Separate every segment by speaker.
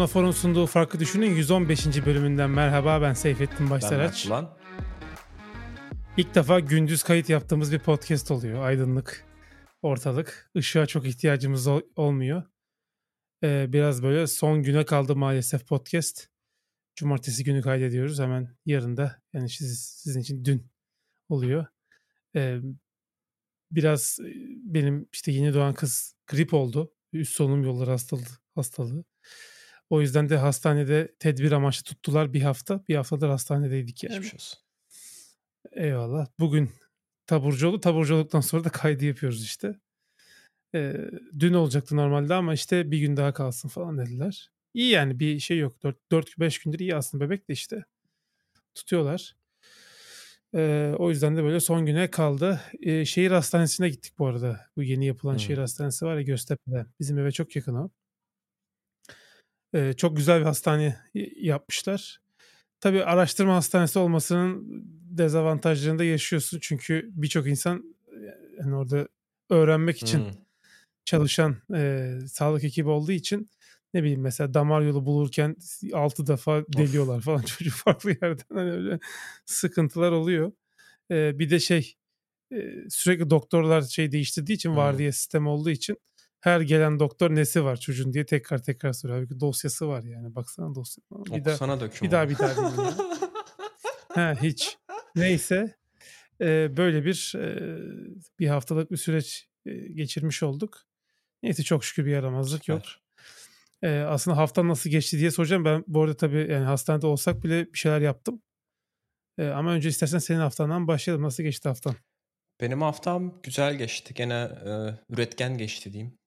Speaker 1: Monofon'un sunduğu Farkı Düşünün 115. bölümünden merhaba ben Seyfettin Başsaraç.
Speaker 2: Ben Mert
Speaker 1: İlk defa gündüz kayıt yaptığımız bir podcast oluyor. Aydınlık ortalık. Işığa çok ihtiyacımız ol- olmuyor. Ee, biraz böyle son güne kaldı maalesef podcast. Cumartesi günü kaydediyoruz. Hemen yarın da yani siz, sizin için dün oluyor. Ee, biraz e, benim işte yeni doğan kız grip oldu. Üst solunum yolları hastalığı. hastalığı. O yüzden de hastanede tedbir amaçlı tuttular bir hafta. Bir haftadır hastanedeydik yani.
Speaker 2: Geçmiş olsun.
Speaker 1: Eyvallah. Bugün taburcu oldu. Taburcu olduktan sonra da kaydı yapıyoruz işte. Ee, dün olacaktı normalde ama işte bir gün daha kalsın falan dediler. İyi yani bir şey yok. 4-5 gündür iyi aslında bebek de işte. Tutuyorlar. Ee, o yüzden de böyle son güne kaldı. Ee, şehir hastanesine gittik bu arada. Bu yeni yapılan
Speaker 2: Hı.
Speaker 1: şehir hastanesi var ya Göztepe'de. Bizim eve çok yakın o. Ee, çok güzel bir hastane yapmışlar. Tabii araştırma hastanesi olmasının dezavantajlarını da yaşıyorsun. Çünkü birçok insan e, yani orada öğrenmek için
Speaker 2: Hmm.
Speaker 1: çalışan e, sağlık ekibi olduğu için ne bileyim mesela damar yolu bulurken 6 defa deliyorlar falan çocuğu farklı yerden hani öyle sıkıntılar oluyor. E, bir de şey e, sürekli doktorlar şey değiştirdiği için
Speaker 2: Hmm.
Speaker 1: vardiya sistemi olduğu için her gelen doktor nesi var çocuğun diye tekrar tekrar soruyor. Halbuki dosyası var yani baksana dosya. Bir daha,
Speaker 2: Okusana döküm
Speaker 1: bir daha bir daha değil yani. Ha hiç. Neyse e, böyle bir e, bir haftalık bir süreç e, geçirmiş olduk. Neyse çok şükür bir yaramazlık yok.
Speaker 2: Süper.
Speaker 1: E, aslında hafta nasıl geçti diye soracağım. Ben bu arada tabii yani hastanede olsak bile bir şeyler yaptım. E, ama önce istersen senin haftandan başlayalım. Nasıl geçti haftan?
Speaker 2: Benim haftam güzel geçti. Gene e, üretken geçti diyeyim.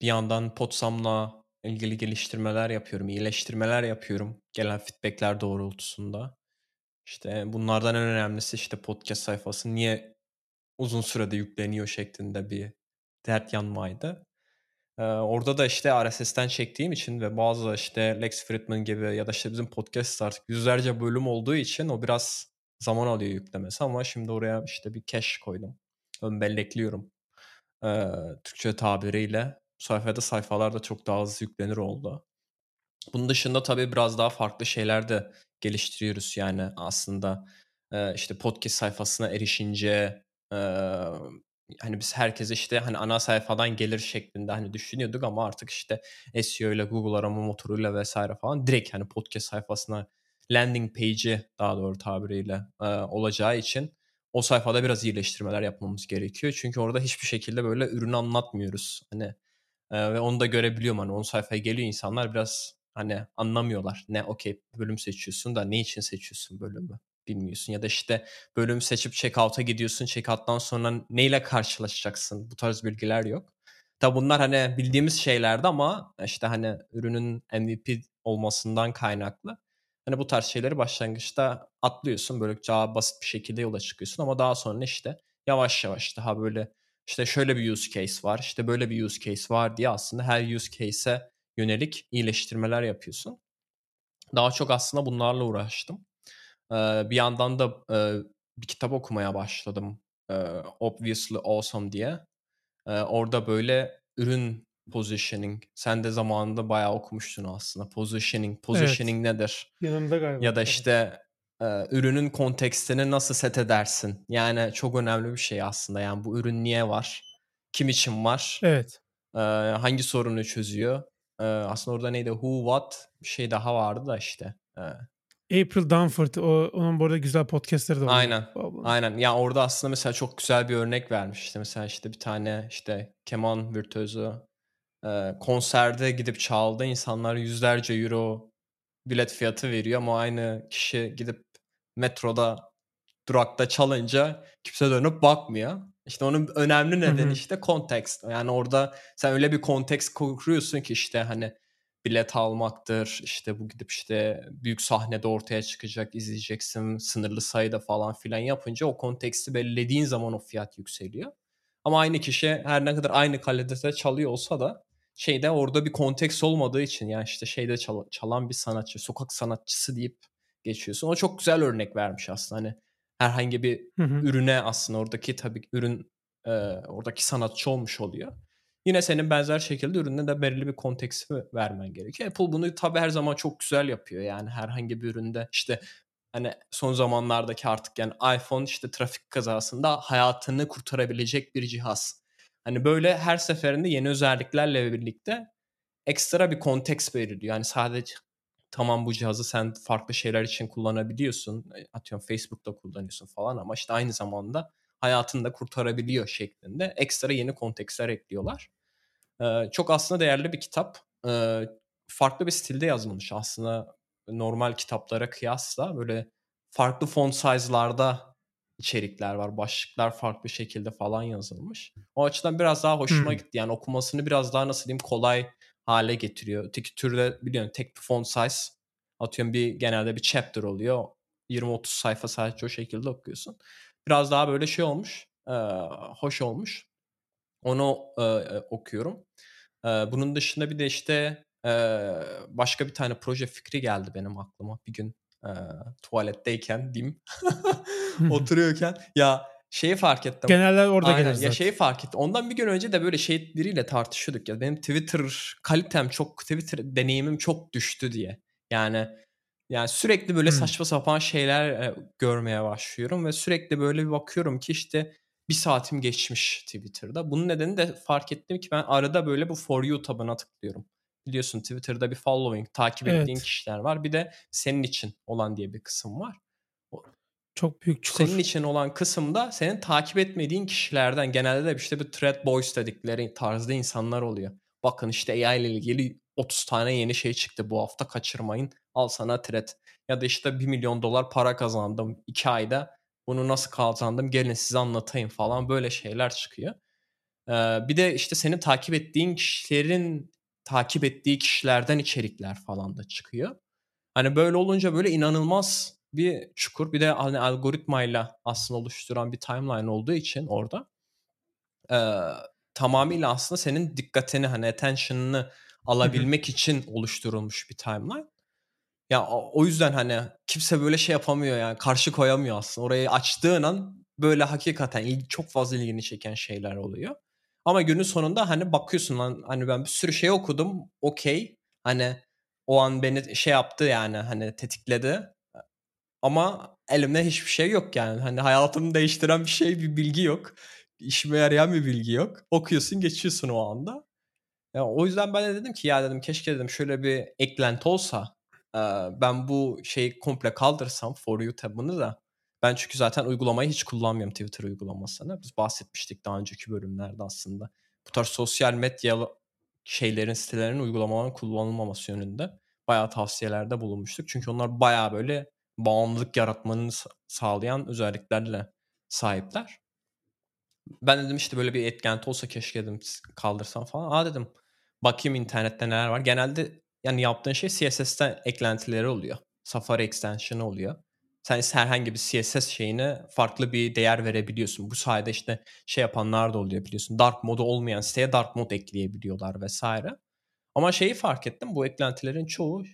Speaker 2: Bir yandan Potsam'la ilgili geliştirmeler yapıyorum, iyileştirmeler yapıyorum. Gelen feedbackler doğrultusunda. İşte bunlardan en önemlisi işte podcast sayfası niye uzun sürede yükleniyor şeklinde bir dert yanmaydı. Ee, orada da işte RSS'ten çektiğim için ve bazı işte Lex Fridman gibi ya da işte bizim podcast artık yüzlerce bölüm olduğu için o biraz zaman alıyor yüklemesi ama şimdi oraya işte bir cache koydum. Ön bellekliyorum. Ee, Türkçe tabiriyle. Sayfada sayfalar da çok daha hızlı yüklenir oldu. Bunun dışında tabii biraz daha farklı şeyler de geliştiriyoruz yani aslında e, işte podcast sayfasına erişince e, hani biz herkes işte hani ana sayfadan gelir şeklinde hani düşünüyorduk ama artık işte SEO ile Google arama motoruyla vesaire falan direkt hani podcast sayfasına landing page'i daha doğru tabiriyle e, olacağı için o sayfada biraz iyileştirmeler yapmamız gerekiyor. Çünkü orada hiçbir şekilde böyle ürünü anlatmıyoruz. Hani ee, ve onu da görebiliyorum hani 10 sayfaya geliyor insanlar biraz hani anlamıyorlar. Ne okey bölüm seçiyorsun da ne için seçiyorsun bölümü bilmiyorsun. Ya da işte bölüm seçip checkout'a gidiyorsun. Checkout'tan sonra neyle karşılaşacaksın? Bu tarz bilgiler yok. Tabi bunlar hani bildiğimiz şeylerdi ama işte hani ürünün MVP olmasından kaynaklı. Hani bu tarz şeyleri başlangıçta atlıyorsun. Böyle daha basit bir şekilde yola çıkıyorsun ama daha sonra işte yavaş yavaş daha böyle işte şöyle bir use case var, işte böyle bir use case var diye aslında her use case'e yönelik iyileştirmeler yapıyorsun. Daha çok aslında bunlarla uğraştım. Bir yandan da bir kitap okumaya başladım. Obviously Awesome diye. Orada böyle ürün positioning. Sen de zamanında bayağı okumuştun aslında. Positioning. Positioning nedir?
Speaker 1: Yanımda galiba.
Speaker 2: Ya da işte e, ürünün kontekstini nasıl set edersin? Yani çok önemli bir şey aslında. Yani bu ürün niye var? Kim için var?
Speaker 1: Evet.
Speaker 2: E, hangi sorunu çözüyor? E, aslında orada neydi? Who, what? Bir şey daha vardı da işte. E,
Speaker 1: April Dunford. O, onun bu arada güzel podcastları da var.
Speaker 2: Aynen. Aynen. Ya orada aslında mesela çok güzel bir örnek vermiş. İşte mesela işte bir tane işte keman virtüözü e, konserde gidip çaldı. İnsanlar yüzlerce euro bilet fiyatı veriyor ama aynı kişi gidip metroda durakta çalınca kimse dönüp bakmıyor. İşte onun önemli nedeni işte kontekst. Yani orada sen öyle bir kontekst kuruyorsun ki işte hani bilet almaktır. işte bu gidip işte büyük sahnede ortaya çıkacak, izleyeceksin sınırlı sayıda falan filan yapınca o konteksti belirlediğin zaman o fiyat yükseliyor. Ama aynı kişi her ne kadar aynı kalitede çalıyor olsa da şeyde orada bir konteks olmadığı için yani işte şeyde çal- çalan bir sanatçı, sokak sanatçısı deyip geçiyorsun. O çok güzel örnek vermiş aslında hani herhangi bir
Speaker 1: Hı hı.
Speaker 2: ürüne aslında oradaki tabii ürün e, oradaki sanatçı olmuş oluyor. Yine senin benzer şekilde ürününe de belirli bir konteksti vermen gerekiyor. Apple bunu tabii her zaman çok güzel yapıyor. Yani herhangi bir üründe işte hani son zamanlardaki artık yani iPhone işte trafik kazasında hayatını kurtarabilecek bir cihaz. Hani böyle her seferinde yeni özelliklerle birlikte ekstra bir konteks veriliyor. Yani sadece tamam bu cihazı sen farklı şeyler için kullanabiliyorsun. E, atıyorum Facebook'ta kullanıyorsun falan ama işte aynı zamanda hayatını da kurtarabiliyor şeklinde ekstra yeni kontekstler ekliyorlar. Ee, çok aslında değerli bir kitap. Ee, farklı bir stilde yazılmış aslında normal kitaplara kıyasla böyle farklı font size'larda içerikler var. Başlıklar farklı şekilde falan yazılmış. O açıdan biraz daha hoşuma hmm. gitti. Yani okumasını biraz daha nasıl diyeyim kolay hale getiriyor. Öteki türde biliyorsun tek bir font size atıyorum bir genelde bir chapter oluyor. 20-30 sayfa sadece o şekilde okuyorsun. Biraz daha böyle şey olmuş. E, hoş olmuş. Onu e, okuyorum. E, bunun dışında bir de işte e, başka bir tane proje fikri geldi benim aklıma. Bir gün e, tuvaletteyken diyeyim oturuyorken ya şeyi fark ettim.
Speaker 1: Genelde orada
Speaker 2: Aynen, Ya şeyi fark ettim. Ondan bir gün önce de böyle şey biriyle tartışıyorduk ya. Benim Twitter kalitem çok Twitter deneyimim çok düştü diye. Yani yani sürekli böyle hmm. saçma sapan şeyler e, görmeye başlıyorum ve sürekli böyle bir bakıyorum ki işte bir saatim geçmiş Twitter'da. Bunun nedeni de fark ettim ki ben arada böyle bu For You tabına tıklıyorum. Biliyorsun Twitter'da bir following, takip evet. ettiğin kişiler var. Bir de senin için olan diye bir kısım var.
Speaker 1: Çok büyük çukur.
Speaker 2: Senin için olan kısımda senin takip etmediğin kişilerden genelde de işte bir thread boys dedikleri tarzda insanlar oluyor. Bakın işte AI ile ilgili 30 tane yeni şey çıktı bu hafta kaçırmayın. Al sana thread. Ya da işte 1 milyon dolar para kazandım 2 ayda. Bunu nasıl kazandım gelin size anlatayım falan böyle şeyler çıkıyor. Ee, bir de işte seni takip ettiğin kişilerin takip ettiği kişilerden içerikler falan da çıkıyor. Hani böyle olunca böyle inanılmaz bir çukur. Bir de hani algoritmayla aslında oluşturan bir timeline olduğu için orada e, tamamıyla aslında senin dikkatini hani attention'ını alabilmek için oluşturulmuş bir timeline. Ya o yüzden hani kimse böyle şey yapamıyor yani karşı koyamıyor aslında. Orayı açtığın an böyle hakikaten çok fazla ilgini çeken şeyler oluyor. Ama günün sonunda hani bakıyorsun lan hani ben bir sürü şey okudum. Okey. Hani o an beni şey yaptı yani hani tetikledi. Ama elimde hiçbir şey yok yani. Hani hayatımı değiştiren bir şey, bir bilgi yok. İşime yarayan bir bilgi yok. Okuyorsun, geçiyorsun o anda. Yani o yüzden ben de dedim ki ya dedim keşke dedim şöyle bir eklenti olsa ben bu şeyi komple kaldırsam For You tabını da ben çünkü zaten uygulamayı hiç kullanmıyorum Twitter uygulamasını. Biz bahsetmiştik daha önceki bölümlerde aslında. Bu tarz sosyal medya şeylerin, sitelerin, uygulamaların kullanılmaması yönünde bayağı tavsiyelerde bulunmuştuk. Çünkü onlar bayağı böyle bağımlılık yaratmanı sağlayan özelliklerle sahipler. Ben dedim işte böyle bir etkenti olsa keşke dedim kaldırsam falan. Aa dedim bakayım internette neler var. Genelde yani yaptığın şey CSS'ten eklentileri oluyor. Safari extension'ı oluyor. Sen herhangi bir CSS şeyine farklı bir değer verebiliyorsun. Bu sayede işte şey yapanlar da oluyor biliyorsun. Dark modu olmayan siteye dark mod ekleyebiliyorlar vesaire. Ama şeyi fark ettim bu eklentilerin çoğu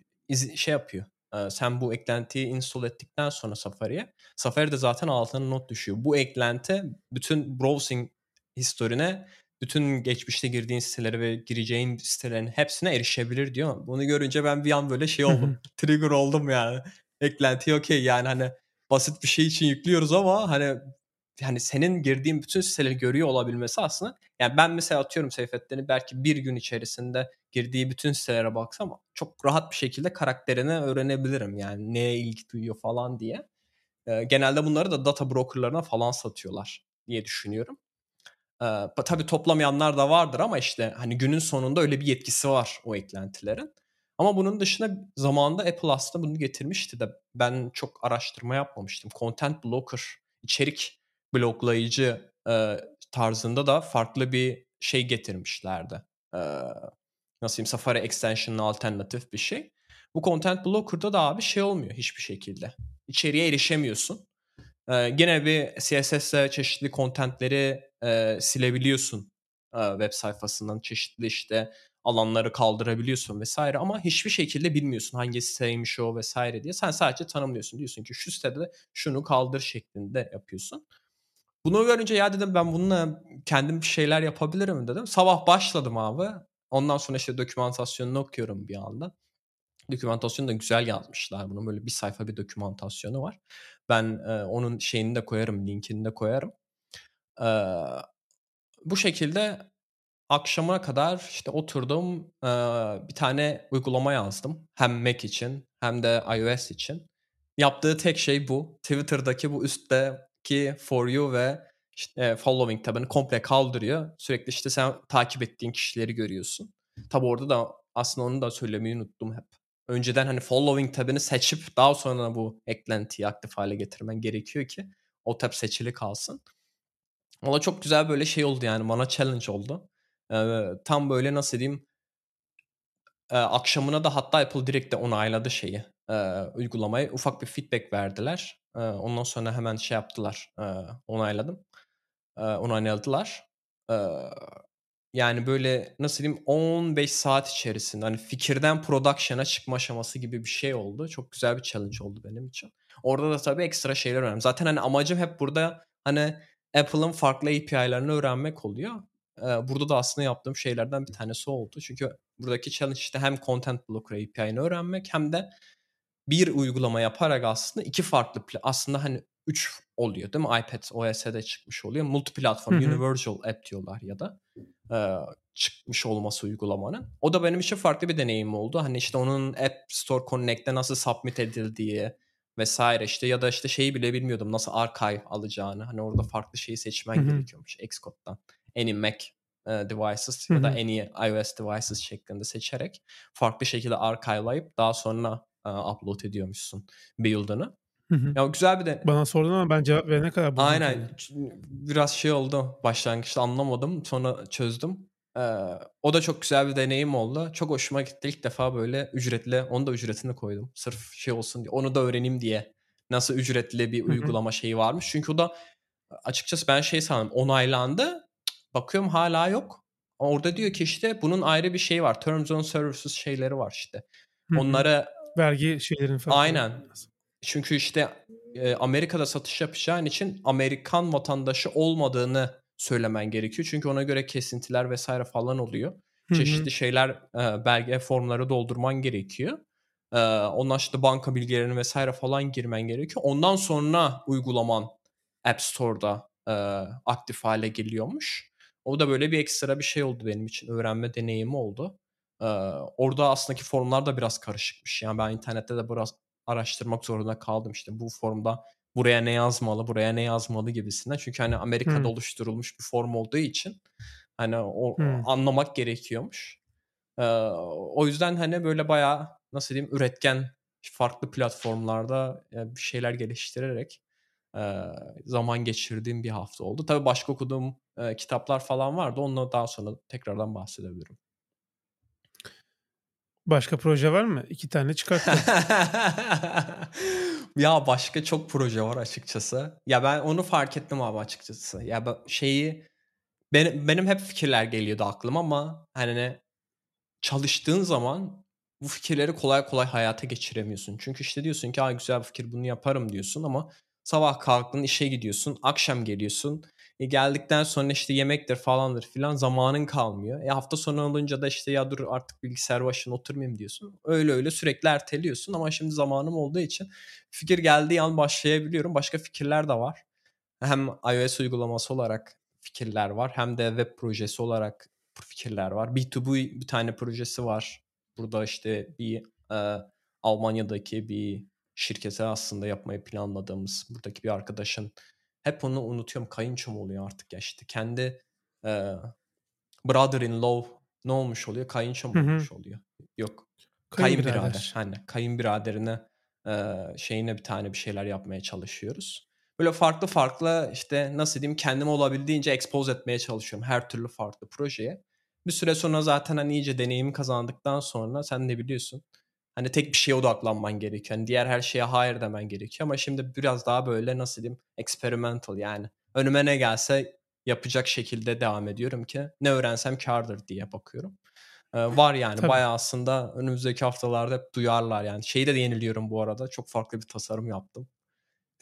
Speaker 2: şey yapıyor sen bu eklentiyi install ettikten sonra Safari'ye Safari'de zaten altına not düşüyor. Bu eklenti bütün browsing historine bütün geçmişte girdiğin sitelere ve gireceğin sitelerin hepsine erişebilir diyor. Bunu görünce ben bir an böyle şey oldum. trigger oldum yani. Eklenti okey yani hani basit bir şey için yüklüyoruz ama hani hani senin girdiğin bütün siteleri görüyor olabilmesi aslında yani ben mesela atıyorum Seyfettin'i belki bir gün içerisinde girdiği bütün sitelere baksam çok rahat bir şekilde karakterini öğrenebilirim yani neye ilgi duyuyor falan diye. Ee, genelde bunları da data brokerlarına falan satıyorlar diye düşünüyorum. Ee, tabii toplamayanlar da vardır ama işte hani günün sonunda öyle bir yetkisi var o eklentilerin. Ama bunun dışında zamanında Apple aslında bunu getirmişti de ben çok araştırma yapmamıştım. Content blocker, içerik bloklayıcı e, tarzında da farklı bir şey getirmişlerdi. E, nasıl diyeyim Safari Extension'ın alternatif bir şey. Bu Content Blocker'da da abi şey olmuyor hiçbir şekilde. İçeriye erişemiyorsun. Ee, gene bir CSS'le çeşitli contentleri e, silebiliyorsun e, web sayfasından. Çeşitli işte alanları kaldırabiliyorsun vesaire ama hiçbir şekilde bilmiyorsun hangi siteymiş o vesaire diye. Sen sadece tanımlıyorsun. Diyorsun ki şu sitede şunu kaldır şeklinde yapıyorsun. Bunu görünce ya dedim ben bununla kendim bir şeyler yapabilirim dedim. Sabah başladım abi. Ondan sonra işte dokümantasyonunu okuyorum bir anda. Dokümantasyonu da güzel yazmışlar. Bunun böyle bir sayfa bir dokümantasyonu var. Ben e, onun şeyini de koyarım, linkini de koyarım. E, bu şekilde akşamına kadar işte oturdum e, bir tane uygulama yazdım. Hem Mac için hem de iOS için. Yaptığı tek şey bu. Twitter'daki bu üstteki For You ve işte Following tabını komple kaldırıyor. Sürekli işte sen takip ettiğin kişileri görüyorsun. Tabi orada da aslında onu da söylemeyi unuttum hep. Önceden hani Following tabını seçip daha sonra bu eklentiyi aktif hale getirmen gerekiyor ki o tab seçili kalsın. Valla çok güzel böyle şey oldu yani bana challenge oldu. Ee, tam böyle nasıl diyeyim e, akşamına da hatta Apple direkt de onayladı şeyi e, uygulamayı. Ufak bir feedback verdiler. E, ondan sonra hemen şey yaptılar. E, onayladım. E, onayladılar. E, yani böyle nasıl diyeyim 15 saat içerisinde hani fikirden production'a çıkma aşaması gibi bir şey oldu. Çok güzel bir challenge oldu benim için. Orada da tabii ekstra şeyler öğrendim. Zaten hani amacım hep burada hani Apple'ın farklı API'lerini öğrenmek oluyor. Burada da aslında yaptığım şeylerden bir tanesi oldu. Çünkü buradaki challenge işte hem Content Blocker API'ni öğrenmek hem de bir uygulama yaparak aslında iki farklı aslında hani üç oluyor değil mi? iPad OS'e çıkmış oluyor. Multi platform, universal app diyorlar ya da e, çıkmış olması uygulamanın. O da benim için farklı bir deneyim oldu. Hani işte onun App Store Connect'te nasıl submit edildiği vesaire işte ya da işte şeyi bile bilmiyordum nasıl archive alacağını. Hani orada farklı şeyi seçmen gerekiyormuş Xcode'dan. Any Mac e, devices ya da any iOS devices şeklinde seçerek farklı şekilde archive'layıp daha sonra e, upload ediyormuşsun build'ını.
Speaker 1: Hı hı.
Speaker 2: Ya güzel bir de
Speaker 1: Bana sordun ama ben cevap verene kadar
Speaker 2: Aynen. Biraz şey oldu. Başlangıçta anlamadım. Sonra çözdüm. Ee, o da çok güzel bir deneyim oldu. Çok hoşuma gitti. İlk defa böyle ücretli, onu da ücretini koydum. Sırf şey olsun diye. Onu da öğreneyim diye. Nasıl ücretli bir uygulama şeyi varmış. Çünkü o da açıkçası ben şey sandım. Onaylandı. Bakıyorum hala yok. Orada diyor ki işte bunun ayrı bir şey var. Terms on Services şeyleri var işte. Onlara
Speaker 1: vergi şeylerin
Speaker 2: falan. Aynen. Çünkü işte e, Amerika'da satış yapacağın için Amerikan vatandaşı olmadığını söylemen gerekiyor. Çünkü ona göre kesintiler vesaire falan oluyor. Hı-hı. Çeşitli şeyler e, belge formları doldurman gerekiyor. E, ondan işte banka bilgilerini vesaire falan girmen gerekiyor. Ondan sonra uygulaman App Store'da e, aktif hale geliyormuş. O da böyle bir ekstra bir şey oldu benim için. Öğrenme deneyimi oldu. Ee, orada aslındaki formlar da biraz karışıkmış. Yani ben internette de biraz araştırmak zorunda kaldım işte bu formda buraya ne yazmalı, buraya ne yazmalı gibisinden. Çünkü hani Amerika'da hmm. oluşturulmuş bir form olduğu için hani o hmm. anlamak gerekiyormuş. Ee, o yüzden hani böyle bayağı nasıl diyeyim üretken farklı platformlarda bir şeyler geliştirerek zaman geçirdiğim bir hafta oldu. Tabii başka okuduğum kitaplar falan vardı. Onunla daha sonra tekrardan bahsedebilirim.
Speaker 1: Başka proje var mı? İki tane çıkarttım.
Speaker 2: ya başka çok proje var açıkçası. Ya ben onu fark ettim abi açıkçası. Ya ben şeyi benim, benim hep fikirler geliyordu aklıma ama hani çalıştığın zaman bu fikirleri kolay kolay hayata geçiremiyorsun. Çünkü işte diyorsun ki güzel bir fikir bunu yaparım diyorsun ama sabah kalktın işe gidiyorsun, akşam geliyorsun. E geldikten sonra işte yemektir falandır filan zamanın kalmıyor. E hafta sonu olunca da işte ya dur artık bilgisayar başına oturmayayım diyorsun. Öyle öyle sürekli erteliyorsun ama şimdi zamanım olduğu için fikir geldiği an başlayabiliyorum. Başka fikirler de var. Hem iOS uygulaması olarak fikirler var hem de web projesi olarak fikirler var. B2B bir tane projesi var. Burada işte bir e, Almanya'daki bir şirkete aslında yapmayı planladığımız buradaki bir arkadaşın hep onu unutuyorum. Kayınço mu oluyor artık ya işte kendi e, brother-in-law ne olmuş oluyor? Kayınço mu olmuş oluyor? Yok. Kayınbirader. Kayınbirader. Hani kayınbiraderine e, şeyine bir tane bir şeyler yapmaya çalışıyoruz. Böyle farklı farklı işte nasıl diyeyim kendimi olabildiğince expose etmeye çalışıyorum her türlü farklı projeye. Bir süre sonra zaten hani iyice deneyimi kazandıktan sonra sen de biliyorsun Hani tek bir şeye odaklanman gerekiyor. Hani diğer her şeye hayır demen gerekiyor. Ama şimdi biraz daha böyle nasıl diyeyim experimental yani. Önüme ne gelse yapacak şekilde devam ediyorum ki ne öğrensem kardır diye bakıyorum. Ee, var yani Tabii. bayağı aslında önümüzdeki haftalarda hep duyarlar yani. Şeyi de yeniliyorum bu arada. Çok farklı bir tasarım yaptım.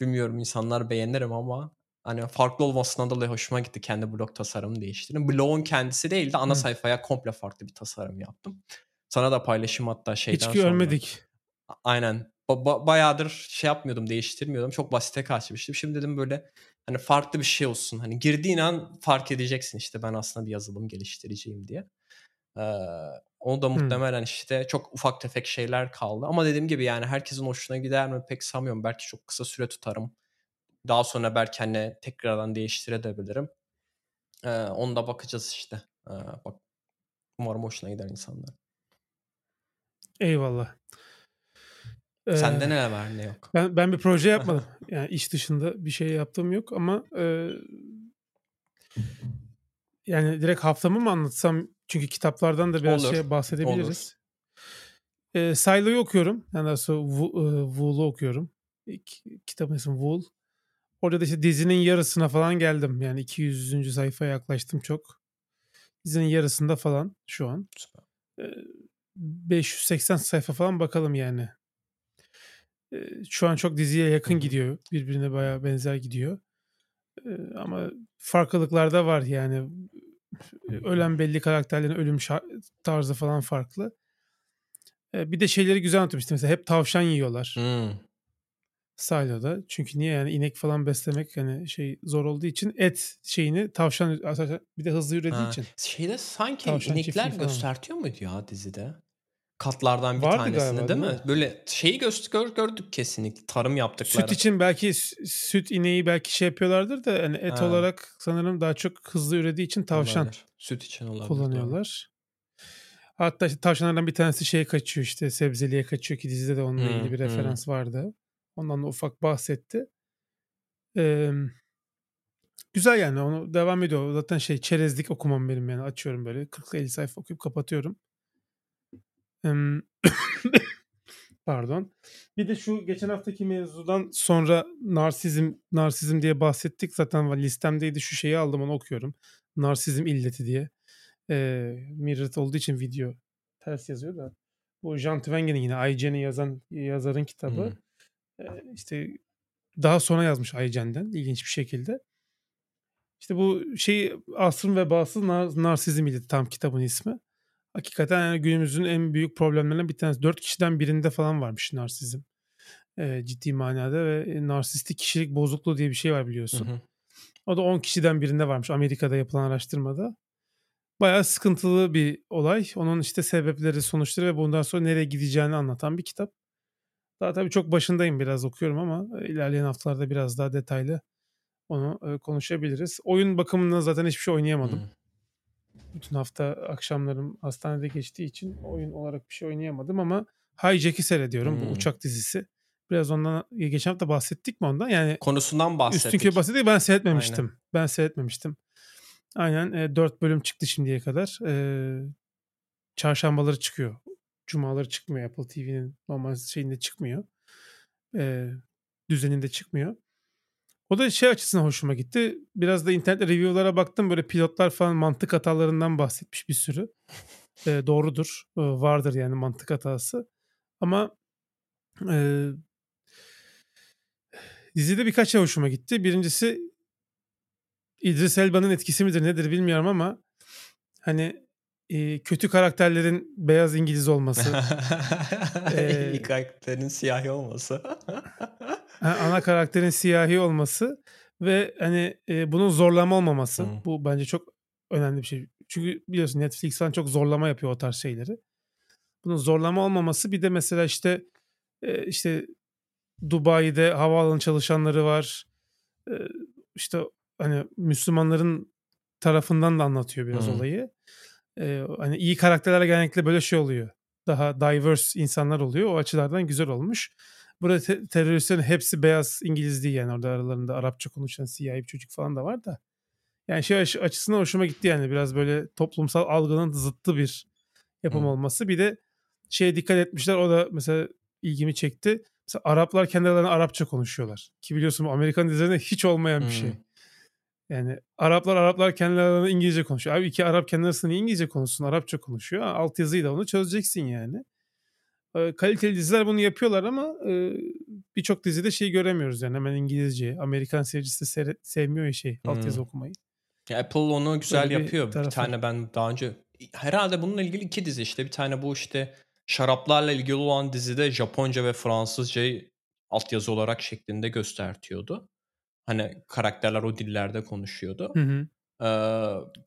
Speaker 2: Bilmiyorum insanlar beğenirim ama Hani farklı olmasından dolayı hoşuma gitti kendi blog tasarımı değiştirdim. Blog'un kendisi değil de ana
Speaker 1: Hı.
Speaker 2: sayfaya komple farklı bir tasarım yaptım. Sana da paylaşım hatta şeyden
Speaker 1: Hiç
Speaker 2: sonra.
Speaker 1: görmedik.
Speaker 2: A- Aynen. Ba- ba- bayağıdır şey yapmıyordum, değiştirmiyordum. Çok basite kaçmıştım. Şimdi dedim böyle hani farklı bir şey olsun. Hani girdiğin an fark edeceksin işte ben aslında bir yazılım geliştiriciyim diye. Ee, o da muhtemelen işte çok ufak tefek şeyler kaldı. Ama dediğim gibi yani herkesin hoşuna gider mi pek sanmıyorum. Belki çok kısa süre tutarım. Daha sonra belki hani tekrardan değiştirebilirim. Ee, onu da bakacağız işte. Ee, bak umarım hoşuna gider insanlar.
Speaker 1: Eyvallah.
Speaker 2: Sende
Speaker 1: Ee,
Speaker 2: ne var ne yok?
Speaker 1: ben ben bir proje yapmadım. Yani iş dışında bir şey yaptığım yok ama e, yani direkt haftamı mı anlatsam? Çünkü kitaplardan da biraz
Speaker 2: Olur,
Speaker 1: şey bahsedebiliriz. E, Silo'yu okuyorum. Yani daha sonra Wo- Wool'u okuyorum. İlk kitabın ismi Wool. Orada da işte dizinin yarısına falan geldim. Yani 200. sayfaya yaklaştım çok. Dizinin yarısında falan şu an.
Speaker 2: Süper.
Speaker 1: E, 580 sayfa falan bakalım yani. Şu an çok diziye yakın gidiyor. Birbirine bayağı benzer gidiyor. Ama farklılıklar da var yani. Ölen belli karakterlerin ölüm tarzı falan farklı. Bir de şeyleri güzel anlatıyor işte mesela hep tavşan yiyorlar
Speaker 2: Hmm.
Speaker 1: Silo'da. Çünkü niye yani inek falan beslemek hani şey zor olduğu için et şeyini tavşan bir de hızlı ürediği
Speaker 2: Ha,
Speaker 1: için.
Speaker 2: şeyde sanki
Speaker 1: Tavşan
Speaker 2: inekler göstertiyor muydu ya dizide? Katlardan bir
Speaker 1: Vardı
Speaker 2: tanesini
Speaker 1: galiba,
Speaker 2: değil
Speaker 1: değil
Speaker 2: mi?
Speaker 1: mi?
Speaker 2: Böyle şeyi göz, gör- gördük kesinlikle. Tarım yaptıkları.
Speaker 1: Süt için belki süt ineği belki şey yapıyorlardır da hani et
Speaker 2: Ha.
Speaker 1: olarak sanırım daha çok hızlı ürediği için tavşan
Speaker 2: Olabilir. Süt için olabilir. doğru.
Speaker 1: kullanıyorlar. Hatta işte tavşanlardan bir tanesi şeye kaçıyor işte sebzeliğe kaçıyor ki dizide de onunla
Speaker 2: Hmm,
Speaker 1: ilgili bir
Speaker 2: hmm.
Speaker 1: referans vardı. Ondan da ufak bahsetti. Ee, güzel yani onu devam ediyor. Zaten şey çerezlik okumam benim yani açıyorum böyle 40-50 sayfa okuyup kapatıyorum. Em, Pardon. Bir de şu geçen haftaki mevzudan sonra narsizm narsizm diye bahsettik. Zaten listemdeydi şu şeyi aldım onu okuyorum. Narsizm illeti diye. Ee, Mirror olduğu için video ters yazıyor da. Bu Jean Twenge'nin yine IGN'i yazan yazarın kitabı.
Speaker 2: Hmm.
Speaker 1: İşte daha sonra yazmış Aycen'den ilginç bir şekilde. İşte bu şey asrın vebası nar, narsizm illeti tam kitabın ismi. Hakikaten yani günümüzün en büyük problemlerinden bir tanesi. Dört kişiden birinde falan varmış narsizm. Ee, ciddi manada ve e, narsistik kişilik bozukluğu diye bir şey var
Speaker 2: Hı
Speaker 1: biliyorsun.
Speaker 2: hı.
Speaker 1: O da 10 kişiden birinde varmış Amerika'da yapılan araştırmada. Bayağı sıkıntılı bir olay. Onun işte sebepleri, sonuçları ve bundan sonra nereye gideceğini anlatan bir kitap. Daha tabii çok başındayım biraz okuyorum ama e, ilerleyen haftalarda biraz daha detaylı onu e, konuşabiliriz. Oyun bakımından zaten hiçbir şey oynayamadım.
Speaker 2: Hmm.
Speaker 1: Bütün hafta akşamlarım hastanede geçtiği için oyun olarak bir şey oynayamadım ama Hijack'i seyrediyorum bu
Speaker 2: Hmm.
Speaker 1: uçak dizisi. Biraz ondan geçen hafta bahsettik mi ondan? Yani
Speaker 2: Konusundan bahsettik.
Speaker 1: üstünkü bahsettik ben seyretmemiştim. Ben seyretmemiştim. Aynen e, 4 bölüm çıktı şimdiye kadar. E, çarşambaları çıkıyor. Cumaları çıkmıyor Apple TV'nin normal şeyinde çıkmıyor. E, düzeninde çıkmıyor. O da şey açısından hoşuma gitti. Biraz da internet review'lara baktım. Böyle pilotlar falan mantık hatalarından bahsetmiş bir sürü. E, doğrudur. E, vardır yani mantık hatası. Ama e, dizide birkaç şey hoşuma gitti. Birincisi İdris Elba'nın etkisi midir nedir bilmiyorum ama hani e, kötü karakterlerin beyaz İngiliz olması. Ee,
Speaker 2: İlk karakterin siyahi olması.
Speaker 1: Ana karakterin siyahi olması ve hani e, bunun zorlama olmaması.
Speaker 2: Hı.
Speaker 1: Bu bence çok önemli bir şey. Çünkü biliyorsun Netflix falan çok zorlama yapıyor o tarz şeyleri. Bunun zorlama olmaması bir de mesela işte e, işte Dubai'de havaalanı çalışanları var. E, işte hani Müslümanların tarafından da anlatıyor biraz
Speaker 2: Hı.
Speaker 1: olayı. E, hani iyi karakterler genellikle böyle şey oluyor. Daha diverse insanlar oluyor. O açılardan güzel olmuş. Burada te- teröristlerin hepsi beyaz İngiliz değil yani orada aralarında Arapça konuşan siyahi bir çocuk falan da var da. Yani şey aç- açısından hoşuma gitti yani biraz böyle toplumsal algının zıttı bir yapım
Speaker 2: Hı.
Speaker 1: olması. Bir de şeye dikkat etmişler o da mesela ilgimi çekti. Mesela Araplar kendi aralarında Arapça konuşuyorlar. Ki biliyorsun bu Amerikan dizilerinde hiç olmayan bir
Speaker 2: Hı.
Speaker 1: Yani Araplar Araplar kendi aralarında İngilizce konuşuyor. Abi iki Arap kendi arasında İngilizce konuşsun? Arapça konuşuyor. Ha, Altyazıyla onu çözeceksin yani. E, kaliteli diziler bunu yapıyorlar ama e, birçok dizide şey göremiyoruz yani hemen İngilizce. Amerikan seyircisi de sevmiyor ya şey altyazı
Speaker 2: Hmm.
Speaker 1: okumayı.
Speaker 2: Ya Apple onu güzel
Speaker 1: Böyle bir
Speaker 2: yapıyor. Bir
Speaker 1: tarafı var.
Speaker 2: tane ben daha önce herhalde bununla ilgili iki dizi işte bir tane bu işte şaraplarla ilgili olan dizide Japonca ve Fransızcayı altyazı olarak şeklinde göstertiyordu. Hani karakterler o dillerde konuşuyordu.
Speaker 1: Hı hı.
Speaker 2: Ee,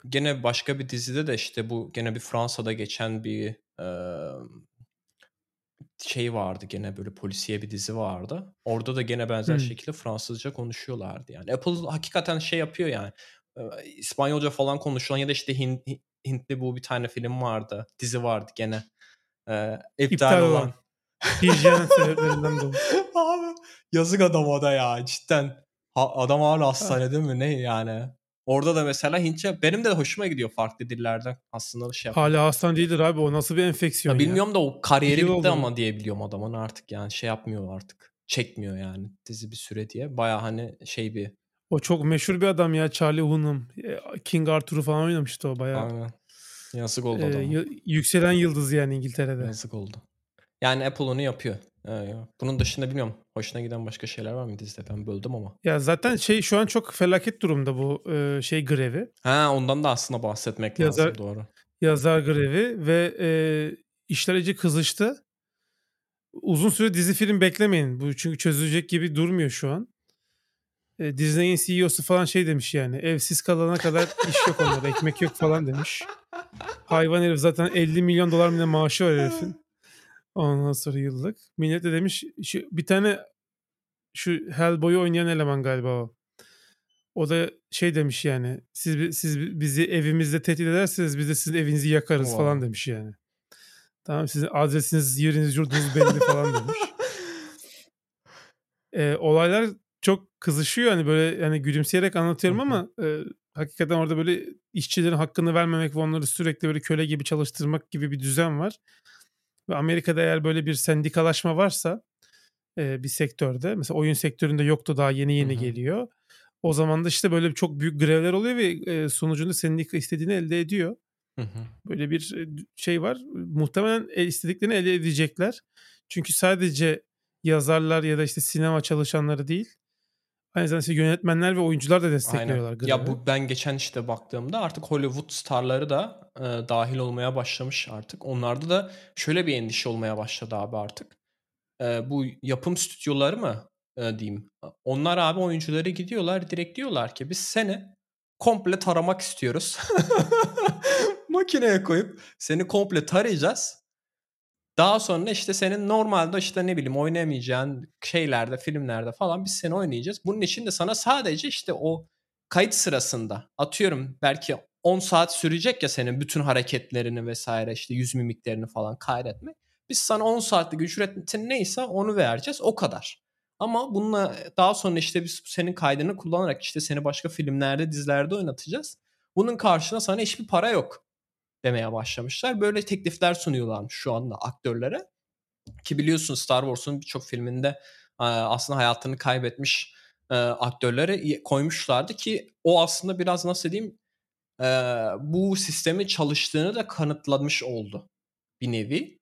Speaker 2: gene başka bir dizide de işte bu gene bir Fransa'da geçen bir e, şey vardı gene böyle polisiye bir dizi vardı. Orada da gene benzer
Speaker 1: Hmm.
Speaker 2: şekilde Fransızca konuşuyorlardı yani. Apple hakikaten şey yapıyor yani. İspanyolca falan konuşulan ya da işte Hint, Hintli bu bir tane film vardı. Dizi vardı gene. Ee, iptal,
Speaker 1: İptal
Speaker 2: olan.
Speaker 1: Hijyen sebeplerinden dolayı.
Speaker 2: Abi yazık adam o da ya cidden. Ha, adam hala hastanede mi ne yani. Orada da mesela Hintçe benim de hoşuma gidiyor farklı dillerden aslında şey yapmak.
Speaker 1: Hala hastan değildir abi o nasıl bir enfeksiyon
Speaker 2: Ya
Speaker 1: ya.
Speaker 2: bilmiyorum da o kariyeri bitti
Speaker 1: oldu
Speaker 2: ama
Speaker 1: mu?
Speaker 2: diye biliyorum adamın artık yani şey yapmıyor artık. Çekmiyor yani dizi bir süre diye. Baya hani şey bir
Speaker 1: O çok meşhur bir adam ya Charlie Hunnam. E, King Arthur'u falan oynamıştı o bayağı.
Speaker 2: aynen. Yazık oldu
Speaker 1: e,
Speaker 2: adama.
Speaker 1: y- yükselen yıldız yani İngiltere'de.
Speaker 2: Yazık oldu. Yani Apple onu yapıyor. Ee, bunun dışında bilmiyorum. Hoşuna giden başka şeyler var mı dizide? Ben böldüm ama.
Speaker 1: Ya zaten şey şu an çok felaket durumda bu e, şey grevi.
Speaker 2: Ha ondan da aslında bahsetmek
Speaker 1: Yazar-
Speaker 2: lazım doğru.
Speaker 1: Yazar grevi ve e, işler iyice kızıştı. Uzun süre dizi film beklemeyin. Bu çünkü çözülecek gibi durmuyor şu an. E, Disney'in CEO'su falan şey demiş yani. Evsiz kalana kadar iş yok onlarda. Ekmek yok falan demiş. Hayvan herif zaten 50 milyon dolar mı maaşı var herifin. Ondan sonra yıllık. Millet de demiş şu, bir tane şu Hellboy'u oynayan eleman galiba o. O da şey demiş yani siz siz bi- bizi evimizde tehdit ederseniz biz de sizin evinizi yakarız
Speaker 2: Wow.
Speaker 1: falan demiş yani. Tamam sizin adresiniz, yeriniz, yurdunuz belli falan demiş. Ee, olaylar çok kızışıyor hani böyle yani gülümseyerek anlatıyorum ama e, hakikaten orada böyle işçilerin hakkını vermemek ve onları sürekli böyle köle gibi çalıştırmak gibi bir düzen var. Ve Amerika'da eğer böyle bir sendikalaşma varsa e, bir sektörde mesela oyun sektöründe yoktu daha yeni yeni
Speaker 2: Hı hı.
Speaker 1: geliyor. O zaman da işte böyle çok büyük grevler oluyor ve e, sonucunda sendika istediğini elde ediyor.
Speaker 2: Hı hı.
Speaker 1: Böyle bir şey var. Muhtemelen istediklerini elde edecekler. Çünkü sadece yazarlar ya da işte sinema çalışanları değil. Zamanda işte yönetmenler ve oyuncular da destekliyorlar
Speaker 2: Aynen. Ya bu ben geçen işte baktığımda artık Hollywood starları da e, dahil olmaya başlamış artık. Onlarda da şöyle bir endişe olmaya başladı abi artık. E, bu yapım stüdyoları mı e, diyeyim. Onlar abi oyuncuları gidiyorlar direkt diyorlar ki biz seni komple taramak istiyoruz. Makineye koyup seni komple tarayacağız. Daha sonra işte senin normalde işte ne bileyim oynayamayacağın şeylerde, filmlerde falan biz seni oynayacağız. Bunun için de sana sadece işte o kayıt sırasında atıyorum belki 10 saat sürecek ya senin bütün hareketlerini vesaire işte yüz mimiklerini falan kaydetmek. Biz sana 10 saatlik ücretin neyse onu vereceğiz o kadar. Ama bununla daha sonra işte biz senin kaydını kullanarak işte seni başka filmlerde, dizilerde oynatacağız. Bunun karşına sana hiçbir para yok demeye başlamışlar. Böyle teklifler sunuyorlarmış şu anda aktörlere. Ki biliyorsun Star Wars'un birçok filminde aslında hayatını kaybetmiş e, aktörleri koymuşlardı ki o aslında biraz nasıl diyeyim bu sistemin çalıştığını da kanıtlamış oldu bir nevi.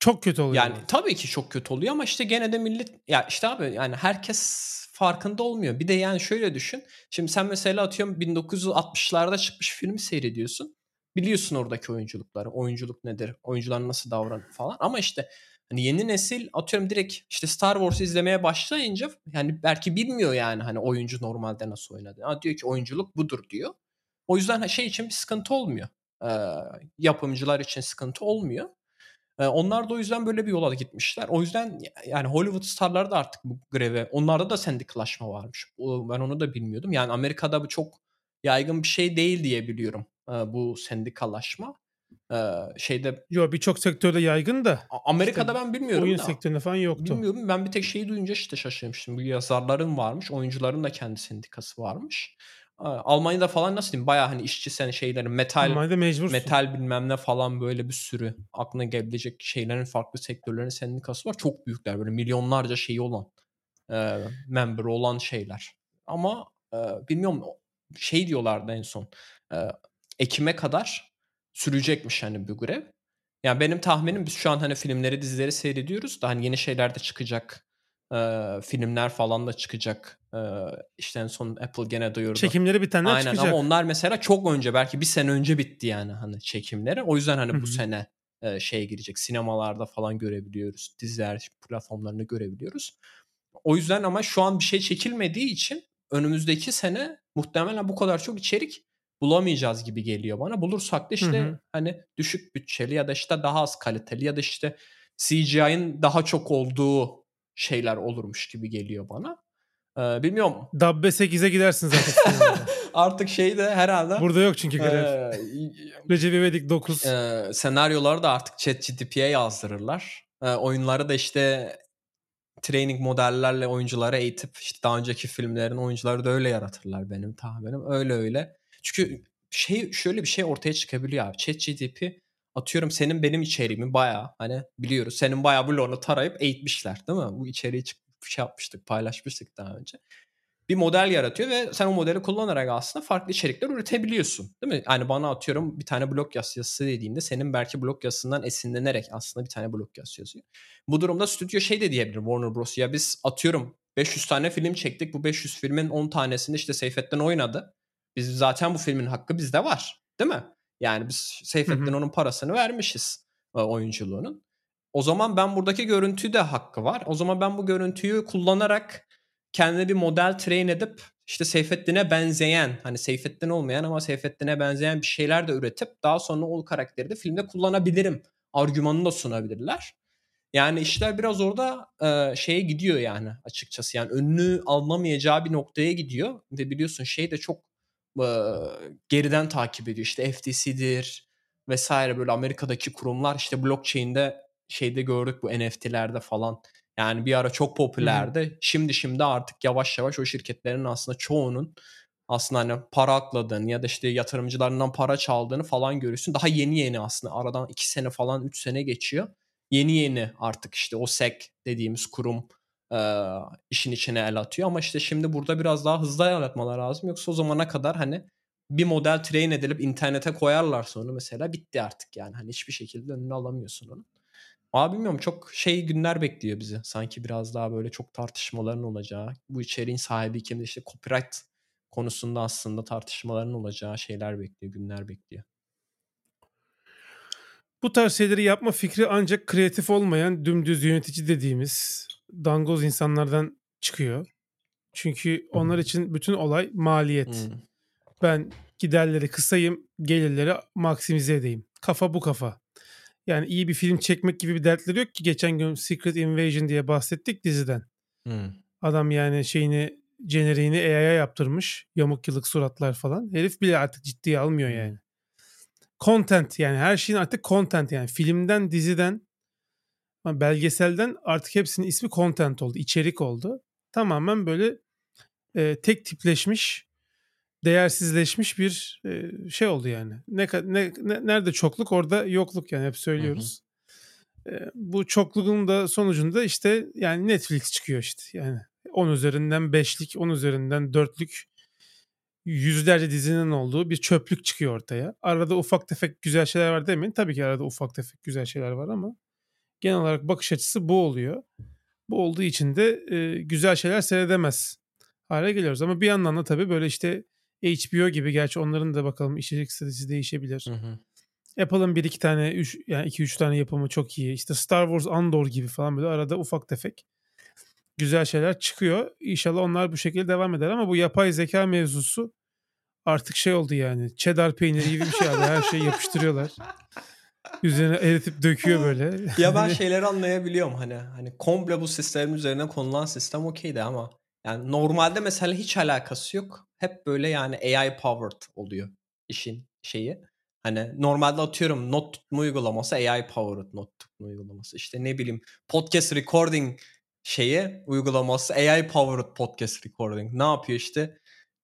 Speaker 1: Çok kötü oluyor.
Speaker 2: Yani tabii ki çok kötü oluyor ama işte gene de millet ya işte abi yani herkes farkında olmuyor. Bir de yani şöyle düşün. Şimdi sen mesela atıyorum 1960'larda çıkmış filmi seyrediyorsun. Biliyorsun oradaki oyunculukları. Oyunculuk nedir? Oyuncular nasıl davranır falan. Ama işte hani yeni nesil atıyorum direkt işte Star Wars izlemeye başlayınca yani belki bilmiyor yani hani oyuncu normalde nasıl oynadı. Ha, diyor ki oyunculuk budur diyor. O yüzden şey için bir sıkıntı olmuyor. Ee, yapımcılar için sıkıntı olmuyor. Onlar da o yüzden böyle bir yola gitmişler. O yüzden yani Hollywood starları da artık bu greve. Onlarda da sendikalaşma varmış. Ben onu da bilmiyordum. Yani Amerika'da bu çok yaygın bir şey değil diye biliyorum. Bu sendikalaşma. Şeyde
Speaker 1: Yo birçok sektörde yaygın da.
Speaker 2: Amerika'da
Speaker 1: işte
Speaker 2: ben bilmiyorum
Speaker 1: oyun
Speaker 2: da.
Speaker 1: sektöründe falan yoktu.
Speaker 2: Bilmiyorum. Ben bir tek şeyi duyunca işte şaşırmıştım. Bu yazarların varmış. Oyuncuların da kendi sendikası varmış. Almanya'da falan nasıl diyeyim baya hani işçi sen şeyleri metal
Speaker 1: Almanya'da mecbursun.
Speaker 2: metal bilmem ne falan böyle bir sürü aklına gelebilecek şeylerin farklı sektörlerin sendikası var. Çok büyükler böyle milyonlarca şeyi olan e, member olan şeyler. Ama e, bilmiyorum şey diyorlardı en son e, Ekim'e kadar sürecekmiş hani bu grev. Yani benim tahminim biz şu an hani filmleri dizileri seyrediyoruz da hani yeni şeyler de çıkacak Eee, filmler falan da çıkacak. Eee, işte en son Apple gene duyurdu.
Speaker 1: Çekimleri bitenler
Speaker 2: Aynen
Speaker 1: çıkacak.
Speaker 2: ama onlar mesela çok önce belki bir sene önce bitti yani hani çekimleri. O yüzden hani bu sene eee, şeye girecek. Sinemalarda falan görebiliyoruz. Diziler platformlarında görebiliyoruz. O yüzden ama şu an bir şey çekilmediği için önümüzdeki sene muhtemelen bu kadar çok içerik bulamayacağız gibi geliyor bana. Bulursak da
Speaker 1: Hı
Speaker 2: işte
Speaker 1: hı.
Speaker 2: hani düşük bütçeli ya da işte daha az kaliteli ya da işte CGI'ın daha çok olduğu şeyler olurmuş gibi geliyor bana. Eee, bilmiyorum.
Speaker 1: Dabbe 8'e gidersiniz artık sinemada.
Speaker 2: Artık şey de herhalde
Speaker 1: Burada yok çünkü görev.
Speaker 2: eee,
Speaker 1: Recep İvedik 9.
Speaker 2: eee, senaryoları da artık ChatGPT'ye yazdırırlar. Eee, oyunları da işte training modellerle oyuncuları eğitip işte daha önceki filmlerin oyuncuları da öyle yaratırlar benim tahminim. Öyle öyle. Çünkü şey şöyle bir şey ortaya çıkabiliyor abi. ChatGPT atıyorum senin benim içeriğimi bayağı hani biliyoruz. Senin bayağı bloğunu tarayıp eğitmişler değil mi? Bu içeriği şey yapmıştık, paylaşmıştık daha önce. Bir model yaratıyor ve sen o modeli kullanarak aslında farklı içerikler üretebiliyorsun. Değil mi? Yani bana atıyorum bir tane blog yazısı dediğinde senin belki blog yazısından esinlenerek aslında bir tane blog yazısı yazıyor. Bu durumda stüdyo şey de diyebilir Warner Bros. Ya biz atıyorum 500 tane film çektik. Bu 500 filmin 10 tanesini işte Seyfettin oynadı. Biz zaten bu filmin hakkı bizde var. Değil mi? Yani biz Seyfettin onun parasını vermişiz e, oyunculuğunun. O zaman ben buradaki görüntü de hakkı var. O zaman ben bu görüntüyü kullanarak kendine bir model train edip işte Seyfettin'e benzeyen hani Seyfettin olmayan ama Seyfettin'e benzeyen bir şeyler de üretip daha sonra o karakteri de filmde kullanabilirim argümanını da sunabilirler. Yani işler biraz orada e, şeye gidiyor yani açıkçası. Yani önünü alınamayacağı bir noktaya gidiyor. Ve biliyorsun şey de çok e, geriden takip ediyor. İşte FTC'dir vesaire böyle Amerika'daki kurumlar işte blockchain'de şeyde gördük bu NFT'lerde falan. Yani bir ara çok popülerdi. Şimdi şimdi artık yavaş yavaş o şirketlerin aslında çoğunun aslında hani para akladığını ya da işte yatırımcılarından para çaldığını falan görüyorsun. Daha yeni yeni aslında aradan 2 sene falan 3 sene geçiyor. Yeni yeni artık işte o SEC dediğimiz kurum e, işin içine el atıyor. Ama işte şimdi burada biraz daha hızlı el atmalar lazım. Yoksa o zamana kadar hani bir model train edilip internete koyarlar sonra mesela bitti artık yani. Hani hiçbir şekilde önünü alamıyorsun onu. Abi bilmiyorum çok şey günler bekliyor bizi. Sanki biraz daha böyle çok tartışmaların olacağı. Bu içeriğin sahibi kim işte copyright konusunda aslında tartışmaların olacağı şeyler bekliyor, günler bekliyor.
Speaker 1: Bu tarz şeyleri yapma fikri ancak kreatif olmayan dümdüz yönetici dediğimiz dangoz insanlardan çıkıyor. Çünkü onlar için bütün olay maliyet.
Speaker 2: Hmm.
Speaker 1: Ben giderleri kısayım, gelirleri maksimize edeyim. Kafa bu kafa. Yani iyi bir film çekmek gibi bir dertleri yok ki. Geçen gün Secret Invasion diye bahsettik diziden.
Speaker 2: Hmm.
Speaker 1: Adam yani şeyini jeneriğini AI'ya yaptırmış. Yamuk yılık suratlar falan. Herif bile artık ciddiye almıyor yani. Content yani her şeyin artık content yani. Filmden, diziden, belgeselden artık hepsinin ismi content oldu. içerik oldu. Tamamen böyle e, tek tipleşmiş, değersizleşmiş bir e, şey oldu yani. Ne, ne, ne nerede çokluk orada yokluk yani hep söylüyoruz. E, bu çokluğun da sonucunda işte yani Netflix çıkıyor işte. Yani 10 üzerinden 5'lik, 10 üzerinden 4'lük yüzlerce dizinin olduğu bir çöplük çıkıyor ortaya. Arada ufak tefek güzel şeyler var demeyin. Tabii ki arada ufak tefek güzel şeyler var ama genel olarak bakış açısı bu oluyor. Bu olduğu için de e, güzel şeyler seyredemez hale geliyoruz. Ama bir yandan da tabii böyle işte HBO gibi gerçi onların da bakalım içerik stratejisi değişebilir.
Speaker 2: Hı hı.
Speaker 1: Apple'ın bir iki tane üç, yani iki üç tane yapımı çok iyi. İşte Star Wars Andor gibi falan böyle arada ufak tefek güzel şeyler çıkıyor. İnşallah onlar bu şekilde devam eder ama bu yapay zeka mevzusu artık şey oldu yani. Cheddar peyniri gibi bir şey abi. Her şeyi yapıştırıyorlar. Üzerine eritip döküyor böyle.
Speaker 2: ya ben şeyleri anlayabiliyorum hani hani komple bu sistemin üzerine konulan sistem okeydi ama yani normalde mesela hiç alakası yok. Hep böyle yani AI powered oluyor işin şeyi. Hani normalde atıyorum not tutma uygulaması AI powered not tutma uygulaması. İşte ne bileyim podcast recording şeyi uygulaması AI powered podcast recording. Ne yapıyor işte?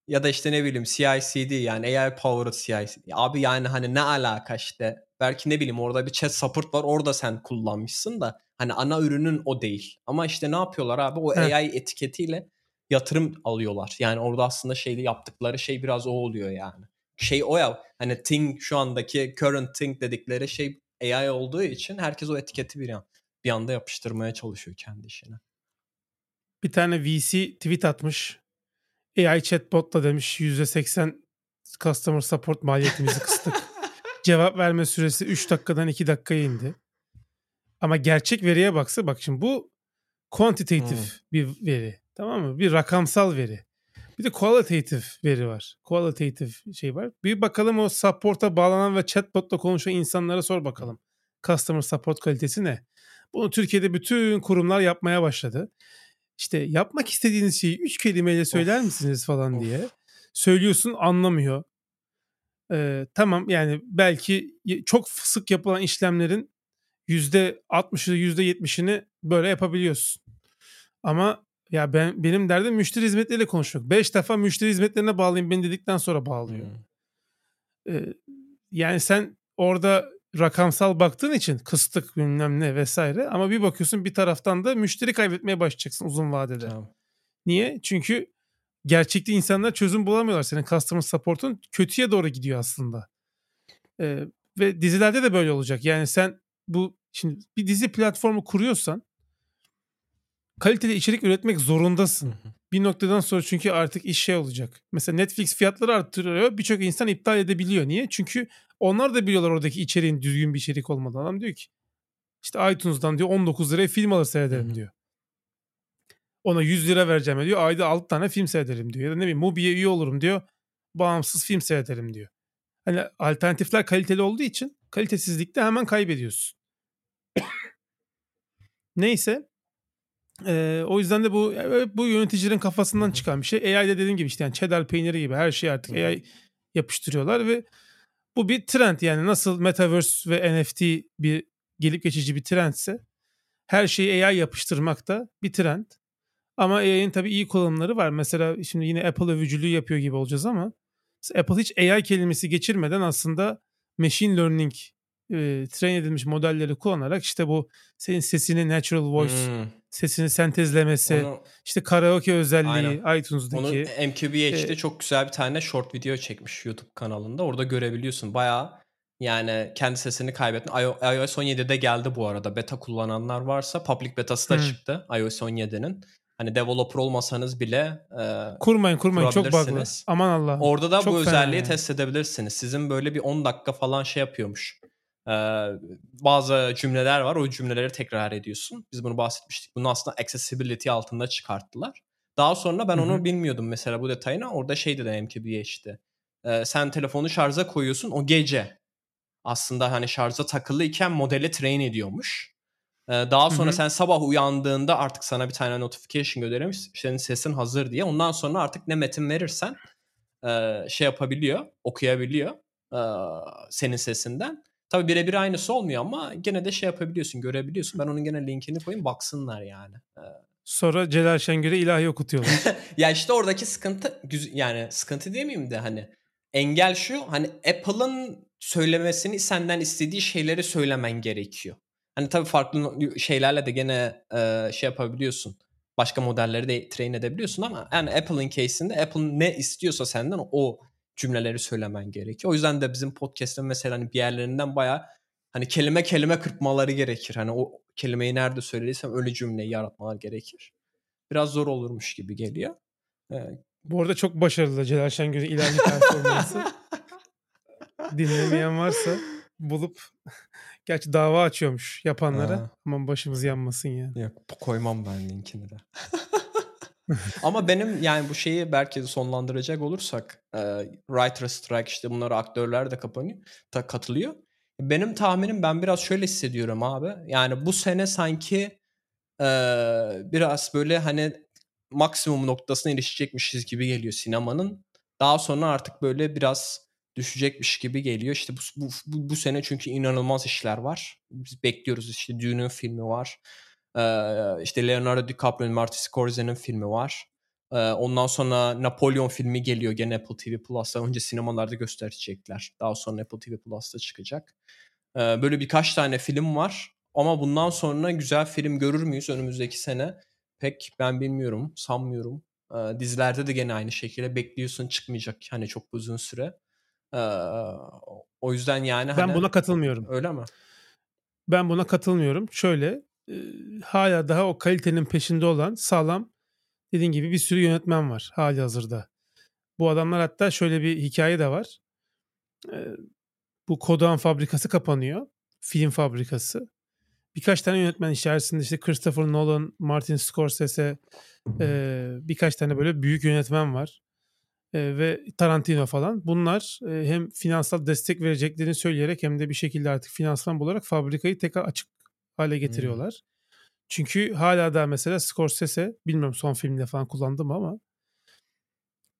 Speaker 2: Ya da işte ne bileyim CI/CD yani AI powered CI/CD. Abi yani hani ne alaka işte? Belki ne bileyim orada bir chat support var orada sen kullanmışsın da hani ana ürünün o değil. Ama işte ne yapıyorlar abi o
Speaker 1: Heh.
Speaker 2: AI etiketiyle yatırım alıyorlar. Yani orada aslında şeyli yaptıkları şey biraz o oluyor yani. Şey o ya hani Ting şu andaki current Ting dedikleri şey AI olduğu için herkes o etiketi bir an bir anda yapıştırmaya çalışıyor kendi işine.
Speaker 1: bir tane VC tweet atmış. AI chatbot'la demiş %80 customer support maliyetimizi kıstık. Cevap verme süresi 3 dakikadan 2 dakikaya indi. Ama gerçek veriye baksa bak şimdi bu quantitative
Speaker 2: Hmm.
Speaker 1: bir veri. Tamam mı? Bir rakamsal veri. Bir de qualitative veri var. Qualitative şey var. Bir bakalım o support'a bağlanan ve chatbot'la konuşan insanlara sor bakalım. Customer support kalitesi ne? Bunu Türkiye'de bütün kurumlar yapmaya başladı. İşte yapmak istediğiniz şeyi üç kelimeyle söyler
Speaker 2: Of,
Speaker 1: misiniz falan
Speaker 2: of.
Speaker 1: diye. Söylüyorsun anlamıyor. Ee, tamam yani belki çok sık yapılan işlemlerin %60'ı %70'ini böyle yapabiliyorsun. Ama ya ben benim derdim müşteri hizmetleriyle konuşmak. 5 defa müşteri hizmetlerine bağlayayım beni dedikten sonra bağlıyor.
Speaker 2: Hmm.
Speaker 1: Ee, yani sen orada rakamsal baktığın için kıstık bilmem ne vesaire ama bir bakıyorsun bir taraftan da müşteri kaybetmeye başlayacaksın uzun vadede.
Speaker 2: Tamam.
Speaker 1: Niye? Çünkü gerçekte insanlar çözüm bulamıyorlar. Senin customer support'un kötüye doğru gidiyor aslında. Ee, ve dizilerde de böyle olacak. Yani sen bu şimdi bir dizi platformu kuruyorsan kaliteli içerik üretmek zorundasın. Bir noktadan sonra çünkü artık iş şey olacak. Mesela Netflix fiyatları arttırıyor. Birçok insan iptal edebiliyor. Niye? Çünkü onlar da biliyorlar oradaki içeriğin düzgün bir içerik olmadan. Adam diyor ki işte iTunes'dan diyor 19 liraya film alır seyrederim
Speaker 2: Hı
Speaker 1: diyor. Ona 100 lira vereceğim diyor. Ayda 6 tane film seyrederim diyor. Ya da ne bileyim Mubi'ye üye olurum diyor. Bağımsız film seyrederim diyor. Hani alternatifler kaliteli olduğu için kalitesizlikte hemen kaybediyorsun. Neyse. Ee, o yüzden de bu bu yöneticilerin kafasından çıkan bir şey. AI'de dediğim gibi işte yani cheddar peyniri gibi her şey artık. AI yapıştırıyorlar ve bu bir trend yani nasıl metaverse ve NFT bir gelip geçici bir trendse her şeyi AI yapıştırmak da bir trend. Ama AI'nin tabii iyi kullanımları var. Mesela şimdi yine Apple övücülüğü yapıyor gibi olacağız ama Apple hiç AI kelimesi geçirmeden aslında machine learning e, train edilmiş modelleri kullanarak işte bu senin sesini natural voice
Speaker 2: Hmm.
Speaker 1: Sesini sentezlemesi,
Speaker 2: Onu,
Speaker 1: işte karaoke özelliği
Speaker 2: Aynen. onu
Speaker 1: iTunes'daki.
Speaker 2: MQBH'de
Speaker 1: e,
Speaker 2: çok güzel bir tane short video çekmiş YouTube kanalında. Orada görebiliyorsun. Bayağı yani kendi sesini kaybettin. iO- iOS 17'de geldi bu arada. Beta kullananlar varsa public betası da
Speaker 1: Hmm.
Speaker 2: çıktı iOS 17'nin. Hani developer olmasanız bile e,
Speaker 1: kurmayın kurmayın çok bug'lı. Aman Allah.
Speaker 2: Orada da
Speaker 1: Çok
Speaker 2: bu özelliği
Speaker 1: yani.
Speaker 2: test edebilirsiniz. Sizin böyle bir 10 dakika falan şey yapıyormuş. Bazı cümleler var. O cümleleri tekrar ediyorsun. Biz bunu bahsetmiştik. Bunu aslında accessibility altında çıkarttılar. Daha sonra ben
Speaker 1: Hı
Speaker 2: onu bilmiyordum mesela bu detayını. Orada şey dedi MKBH'de. Ee, sen telefonu şarja koyuyorsun o gece. Aslında hani şarja takılıyken modeli train ediyormuş. Ee, daha sonra
Speaker 1: Hı hı.
Speaker 2: sen sabah uyandığında artık sana bir tane notification göndermiş. Senin sesin hazır diye. Ondan sonra artık ne metin verirsen e, şey yapabiliyor, okuyabiliyor e, senin sesinden. Tabii birebir aynısı olmuyor ama gene de şey yapabiliyorsun, görebiliyorsun. Ben onun gene linkini koyayım baksınlar yani. E,
Speaker 1: Sonra Celal Şengör'e ilahi okutuyorlar.
Speaker 2: ya işte oradaki sıkıntı yani sıkıntı demeyeyim de hani engel şu hani Apple'ın söylemesini senden istediği şeyleri söylemen gerekiyor. Hani tabii farklı şeylerle de gene e, şey yapabiliyorsun. Başka modelleri de train edebiliyorsun ama yani Apple'ın case'inde Apple ne istiyorsa senden o cümleleri söylemen gerekiyor. O yüzden de bizim podcast'ın mesela hani bir yerlerinden bayağı hani kelime kelime kırpmaları gerekir. Hani o kelimeyi nerede söylediysem öyle cümleyi yaratmalar gerekir. Biraz zor olurmuş gibi geliyor. Ee,
Speaker 1: Bu arada çok başarılı Celal Şengör'ün ilahi performansı. Dinlemeyen varsa bulup gerçi dava açıyormuş yapanlara.
Speaker 2: Aa.
Speaker 1: Aman başımız yanmasın yani.
Speaker 2: Yok koymam ben linkini de. Ama benim yani bu şeyi belki sonlandıracak olursak e, writer strike işte bunlara aktörler de kapanıyor, ta, katılıyor. Benim tahminim ben biraz şöyle hissediyorum abi. Yani bu sene sanki e, biraz böyle hani maksimum noktasına erişecekmişiz gibi geliyor sinemanın. Daha sonra artık böyle biraz düşecekmiş gibi geliyor. İşte bu, bu, bu, bu sene çünkü inanılmaz işler var. Biz bekliyoruz işte Dune'un filmi var. Ee, işte Leonardo DiCaprio'nun Martin Scorsese'nin filmi var. Ee, ondan sonra Napolyon filmi geliyor gene Apple TV Plus'ta. Önce sinemalarda gösterecekler. Daha sonra Apple TV Plus'ta çıkacak. Ee, böyle birkaç tane film var. Ama bundan sonra güzel film görür müyüz önümüzdeki sene? Pek ben bilmiyorum, sanmıyorum. Ee, dizilerde de gene aynı şekilde bekliyorsun çıkmayacak hani çok uzun süre. Ee, o yüzden yani
Speaker 1: Ben
Speaker 2: hani
Speaker 1: buna katılmıyorum.
Speaker 2: öyle mi?
Speaker 1: Ben buna katılmıyorum. Şöyle e, hala daha o kalitenin peşinde olan sağlam dediğin gibi bir sürü yönetmen var hali hazırda. Bu adamlar hatta şöyle bir hikaye de var. Ee, bu Kodan fabrikası kapanıyor. Film fabrikası. Birkaç tane yönetmen içerisinde işte Christopher Nolan, Martin Scorsese, e, birkaç tane böyle büyük yönetmen var. E, ve Tarantino falan. Bunlar e, hem finansal destek vereceklerini söyleyerek hem de bir şekilde artık finansman bularak fabrikayı tekrar açık hale getiriyorlar. Hmm. Çünkü hala da mesela Scorsese, bilmiyorum son filmde falan kullandım ama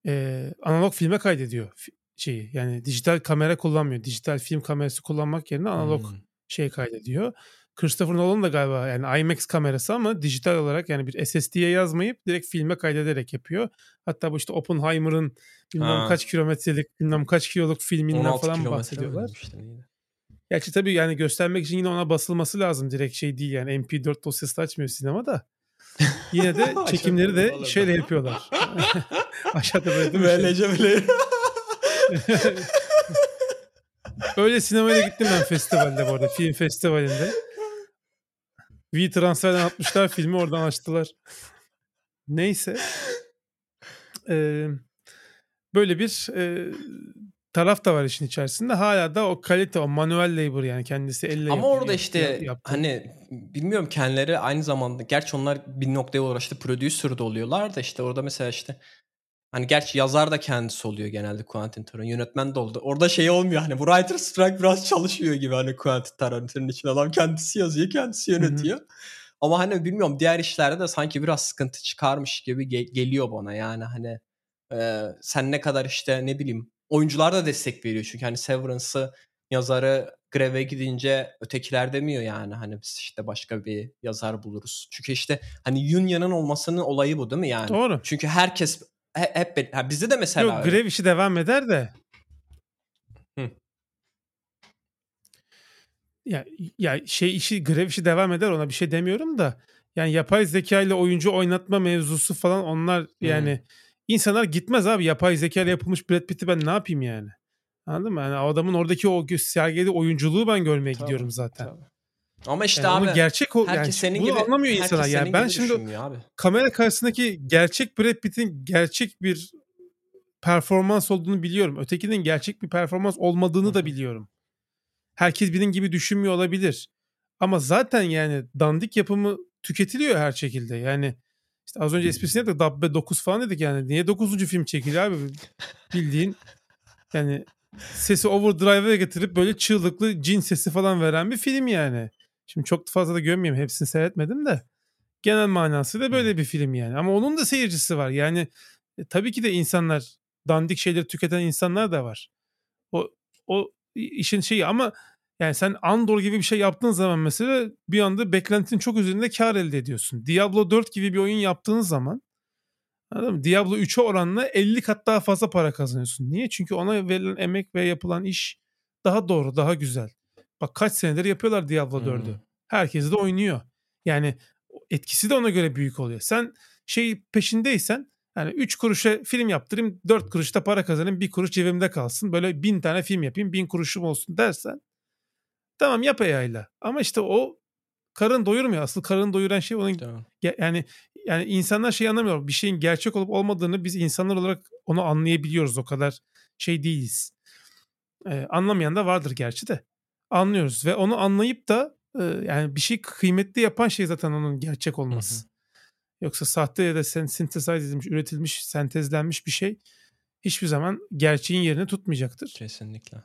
Speaker 1: e, analog filme kaydediyor şeyi. Yani dijital kamera kullanmıyor. Dijital film kamerası kullanmak yerine analog hmm. şey kaydediyor. Christopher Nolan da galiba yani IMAX kamerası ama dijital olarak yani bir SSD'ye yazmayıp direkt filme kaydederek yapıyor. Hatta bu işte Oppenheimer'ın bilmem ha. kaç kilometrelik bilmem kaç kiloluk filminden falan bahsediyorlar. Işte, Gerçi tabii yani göstermek için yine ona basılması lazım. Direkt şey değil yani MP4 dosyası açmıyor sinema da. Yine de çekimleri de şöyle yapıyorlar. Aşağıda böyle? Böylece bile. Öyle sinemaya gittim ben festivalde bu arada. Film festivalinde. V transferden atmışlar filmi oradan açtılar. Neyse. Ee, böyle bir e, taraf da var işin içerisinde. Hala da o kalite, o manuel labor yani kendisi elle
Speaker 2: Ama orada işte yaptı. hani bilmiyorum kendileri aynı zamanda gerçi onlar bir noktaya uğraştı producer de oluyorlar da işte orada mesela işte Hani gerçi yazar da kendisi oluyor genelde Quentin Tarantino. Yönetmen de oldu. Orada şey olmuyor hani bu writer strike biraz çalışıyor gibi hani Quentin Tarantino'nun için adam kendisi yazıyor, kendisi yönetiyor. Hı-hı. Ama hani bilmiyorum diğer işlerde de sanki biraz sıkıntı çıkarmış gibi ge- geliyor bana yani hani e, sen ne kadar işte ne bileyim oyuncular da destek veriyor çünkü hani Severance'ı yazarı greve gidince ötekiler demiyor yani hani biz işte başka bir yazar buluruz. Çünkü işte hani Union'ın olmasının olayı bu değil mi yani?
Speaker 1: Doğru.
Speaker 2: Çünkü herkes hep, hep ha, bizde de mesela
Speaker 1: Yok grev işi devam eder de. Hı. Ya, ya şey işi grev işi devam eder ona bir şey demiyorum da yani yapay zeka ile oyuncu oynatma mevzusu falan onlar yani. İnsanlar gitmez abi yapay zeka ile yapılmış Brad Pitt'i ben ne yapayım yani. Anladın mı? Yani adamın oradaki o sergilediği oyunculuğu ben görmeye tabii, gidiyorum zaten. Tabii.
Speaker 2: Ama işte yani abi
Speaker 1: gerçek o yani senin bunu gibi, anlamıyor insanlar. Yani ben şimdi abi. kamera karşısındaki gerçek Brad Pitt'in gerçek bir performans olduğunu biliyorum. Ötekinin gerçek bir performans olmadığını da biliyorum. Herkes benim gibi düşünmüyor olabilir. Ama zaten yani dandik yapımı tüketiliyor her şekilde. Yani işte az önce esprisine de Dabbe 9 falan dedik yani. Niye 9. film çekiliyor abi? Bildiğin yani sesi overdrive'e getirip böyle çığlıklı cin sesi falan veren bir film yani. Şimdi çok fazla da gömmeyeyim. Hepsini seyretmedim de. Genel manası da böyle bir film yani. Ama onun da seyircisi var. Yani e, tabii ki de insanlar dandik şeyleri tüketen insanlar da var. O o işin şeyi ama yani sen Andor gibi bir şey yaptığın zaman mesela bir anda beklentinin çok üzerinde kar elde ediyorsun. Diablo 4 gibi bir oyun yaptığın zaman anladın mı? Diablo 3'e oranla 50 kat daha fazla para kazanıyorsun. Niye? Çünkü ona verilen emek ve yapılan iş daha doğru, daha güzel. Bak kaç senedir yapıyorlar Diablo 4'ü. Hmm. Herkes de oynuyor. Yani etkisi de ona göre büyük oluyor. Sen şey peşindeysen yani 3 kuruşa film yaptırayım 4 kuruşta para kazanayım 1 kuruş cebimde kalsın. Böyle bin tane film yapayım 1000 kuruşum olsun dersen tamam yap ayağıyla. Ama işte o karın doyurmuyor. Asıl karın doyuran şey onun tamam. yani yani insanlar şey anlamıyor. Bir şeyin gerçek olup olmadığını biz insanlar olarak onu anlayabiliyoruz. O kadar şey değiliz. Ee, anlamayan da vardır gerçi de anlıyoruz ve onu anlayıp da e, yani bir şey kıymetli yapan şey zaten onun gerçek olması. Hı hı. Yoksa sahte ya da sen synthesize edilmiş, üretilmiş, sentezlenmiş bir şey hiçbir zaman gerçeğin yerini tutmayacaktır.
Speaker 2: Kesinlikle.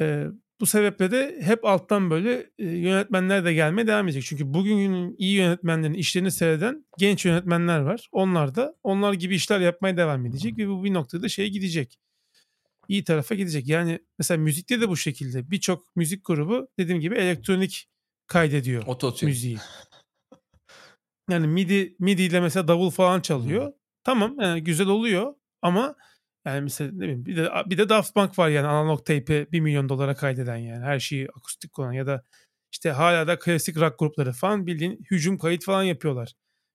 Speaker 1: Ee, bu sebeple de hep alttan böyle e, yönetmenler de gelmeye devam edecek. Çünkü bugünün iyi yönetmenlerin işlerini seyreden genç yönetmenler var. Onlar da onlar gibi işler yapmaya devam edecek ve bu bir noktada şeye gidecek iyi tarafa gidecek. Yani mesela müzikte de bu şekilde. Birçok müzik grubu dediğim gibi elektronik kaydediyor Ototune. müziği. Yani MIDI MIDI ile mesela davul falan çalıyor. Tamam yani güzel oluyor ama yani mesela ne bileyim bir de bir de Daft Punk var yani analog tape'i 1 milyon dolara kaydeden yani her şeyi akustik kullanan ya da işte hala da klasik rock grupları falan bildiğin hücum kayıt falan yapıyorlar.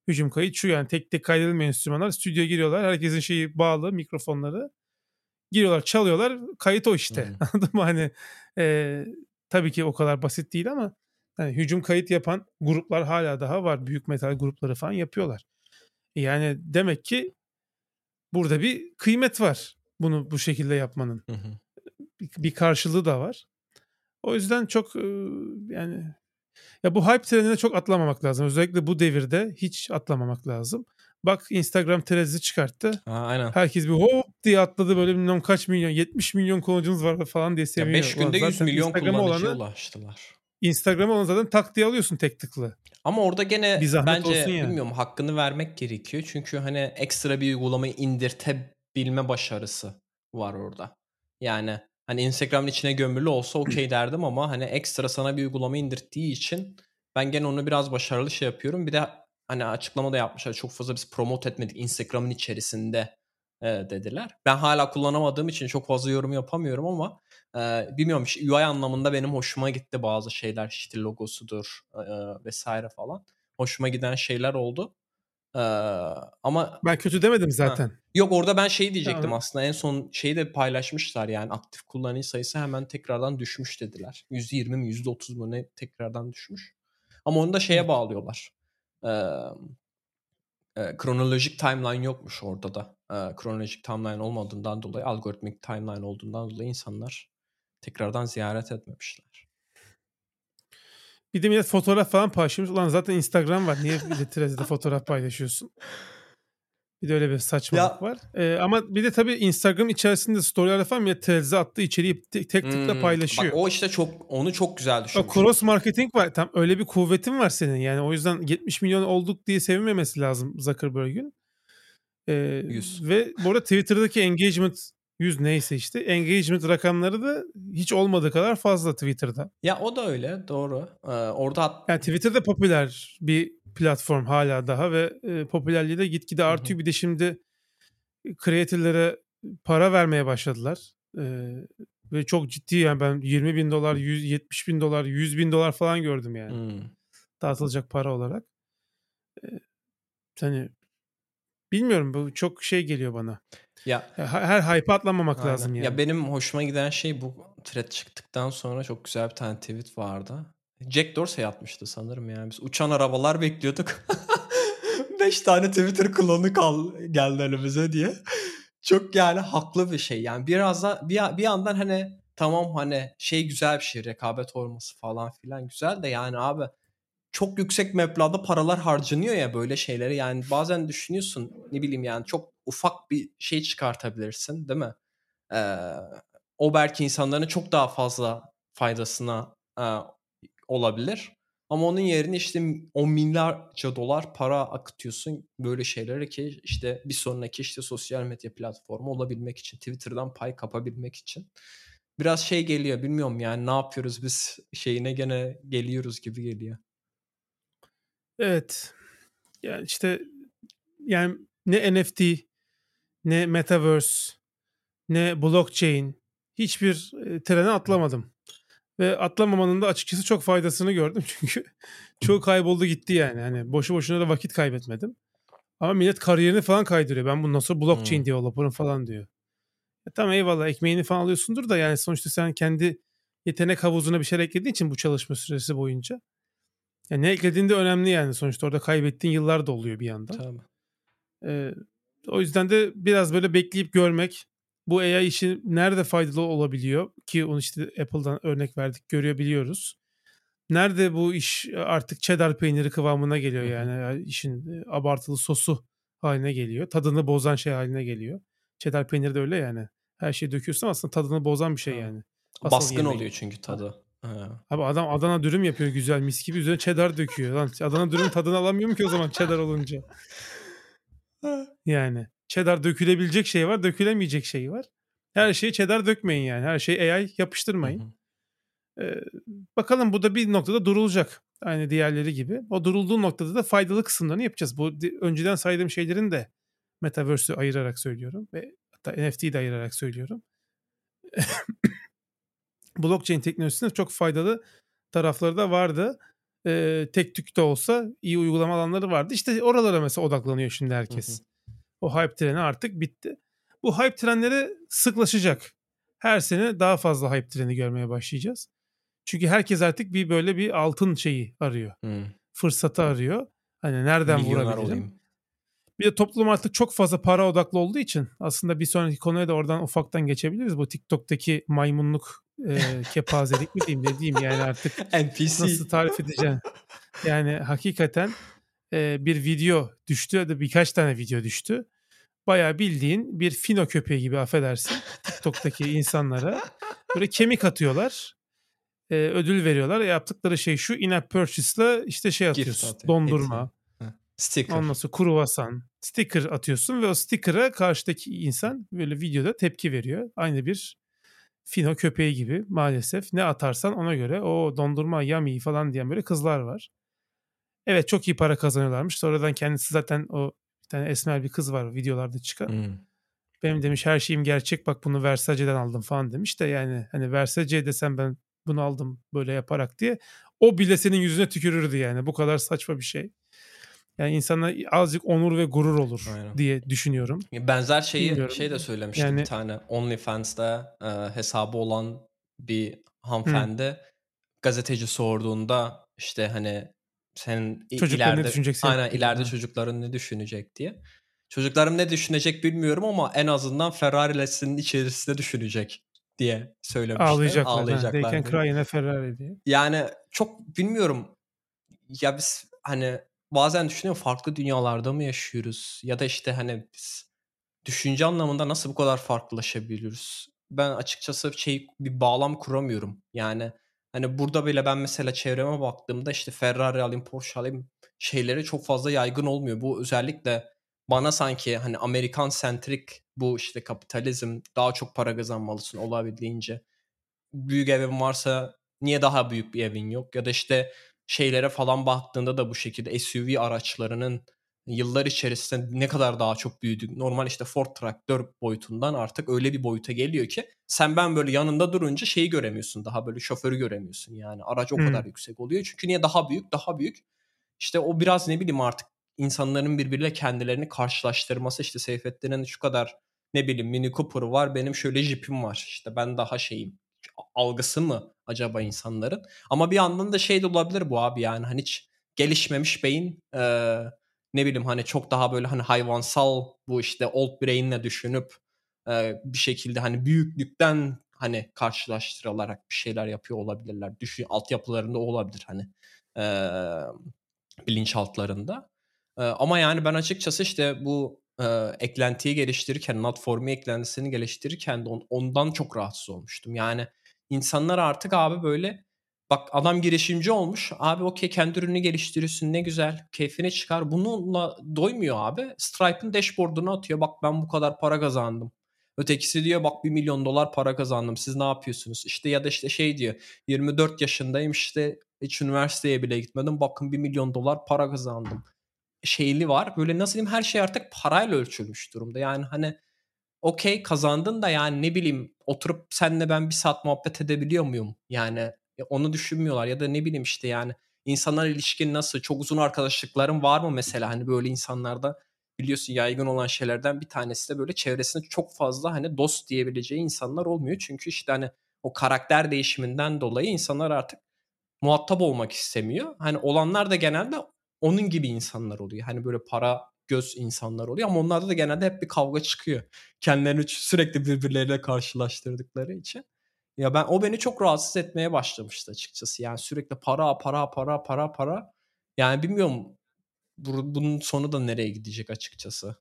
Speaker 1: Hücum kayıt şu yani tek tek kaydedilmeyen enstrümanlar stüdyoya giriyorlar. Herkesin şeyi bağlı mikrofonları giriyorlar çalıyorlar kayıt o işte. Hmm. Anladın mı? Hani e, tabii ki o kadar basit değil ama yani hücum kayıt yapan gruplar hala daha var. Büyük metal grupları falan yapıyorlar. Yani demek ki burada bir kıymet var bunu bu şekilde yapmanın.
Speaker 2: Hı hı.
Speaker 1: Bir, bir karşılığı da var. O yüzden çok e, yani ya bu hype trenine çok atlamamak lazım. Özellikle bu devirde hiç atlamamak lazım. Bak Instagram terezi çıkarttı.
Speaker 2: Ha, aynen.
Speaker 1: Herkes bir hop diye atladı böyle bilmem kaç milyon 70 milyon kullanıcımız var falan diye seviniyor.
Speaker 2: 5
Speaker 1: Ulan
Speaker 2: günde 100
Speaker 1: zaten
Speaker 2: milyon
Speaker 1: Instagram'a
Speaker 2: kullanıcıya
Speaker 1: olanı,
Speaker 2: ulaştılar.
Speaker 1: Instagram'a zaten tak diye alıyorsun tek tıklı.
Speaker 2: Ama orada gene
Speaker 1: Bir
Speaker 2: bence
Speaker 1: yani.
Speaker 2: bilmiyorum hakkını vermek gerekiyor. Çünkü hani ekstra bir uygulamayı indirtebilme başarısı var orada. Yani hani Instagram'ın içine gömülü olsa okey derdim ama hani ekstra sana bir uygulama indirttiği için ben gene onu biraz başarılı şey yapıyorum. Bir de hani açıklama da yapmışlar. Çok fazla biz promote etmedik Instagram'ın içerisinde e, dediler. Ben hala kullanamadığım için çok fazla yorum yapamıyorum ama bilmiyorum UI anlamında benim hoşuma gitti bazı şeyler. İşte logosudur e, vesaire falan. Hoşuma giden şeyler oldu. Ama
Speaker 1: Ben kötü demedim zaten.
Speaker 2: Yok orada ben şey diyecektim
Speaker 1: Tamam.
Speaker 2: aslında en son şeyi de paylaşmışlar yani aktif kullanıcı sayısı hemen tekrardan düşmüş dediler. %20 mi %30 mu ne tekrardan düşmüş. Ama onu da şeye bağlıyorlar. Ee, e, kronolojik timeline yokmuş orada da. Kronolojik timeline olmadığından dolayı algoritmik timeline olduğundan dolayı insanlar tekrardan ziyaret etmemişler.
Speaker 1: Bir de millet fotoğraf falan paylaşmış. Ulan zaten Instagram var. Niye Threads'de fotoğraf paylaşıyorsun? Bir de öyle bir saçmalık
Speaker 2: Ya-
Speaker 1: var. Ee, ama bir de tabii Instagram içerisinde storyler falan millet Threads'e attığı içeriği tek tıkla
Speaker 2: Hmm,
Speaker 1: paylaşıyor.
Speaker 2: Bak o işte çok onu çok güzel düşünmüş.
Speaker 1: cross marketing var. Tam öyle bir kuvvetin var senin. Yani o yüzden 70 milyon olduk diye sevinmemesi lazım Zuckerberg'ün. Ee,
Speaker 2: 100.
Speaker 1: Ve bu arada Twitter'daki engagement 100 neyse işte engagement rakamları da hiç olmadığı kadar fazla Twitter'da.
Speaker 2: Ya o da öyle doğru. Ee, orada hat-
Speaker 1: Yani Twitter'da popüler bir platform hala daha ve e, popülerliği de gitgide artıyor. Bir de şimdi creator'lara para vermeye başladılar. Ee, ve çok ciddi yani ben 20 bin dolar, 170 bin dolar, 100 bin dolar falan gördüm yani.
Speaker 2: Hmm.
Speaker 1: Dağıtılacak para olarak. Ee, hani bilmiyorum bu çok şey geliyor bana.
Speaker 2: Ya
Speaker 1: Her, hype'a atlamamak
Speaker 2: Aynen.
Speaker 1: lazım yani.
Speaker 2: Ya benim hoşuma giden şey bu thread çıktıktan sonra çok güzel bir tane tweet vardı. Jack Dorsey atmıştı sanırım yani. Biz uçan arabalar bekliyorduk. 5 tane Twitter klonu kal geldi önümüze diye. Çok yani haklı bir şey. Yani biraz da bir, bir yandan hani tamam hani şey güzel bir şey rekabet olması falan filan güzel de yani abi çok yüksek meblağda paralar harcanıyor ya böyle şeyleri. Yani bazen düşünüyorsun ne bileyim yani çok ufak bir şey çıkartabilirsin değil mi? Ee, o belki insanların çok daha fazla faydasına e, olabilir. Ama onun yerine işte on milyarca dolar para akıtıyorsun böyle şeylere ki işte bir sonraki işte sosyal medya platformu olabilmek için Twitter'dan pay kapabilmek için. Biraz şey geliyor bilmiyorum yani ne yapıyoruz biz şeyine gene geliyoruz gibi geliyor.
Speaker 1: Evet. Yani işte yani ne NFT ne metaverse ne blockchain hiçbir trene atlamadım. Ve atlamamanın da açıkçası çok faydasını gördüm çünkü çoğu kayboldu gitti yani. Hani boşu boşuna da vakit kaybetmedim. Ama millet kariyerini falan kaydırıyor. Ben bundan sonra blockchain
Speaker 2: Hmm.
Speaker 1: developer'ım falan diyor. E tamam eyvallah ekmeğini falan alıyorsundur da yani sonuçta sen kendi yetenek havuzuna bir şeyler eklediğin için bu çalışma süresi boyunca. Yani ne eklediğin de önemli yani sonuçta orada kaybettiğin yıllar da oluyor bir yandan.
Speaker 2: Tabii.
Speaker 1: Ee, o yüzden de biraz böyle bekleyip görmek bu AI işi nerede faydalı olabiliyor ki onu işte Apple'dan örnek verdik görebiliyoruz. Nerede bu iş artık cheddar peyniri kıvamına geliyor yani Yani işin e, abartılı sosu haline geliyor. Tadını bozan şey haline geliyor. Cheddar peyniri de öyle yani. Her şeyi döküyorsun aslında tadını bozan bir şey yani. Asıl
Speaker 2: Baskın
Speaker 1: yemeği.
Speaker 2: oluyor çünkü tadı. Ha.
Speaker 1: Abi adam Adana dürüm yapıyor güzel mis gibi üzerine cheddar döküyor. Lan Adana dürüm tadını alamıyorum ki o zaman cheddar olunca. Yani cheddar dökülebilecek şey var, dökülemeyecek şey var. Her şeyi cheddar dökmeyin yani. Her şeyi AI yapıştırmayın.
Speaker 2: hı.
Speaker 1: Ee, bakalım bu da bir noktada durulacak. Aynı diğerleri gibi. O durulduğu noktada da faydalı kısımlarını yapacağız. Bu önceden saydığım şeylerin de Metaverse'ü ayırarak söylüyorum ve hatta NFT'yi de ayırarak söylüyorum. Blockchain teknolojisinin çok faydalı tarafları da vardı. Ee, tek tük de olsa iyi uygulama alanları vardı. İşte oralara mesela odaklanıyor şimdi herkes. O hype treni artık bitti. Bu hype trenleri sıklaşacak. Her sene daha fazla hype treni görmeye başlayacağız. Çünkü herkes artık bir böyle bir altın şeyi arıyor.
Speaker 2: Hı.
Speaker 1: Fırsatı arıyor. Hani nereden
Speaker 2: Milyoner
Speaker 1: vurabilirim?
Speaker 2: olayım.
Speaker 1: Bir de toplum artık çok fazla para odaklı olduğu için aslında bir sonraki konuya da oradan ufaktan geçebiliriz. Bu TikTok'taki maymunluk e, kepazelik mi diyeyim ne diyeyim yani artık
Speaker 2: NPC.
Speaker 1: nasıl tarif edeceğim. Yani hakikaten e, bir video düştü ya da birkaç tane video düştü. Bayağı bildiğin bir fino köpeği gibi affedersin TikTok'taki insanlara. Böyle kemik atıyorlar. E, ödül veriyorlar. Yaptıkları şey şu in-app purchase'la işte şey
Speaker 2: Gift
Speaker 1: atıyorsun.
Speaker 2: atıyor,
Speaker 1: dondurma.
Speaker 2: Sticker.
Speaker 1: Ondan sonra kruvasan, sticker atıyorsun ve o sticker'a karşıdaki insan böyle videoda tepki veriyor. Aynı bir fino köpeği gibi maalesef. Ne atarsan ona göre o dondurma yummy falan diyen böyle kızlar var. Evet çok iyi para kazanıyorlarmış. Sonradan kendisi zaten o bir tane esmer bir kız var videolarda çıkan.
Speaker 2: Hmm.
Speaker 1: Benim demiş her şeyim gerçek bak bunu Versace'den aldım falan demiş de yani hani Versace desem ben bunu aldım böyle yaparak diye o bile senin yüzüne tükürürdü yani bu kadar saçma bir şey. Yani insana azıcık onur ve gurur olur
Speaker 2: Aynen.
Speaker 1: diye düşünüyorum.
Speaker 2: Benzer şeyi
Speaker 1: Bilmiyorum.
Speaker 2: şey de söylemişti
Speaker 1: Yani-
Speaker 2: bir tane OnlyFans'ta e, hesabı olan bir hanımefendi gazeteci sorduğunda işte hani senin
Speaker 1: Çocuklar ne
Speaker 2: ileride
Speaker 1: düşünecek senin
Speaker 2: aynen ileride
Speaker 1: Ha.
Speaker 2: çocukların ne düşünecek diye. Çocuklarım ne düşünecek bilmiyorum ama en azından Ferrari'lesinin içerisinde düşünecek diye söylemişti.
Speaker 1: Ağlayacaklar. ha,
Speaker 2: Ağlayacaklar
Speaker 1: They can
Speaker 2: diye.
Speaker 1: cry in a Ferrari diye.
Speaker 2: Yani çok bilmiyorum. Ya biz hani bazen düşünüyorum farklı dünyalarda mı yaşıyoruz? Ya da işte hani biz düşünce anlamında nasıl bu kadar farklılaşabiliyoruz? Ben açıkçası şey bir bağlam kuramıyorum. Yani hani burada bile ben mesela çevreme baktığımda işte Ferrari alayım, Porsche alayım şeyleri çok fazla yaygın olmuyor. Bu özellikle bana sanki hani Amerikan sentrik bu işte kapitalizm daha çok para kazanmalısın olabildiğince. Büyük evin varsa niye daha büyük bir evin yok? Ya da işte şeylere falan baktığında da bu şekilde SUV araçlarının yıllar içerisinde ne kadar daha çok büyüdük. Normal işte Ford traktör boyutundan artık öyle bir boyuta geliyor ki sen ben böyle yanında durunca şeyi göremiyorsun. Daha böyle şoförü göremiyorsun yani. Araç o
Speaker 1: Hmm.
Speaker 2: kadar yüksek oluyor. Çünkü niye daha büyük, daha büyük. İşte o biraz ne bileyim artık insanların birbiriyle kendilerini karşılaştırması işte Seyfettin'in şu kadar ne bileyim Mini Cooper var benim şöyle Jeep'im var işte ben daha şeyim algısı mı acaba insanların ama bir yandan da şey de olabilir bu abi yani hani hiç gelişmemiş beyin eee, ne bileyim hani çok daha böyle hani hayvansal bu işte old brain'le düşünüp eee, bir şekilde hani büyüklükten hani karşılaştırılarak bir şeyler yapıyor olabilirler. Düşün altyapılarında olabilir hani eee bilinçaltlarında. Eee, ama yani ben açıkçası işte bu eee, eklentiyi geliştirirken, Notform eklentisini geliştirirken de on- ondan çok rahatsız olmuştum. Yani insanlar artık abi böyle bak adam girişimci olmuş. Abi okey kendi ürünü geliştiriyorsun ne güzel. Keyfini çıkar. Bununla doymuyor abi. Stripe'ın dashboard'unu atıyor. Bak ben bu kadar para kazandım. Ötekisi diyor bak 1 milyon dolar para kazandım. Siz ne yapıyorsunuz? İşte ya da işte şey diyor. 24 yaşındayım işte hiç üniversiteye bile gitmedim. Bakın 1 milyon dolar para kazandım. Şeyli var. Böyle nasıl diyeyim her şey artık parayla ölçülmüş durumda. Yani hani okey kazandın da yani ne bileyim oturup senle ben bir saat muhabbet edebiliyor muyum? Yani onu düşünmüyorlar ya da ne bileyim işte yani insanlar ilişkin nasıl? Çok uzun arkadaşlıkların var mı mesela? Hani böyle insanlarda biliyorsun yaygın olan şeylerden bir tanesi de böyle çevresinde çok fazla hani dost diyebileceği insanlar olmuyor. Çünkü işte hani o karakter değişiminden dolayı insanlar artık muhatap olmak istemiyor. Hani olanlar da genelde onun gibi insanlar oluyor. Hani böyle para göz insanlar oluyor ama onlarda da genelde hep bir kavga çıkıyor. Kendilerini sürekli birbirleriyle karşılaştırdıkları için. Ya ben o beni çok rahatsız etmeye başlamıştı açıkçası. Yani sürekli para para para para para. Yani bilmiyorum bu- bunun sonu da nereye gidecek açıkçası.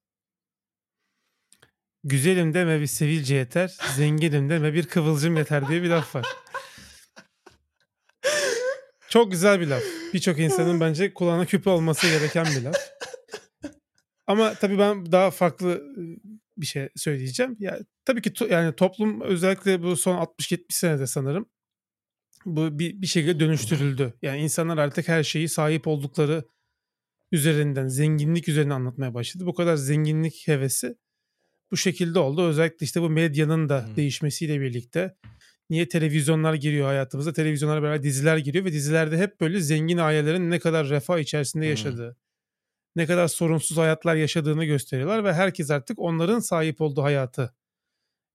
Speaker 1: Güzelim deme bir sivilce yeter, zenginim deme bir kıvılcım yeter diye bir laf var. Çok güzel bir laf. Birçok insanın bence kulağına küpe olması gereken bir laf. Ama tabii ben daha farklı bir şey söyleyeceğim. Ya tabii ki to- yani toplum özellikle bu son 60-70 senede sanırım bu bir, bir şekilde dönüştürüldü. Yani insanlar artık her şeyi sahip oldukları üzerinden, zenginlik üzerine anlatmaya başladı. Bu kadar zenginlik hevesi bu şekilde oldu. Özellikle işte bu medyanın da
Speaker 2: Hmm.
Speaker 1: değişmesiyle birlikte niye televizyonlar giriyor hayatımıza? Televizyonlara beraber diziler giriyor ve dizilerde hep böyle zengin ailelerin ne kadar refah içerisinde
Speaker 2: Hmm.
Speaker 1: Ne kadar sorunsuz hayatlar yaşadığını gösteriyorlar ve herkes artık onların sahip olduğu hayatı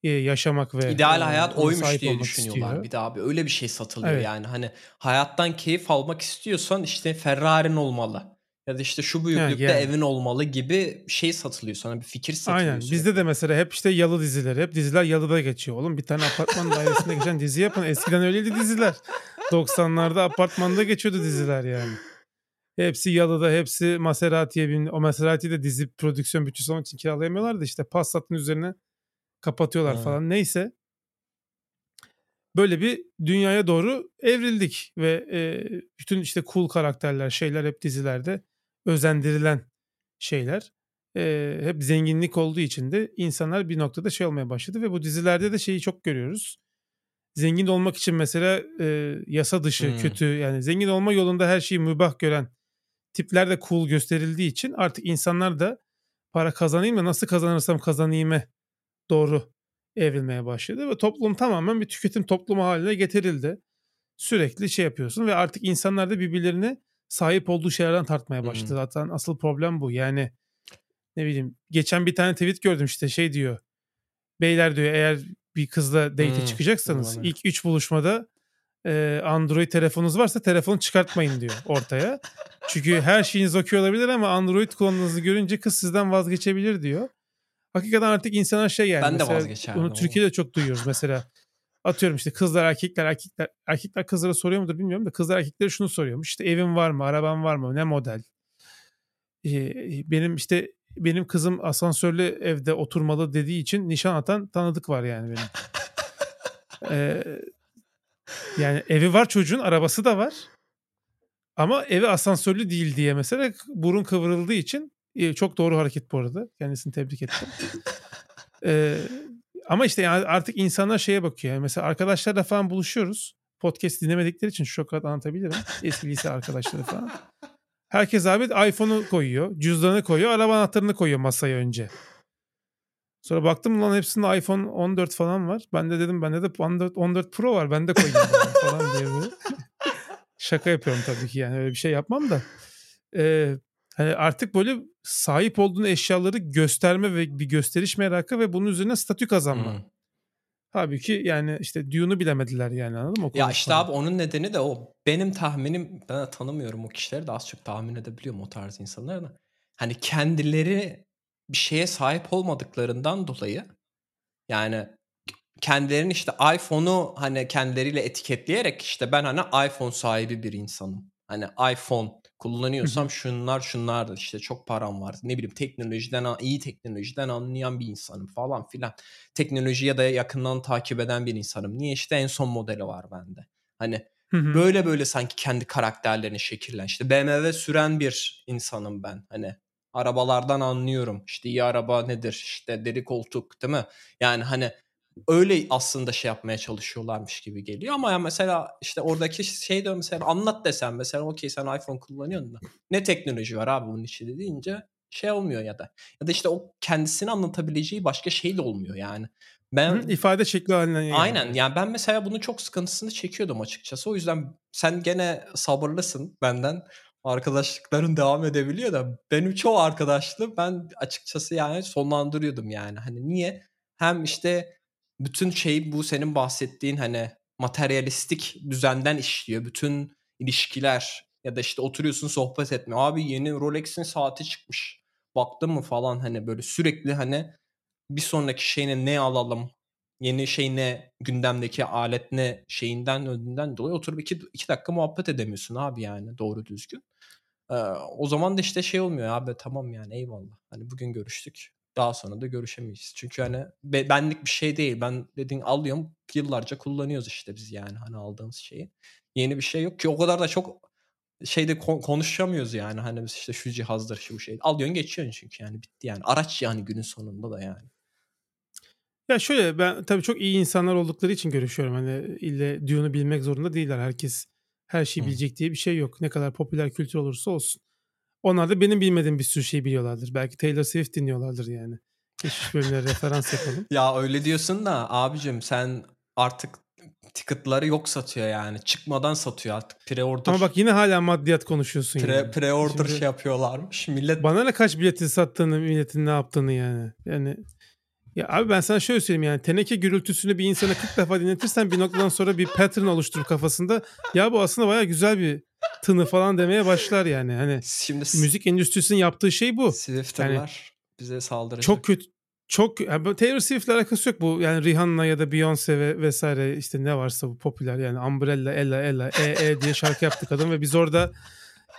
Speaker 1: e, yaşamak ve
Speaker 2: İdeal hayat oymuş diye düşünüyorlar
Speaker 1: istiyor.
Speaker 2: bir de abi. Öyle bir şey satılıyor
Speaker 1: Evet.
Speaker 2: yani. Hani hayattan keyif almak istiyorsan işte Ferrari'n olmalı. Ya da işte şu büyüklükte
Speaker 1: yani.
Speaker 2: evin olmalı gibi şey satılıyor sana bir fikir satılıyor.
Speaker 1: Aynen. Bizde de mesela hep işte yalı diziler. Hep diziler yalıda geçiyor. Oğlum bir tane apartman dairesinde geçen dizi yapın. Eskiden öyleydi diziler. 90'larda apartmanda geçiyordu diziler yani. Hepsi yalıda, hepsi Maserati'ye bin. O Maserati de dizi prodüksiyon bütçesi onun için kiralayamıyorlar da işte Passat'ın üzerine kapatıyorlar
Speaker 2: Ha.
Speaker 1: falan. Neyse. Böyle bir dünyaya doğru evrildik ve e, bütün işte cool karakterler, şeyler hep dizilerde özendirilen şeyler. E, hep zenginlik olduğu için de insanlar bir noktada şey olmaya başladı ve bu dizilerde de şeyi çok görüyoruz. Zengin olmak için mesela e, yasa dışı,
Speaker 2: Hmm.
Speaker 1: kötü yani zengin olma yolunda her şeyi mübah gören tipler de cool gösterildiği için artık insanlar da para kazanayım da nasıl kazanırsam kazanayım'e doğru evrilmeye başladı ve toplum tamamen bir tüketim toplumu haline getirildi. Sürekli şey yapıyorsun ve artık insanlar da birbirlerine sahip olduğu şeylerden tartmaya başladı. Zaten asıl problem bu. Yani ne bileyim geçen bir tane tweet gördüm işte şey diyor. Beyler diyor eğer bir kızla date
Speaker 2: Hmm,
Speaker 1: çıkacaksanız
Speaker 2: olabilir.
Speaker 1: ilk üç buluşmada e, Android telefonunuz varsa telefonu çıkartmayın diyor ortaya. Çünkü her şeyiniz okey olabilir ama Android kullandığınızı görünce kız sizden vazgeçebilir diyor. Hakikaten artık insanlar şey yani.
Speaker 2: Ben de vazgeçerdim
Speaker 1: Bunu. Türkiye'de çok duyuyoruz mesela. Atıyorum işte kızlar erkekler erkekler erkekler kızlara soruyor mudur bilmiyorum da kızlar erkeklere şunu soruyormuş. İşte evin var mı? Araban var mı? Ne model? Ee, benim işte benim kızım asansörlü evde oturmalı dediği için nişan atan tanıdık var yani benim. Ee, yani evi var çocuğun arabası da var. Ama evi asansörlü değil diye mesela burun kıvrıldığı için e, çok doğru hareket bu arada. Kendisini tebrik ettim. Ee, ama işte yani artık insanlar şeye bakıyor. Yani mesela arkadaşlarla falan buluşuyoruz. Podcast dinlemedikleri için şu kadar anlatabilirim. Eski lise arkadaşları falan. Herkes abi iPhone'u koyuyor. Cüzdanı koyuyor. Araba anahtarını koyuyor masaya önce. Sonra baktım lan hepsinde iPhone 14 falan var. Ben de dedim bende de 14, 14 Pro var. Ben de koyayım falan diye böyle. Şaka yapıyorum tabii ki yani öyle bir şey yapmam da. Ee, hani artık böyle sahip olduğun eşyaları gösterme ve bir gösteriş merakı ve bunun üzerine statü kazanma.
Speaker 2: Hmm.
Speaker 1: Halbuki yani işte Dune'u bilemediler yani anladın mı? O
Speaker 2: Ya işte
Speaker 1: konuşmada.
Speaker 2: abi onun nedeni de o. Benim tahminim ben tanımıyorum o kişileri de az çok tahmin edebiliyorum o tarz insanları da. Hani kendileri bir şeye sahip olmadıklarından dolayı yani kendilerinin işte iPhone'u hani kendileriyle etiketleyerek işte ben hani iPhone sahibi bir insanım. Hani iPhone kullanıyorsam şunlar şunlardır işte çok param var. Ne bileyim teknolojiden iyi teknolojiden anlayan bir insanım falan filan. Teknolojiye de yakından takip eden bir insanım. Niye işte en son modeli var bende. Hani böyle böyle sanki kendi karakterlerini şekillen. İşte BMW süren bir insanım ben. Hani arabalardan anlıyorum. İşte iyi araba nedir? İşte deri koltuk değil mi? Yani hani öyle aslında şey yapmaya çalışıyorlarmış gibi geliyor ama ya mesela işte oradaki şey de mesela anlat desen mesela okey sen iPhone kullanıyorsun da ne teknoloji var abi bunun içinde deyince şey olmuyor ya da ya da işte o kendisini anlatabileceği başka şey de olmuyor yani. Ben
Speaker 1: Hı, ifade şekli haline yani.
Speaker 2: Aynen yani ben mesela bunun çok sıkıntısını çekiyordum açıkçası. O yüzden sen gene sabırlısın benden. Arkadaşlıkların devam edebiliyor da benim çoğu arkadaşlığı ben açıkçası yani sonlandırıyordum yani. Hani niye? Hem işte bütün şey bu senin bahsettiğin hani materyalistik düzenden işliyor. Bütün ilişkiler ya da işte oturuyorsun sohbet etme. Abi yeni Rolex'in saati çıkmış. Baktın mı falan hani böyle sürekli hani bir sonraki şeyine ne alalım yeni şey ne gündemdeki alet ne şeyinden önünden dolayı oturup iki, iki dakika muhabbet edemiyorsun abi yani doğru düzgün. Ee, o zaman da işte şey olmuyor abi tamam yani eyvallah. Hani bugün görüştük daha sonra da görüşemeyiz. Çünkü hani be- benlik bir şey değil. Ben dediğin alıyorum yıllarca kullanıyoruz işte biz yani hani aldığımız şeyi. Yeni bir şey yok ki o kadar da çok şeyde kon- konuşamıyoruz yani hani biz işte şu cihazdır şu şey. Alıyorsun geçiyorsun çünkü yani bitti yani. Araç yani günün sonunda da yani.
Speaker 1: Ya şöyle ben tabii çok iyi insanlar oldukları için görüşüyorum. Hani ille Dune'u bilmek zorunda değiller. Herkes her şeyi
Speaker 2: Hı.
Speaker 1: bilecek diye bir şey yok. Ne kadar popüler kültür olursa olsun. Onlar da benim bilmediğim bir sürü şey biliyorlardır. Belki Taylor Swift dinliyorlardır yani. Geçmiş bölümlere referans yapalım.
Speaker 2: Ya öyle diyorsun da abicim sen artık ticketları yok satıyor yani. Çıkmadan satıyor artık. Pre-order.
Speaker 1: Ama bak yine hala maddiyat konuşuyorsun
Speaker 2: pre,
Speaker 1: yani.
Speaker 2: pre-order
Speaker 1: Şimdi-
Speaker 2: şey yapıyorlarmış. Millet
Speaker 1: Bana ne kaç bileti sattığını, milletin ne yaptığını yani. Yani ya abi ben sana şöyle söyleyeyim yani teneke gürültüsünü bir insana 40 defa dinletirsen bir noktadan sonra bir pattern oluşturur kafasında. Ya bu aslında baya güzel bir tını falan demeye başlar yani. Hani
Speaker 2: Şimdi
Speaker 1: müzik endüstrisinin yaptığı şey bu.
Speaker 2: Swifter'lar yani bize saldıracak.
Speaker 1: Çok kötü çok yani Taylor Swift'le alakası yok bu. Yani Rihanna ya da Beyoncé ve vesaire işte ne varsa bu popüler yani Umbrella, Ella, Ella, E, E diye şarkı yaptı kadın ve biz orada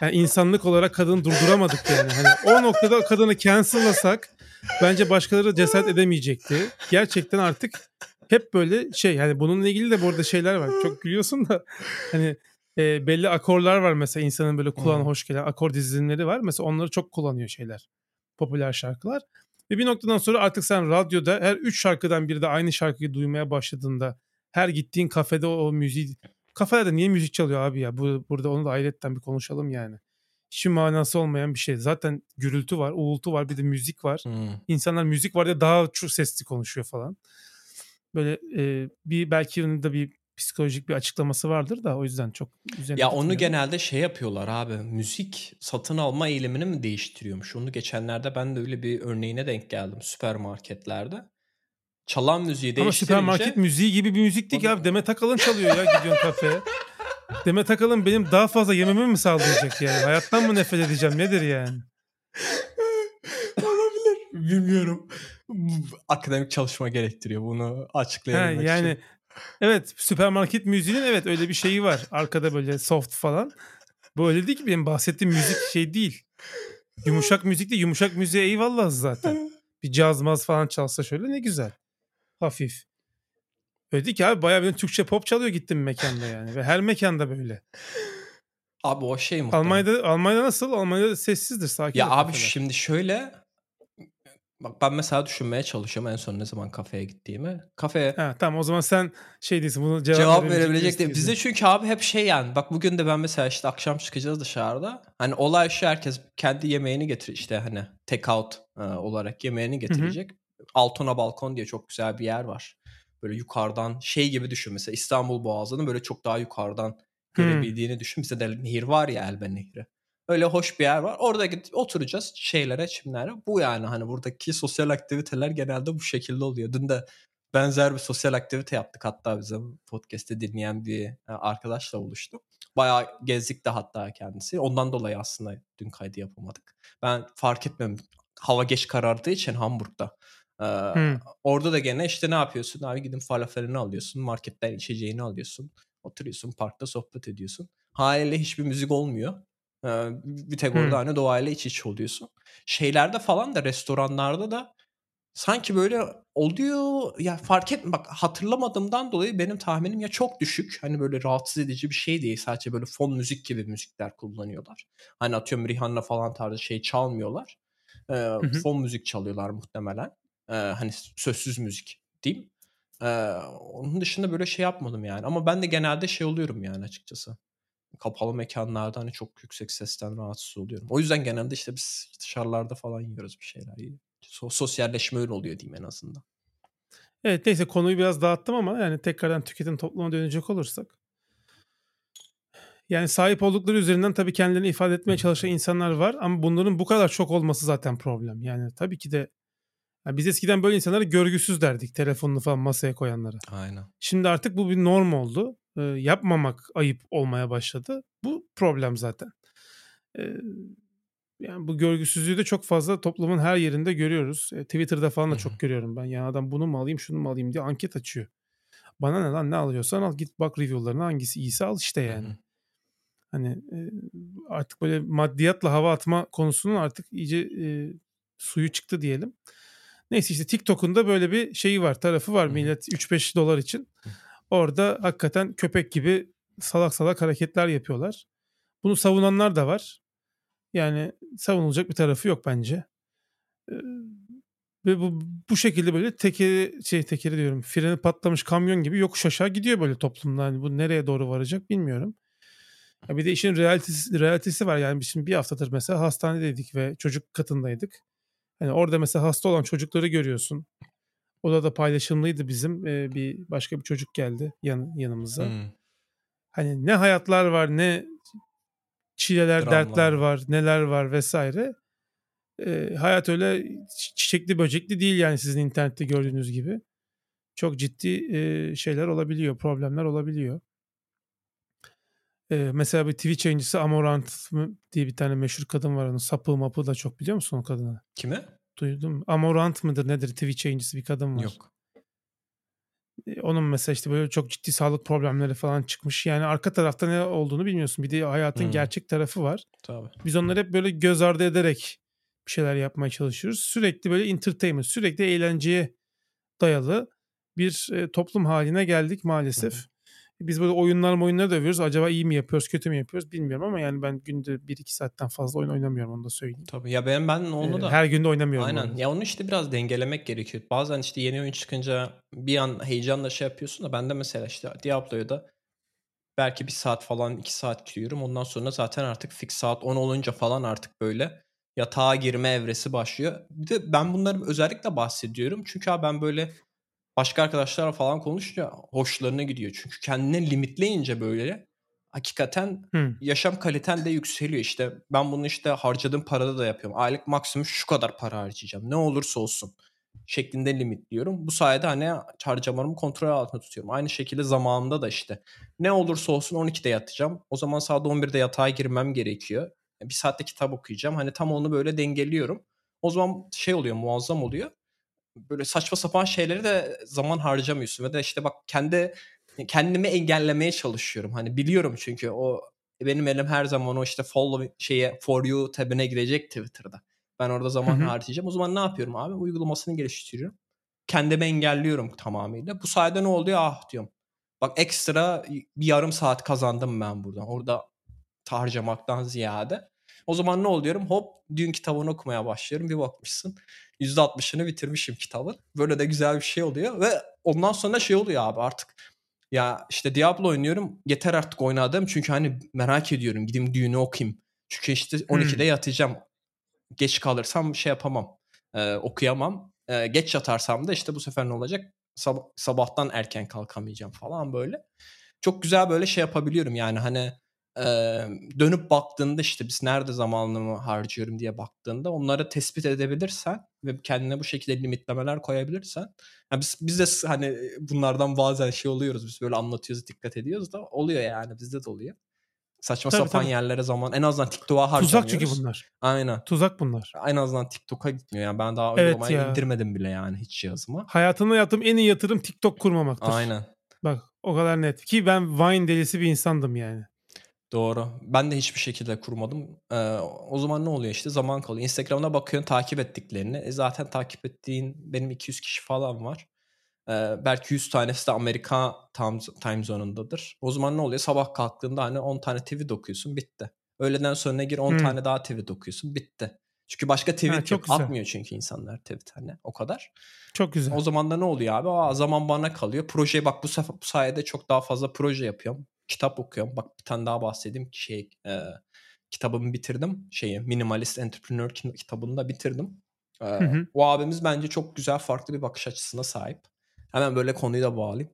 Speaker 1: yani insanlık olarak kadını durduramadık yani. Hani o noktada kadını cancel'lasak bence başkaları cesaret edemeyecekti. Gerçekten artık hep böyle şey yani bununla ilgili de bu arada şeyler var. Çok gülüyorsun da hani e, belli akorlar var mesela insanın böyle kulağına hoş gelen akor dizilimleri var. Mesela onları çok kullanıyor şeyler. Popüler şarkılar. Ve bir noktadan sonra artık sen radyoda her üç şarkıdan biri de aynı şarkıyı duymaya başladığında her gittiğin kafede o, o müziği kafelerde niye müzik çalıyor abi ya? Bu, burada onu da ayrıyetten bir konuşalım yani. Hiçbir manası olmayan bir şey. Zaten gürültü var, uğultu var, bir de müzik var. Hmm. İnsanlar müzik var diye daha çok sesli konuşuyor falan. Böyle e, bir belki onun da bir psikolojik bir açıklaması vardır da o yüzden çok
Speaker 2: üzerine Ya onu genelde şey yapıyorlar abi. Müzik satın alma eğilimini mi değiştiriyormuş? Onu geçenlerde ben de öyle bir örneğine denk geldim süpermarketlerde. Çalan müziği değiştirince... Ama
Speaker 1: süpermarket müziği gibi bir müzik değil onu... abi. Demet Akalın çalıyor ya gidiyorsun kafeye. Demet Akalın benim daha fazla yememi mi sağlayacak yani? Hayattan mı nefret edeceğim nedir yani?
Speaker 2: Olabilir. Bilmiyorum. Akademik çalışma gerektiriyor bunu açıklayabilmek
Speaker 1: yani, için. Evet süpermarket müziğinin evet öyle bir şeyi var. Arkada böyle soft falan. Bu öyle değil ki benim bahsettiğim müzik şey değil. Yumuşak müzik de yumuşak müziğe eyvallah zaten. Bir cazmaz falan çalsa şöyle ne güzel. Hafif. Öyle değil ki abi bayağı benim Türkçe pop çalıyor gittim mekanda yani. Ve her mekanda böyle.
Speaker 2: Abi o şey
Speaker 1: muhtemelen. Almanya'da, Almanya'da nasıl? Almanya'da sessizdir sakin.
Speaker 2: Ya abi şimdi şöyle Bak ben mesela düşünmeye çalışıyorum en son ne zaman kafeye gittiğimi. Kafeye
Speaker 1: Ha, tamam o zaman sen şey değilsin bunu
Speaker 2: cevap, cevap verebilecek değil. Bizde çünkü abi hep şey yani bak bugün de ben mesela işte akşam çıkacağız dışarıda. Hani olay şu herkes kendi yemeğini getir işte hani take out e, olarak yemeğini getirecek. Hı hı. Altona Balkon diye çok güzel bir yer var. Böyle yukarıdan şey gibi düşün mesela İstanbul Boğazı'nın böyle çok daha yukarıdan görebildiğini hmm. düşün. Bizde de nehir var ya Elbe Nehri. Öyle hoş bir yer var. Orada gidip oturacağız şeylere, çimlere. Bu yani hani buradaki sosyal aktiviteler genelde bu şekilde oluyor. Dün de benzer bir sosyal aktivite yaptık hatta bizim podcast'te dinleyen bir e, arkadaşla buluştum. Bayağı gezdik de hatta kendisi. Ondan dolayı aslında dün kaydı yapamadık. Ben fark etmem. Hava geç karardığı için Hamburg'da. Ee, hmm. Orada da gene işte ne yapıyorsun? Abi gidin falafelini alıyorsun. Marketten içeceğini alıyorsun. Oturuyorsun parkta sohbet ediyorsun. Haliyle hiçbir müzik olmuyor bir tek orada hani doğayla iç içe oluyorsun. Şeylerde falan da restoranlarda da sanki böyle oluyor ya fark et bak hatırlamadığımdan dolayı benim tahminim ya çok düşük hani böyle rahatsız edici bir şey değil sadece böyle fon müzik gibi müzikler kullanıyorlar. Hani atıyorum Rihanna falan tarzı şey çalmıyorlar. Ee, fon müzik çalıyorlar muhtemelen. Ee, hani sözsüz müzik diyeyim. Ee, onun dışında böyle şey yapmadım yani ama ben de genelde şey oluyorum yani açıkçası kapalı mekanlarda hani çok yüksek sesten rahatsız oluyorum. O yüzden genelde işte biz dışarılarda falan yiyoruz bir şeyler. So- sosyalleşme öyle oluyor diyeyim en azından.
Speaker 1: Evet neyse konuyu biraz dağıttım ama yani tekrardan tüketim topluma dönecek olursak. Yani sahip oldukları üzerinden tabii kendilerini ifade etmeye çalışan insanlar var ama bunların bu kadar çok olması zaten problem. Yani tabii ki de yani biz eskiden böyle insanları görgüsüz derdik telefonunu falan masaya koyanlara.
Speaker 2: Aynen.
Speaker 1: Şimdi artık bu bir norm oldu e, yapmamak ayıp olmaya başladı. Bu problem zaten. E, yani bu görgüsüzlüğü de çok fazla toplumun her yerinde görüyoruz. E, Twitter'da falan da çok görüyorum ben. Yani adam bunu mu alayım şunu mu alayım diye anket açıyor. Bana ne lan ne alıyorsan al git bak review'larına hangisi iyiyse al işte yani. Hani e, artık böyle maddiyatla hava atma konusunun artık iyice e, suyu çıktı diyelim. Neyse işte TikTok'un da böyle bir şeyi var tarafı var millet 3-5 dolar için. Orada hakikaten köpek gibi salak salak hareketler yapıyorlar. Bunu savunanlar da var. Yani savunulacak bir tarafı yok bence. Ee, ve bu bu şekilde böyle tekeri şey tekeri diyorum freni patlamış kamyon gibi yokuş aşağı gidiyor böyle toplumda. Yani bu nereye doğru varacak bilmiyorum. Ya bir de işin realitesi, realitesi var. Yani biz şimdi bir haftadır mesela hastanedeydik ve çocuk katındaydık. Hani orada mesela hasta olan çocukları görüyorsun. Odada paylaşımlıydı bizim. Ee, bir başka bir çocuk geldi yan, yanımıza. Hmm. Hani ne hayatlar var ne çileler, Dramlar. dertler var, neler var vesaire. Ee, hayat öyle çiçekli böcekli değil yani sizin internette gördüğünüz gibi. Çok ciddi e, şeyler olabiliyor, problemler olabiliyor. Ee, mesela bir Twitch yayıncısı Amorant diye bir tane meşhur kadın var. Onun sapı mapı da çok biliyor musun o kadını?
Speaker 2: Kimi?
Speaker 1: Duydun mu? Amorant mıdır nedir Twitch yayıncısı bir kadın var.
Speaker 2: Yok.
Speaker 1: Onun mesela işte böyle çok ciddi sağlık problemleri falan çıkmış. Yani arka tarafta ne olduğunu bilmiyorsun. Bir de hayatın
Speaker 2: Hmm.
Speaker 1: gerçek tarafı var.
Speaker 2: Tabii.
Speaker 1: Biz onları hep böyle göz ardı ederek bir şeyler yapmaya çalışıyoruz. Sürekli böyle entertainment, sürekli eğlenceye dayalı bir toplum haline geldik maalesef.
Speaker 2: Hı
Speaker 1: Biz böyle oyunlar oyunları da övüyoruz. Acaba iyi mi yapıyoruz, kötü mü yapıyoruz bilmiyorum ama yani ben günde 1-2 saatten fazla oyun oynamıyorum onu da söyleyeyim.
Speaker 2: Tabii. Ya ben ben onu
Speaker 1: Ee,
Speaker 2: da
Speaker 1: Her günde oynamıyorum.
Speaker 2: Aynen.
Speaker 1: oyunu.
Speaker 2: Ya onu işte biraz dengelemek gerekiyor. Bazen işte yeni oyun çıkınca bir an heyecanla şey yapıyorsun da ben de mesela işte Diablo'ya da belki bir saat falan iki saat giriyorum. Ondan sonra zaten artık fix saat 10 olunca falan artık böyle yatağa girme evresi başlıyor. Bir de ben bunları özellikle bahsediyorum. Çünkü abi ben böyle başka arkadaşlarla falan konuşunca hoşlarına gidiyor. Çünkü kendini limitleyince böyle hakikaten
Speaker 1: Hı.
Speaker 2: yaşam kaliten de yükseliyor. İşte ben bunu işte harcadığım parada da yapıyorum. Aylık maksimum şu kadar para harcayacağım. Ne olursa olsun şeklinde limitliyorum. Bu sayede hani harcamalarımı kontrol altında tutuyorum. Aynı şekilde zamanında da işte ne olursa olsun 12'de yatacağım. O zaman saat 11'de yatağa girmem gerekiyor. Bir saatte kitap okuyacağım. Hani tam onu böyle dengeliyorum. O zaman şey oluyor muazzam oluyor. Böyle saçma sapan şeyleri de zaman harcamıyorsun. Ve de işte bak kendi kendimi engellemeye çalışıyorum. Hani biliyorum çünkü o benim elim her zaman o işte follow şeye for you tabine girecek Twitter'da. Ben orada zaman
Speaker 1: Hı hı.
Speaker 2: harcayacağım. O zaman ne yapıyorum abi? Uygulamasını geliştiriyorum. Kendimi engelliyorum tamamıyla. Bu sayede ne oluyor? Ah diyorum. Bak ekstra bir yarım saat kazandım ben buradan. Orada harcamaktan ziyade. O zaman ne oluyorum? Hop dün kitabını okumaya başlıyorum. Bir bakmışsın %60'ını bitirmişim kitabın. Böyle de güzel bir şey oluyor. Ve ondan sonra şey oluyor abi artık. Ya işte Diablo oynuyorum. Yeter artık oynadım. Çünkü hani merak ediyorum. Gideyim düğünü okuyayım. Çünkü işte 12'de yatacağım. Geç kalırsam şey yapamam. Ee, okuyamam. Ee, geç yatarsam da işte bu sefer ne olacak? Sab- sabahtan erken kalkamayacağım falan böyle. Çok güzel böyle şey yapabiliyorum yani hani e, dönüp baktığında işte biz nerede zamanımı harcıyorum diye baktığında onları tespit edebilirsen ve kendine bu şekilde limitlemeler koyabilirsen yani biz, biz de hani bunlardan bazen şey oluyoruz biz böyle anlatıyoruz dikkat ediyoruz da oluyor yani bizde de oluyor. Saçma
Speaker 1: Tabii,
Speaker 2: sapan
Speaker 1: tabii.
Speaker 2: yerlere zaman en azından TikTok'a harcamıyoruz.
Speaker 1: Tuzak çünkü bunlar.
Speaker 2: Aynen.
Speaker 1: Tuzak bunlar.
Speaker 2: En azından TikTok'a gitmiyor yani ben daha
Speaker 1: Evet ya.
Speaker 2: indirmedim bile yani hiç cihazıma.
Speaker 1: Hayatımda yaptığım en iyi yatırım TikTok kurmamaktır.
Speaker 2: Aynen.
Speaker 1: Bak o kadar net. Ki ben Vine delisi bir insandım yani.
Speaker 2: Doğru. Ben de hiçbir şekilde kurmadım. Ee, o zaman ne oluyor işte zaman kalıyor. Instagram'da bakıyorsun takip ettiklerini. E zaten takip ettiğin benim 200 kişi falan var. Ee, belki 100 tanesi de Amerika time, time zone'undadır. O zaman ne oluyor? Sabah kalktığında hani 10 tane tweet okuyorsun bitti. Öğleden sonra gir 10
Speaker 1: Hmm.
Speaker 2: tane daha tweet okuyorsun bitti. Çünkü başka tweet
Speaker 1: çok
Speaker 2: yok.
Speaker 1: güzel.
Speaker 2: Atmıyor çünkü insanlar tweet hani o kadar.
Speaker 1: Çok güzel.
Speaker 2: O zaman da ne oluyor abi? Aa, zaman bana kalıyor. Projeye bak bu, sefer, bu sayede çok daha fazla proje yapıyorum. Kitap okuyorum. Bak bir tane daha bahsedeyim. Şey, e, kitabımı bitirdim. Şeyi Minimalist Entrepreneur ki- kitabını da bitirdim. E,
Speaker 1: Hı hı.
Speaker 2: o abimiz bence çok güzel farklı bir bakış açısına sahip. Hemen böyle konuyu da bağlayayım.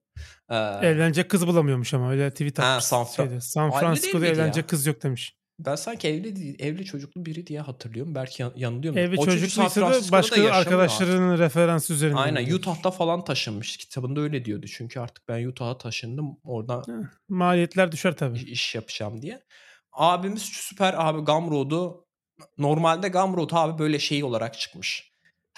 Speaker 2: E,
Speaker 1: Evlenecek kız bulamıyormuş ama öyle tweet
Speaker 2: Ha,
Speaker 1: atmış.
Speaker 2: San Fra-
Speaker 1: şeyde. San Francisco'da evlenecek
Speaker 2: ya?
Speaker 1: kız yok demiş.
Speaker 2: Ben sanki evli değil- evli çocuklu biri diye hatırlıyorum. Belki yan- yanılıyorum.
Speaker 1: Evli
Speaker 2: O çocuk
Speaker 1: çocukluysa da başka
Speaker 2: artık.
Speaker 1: arkadaşlarının referans üzerinden.
Speaker 2: Aynen
Speaker 1: gidiyor.
Speaker 2: Utah'ta falan taşınmış. Kitabında öyle diyordu. Çünkü artık ben Utah'a taşındım. Orada
Speaker 1: Maliyetler düşer tabii.
Speaker 2: iş yapacağım diye. Abimiz süper abi Gumroad'u normalde Gumroad abi böyle şey olarak çıkmış.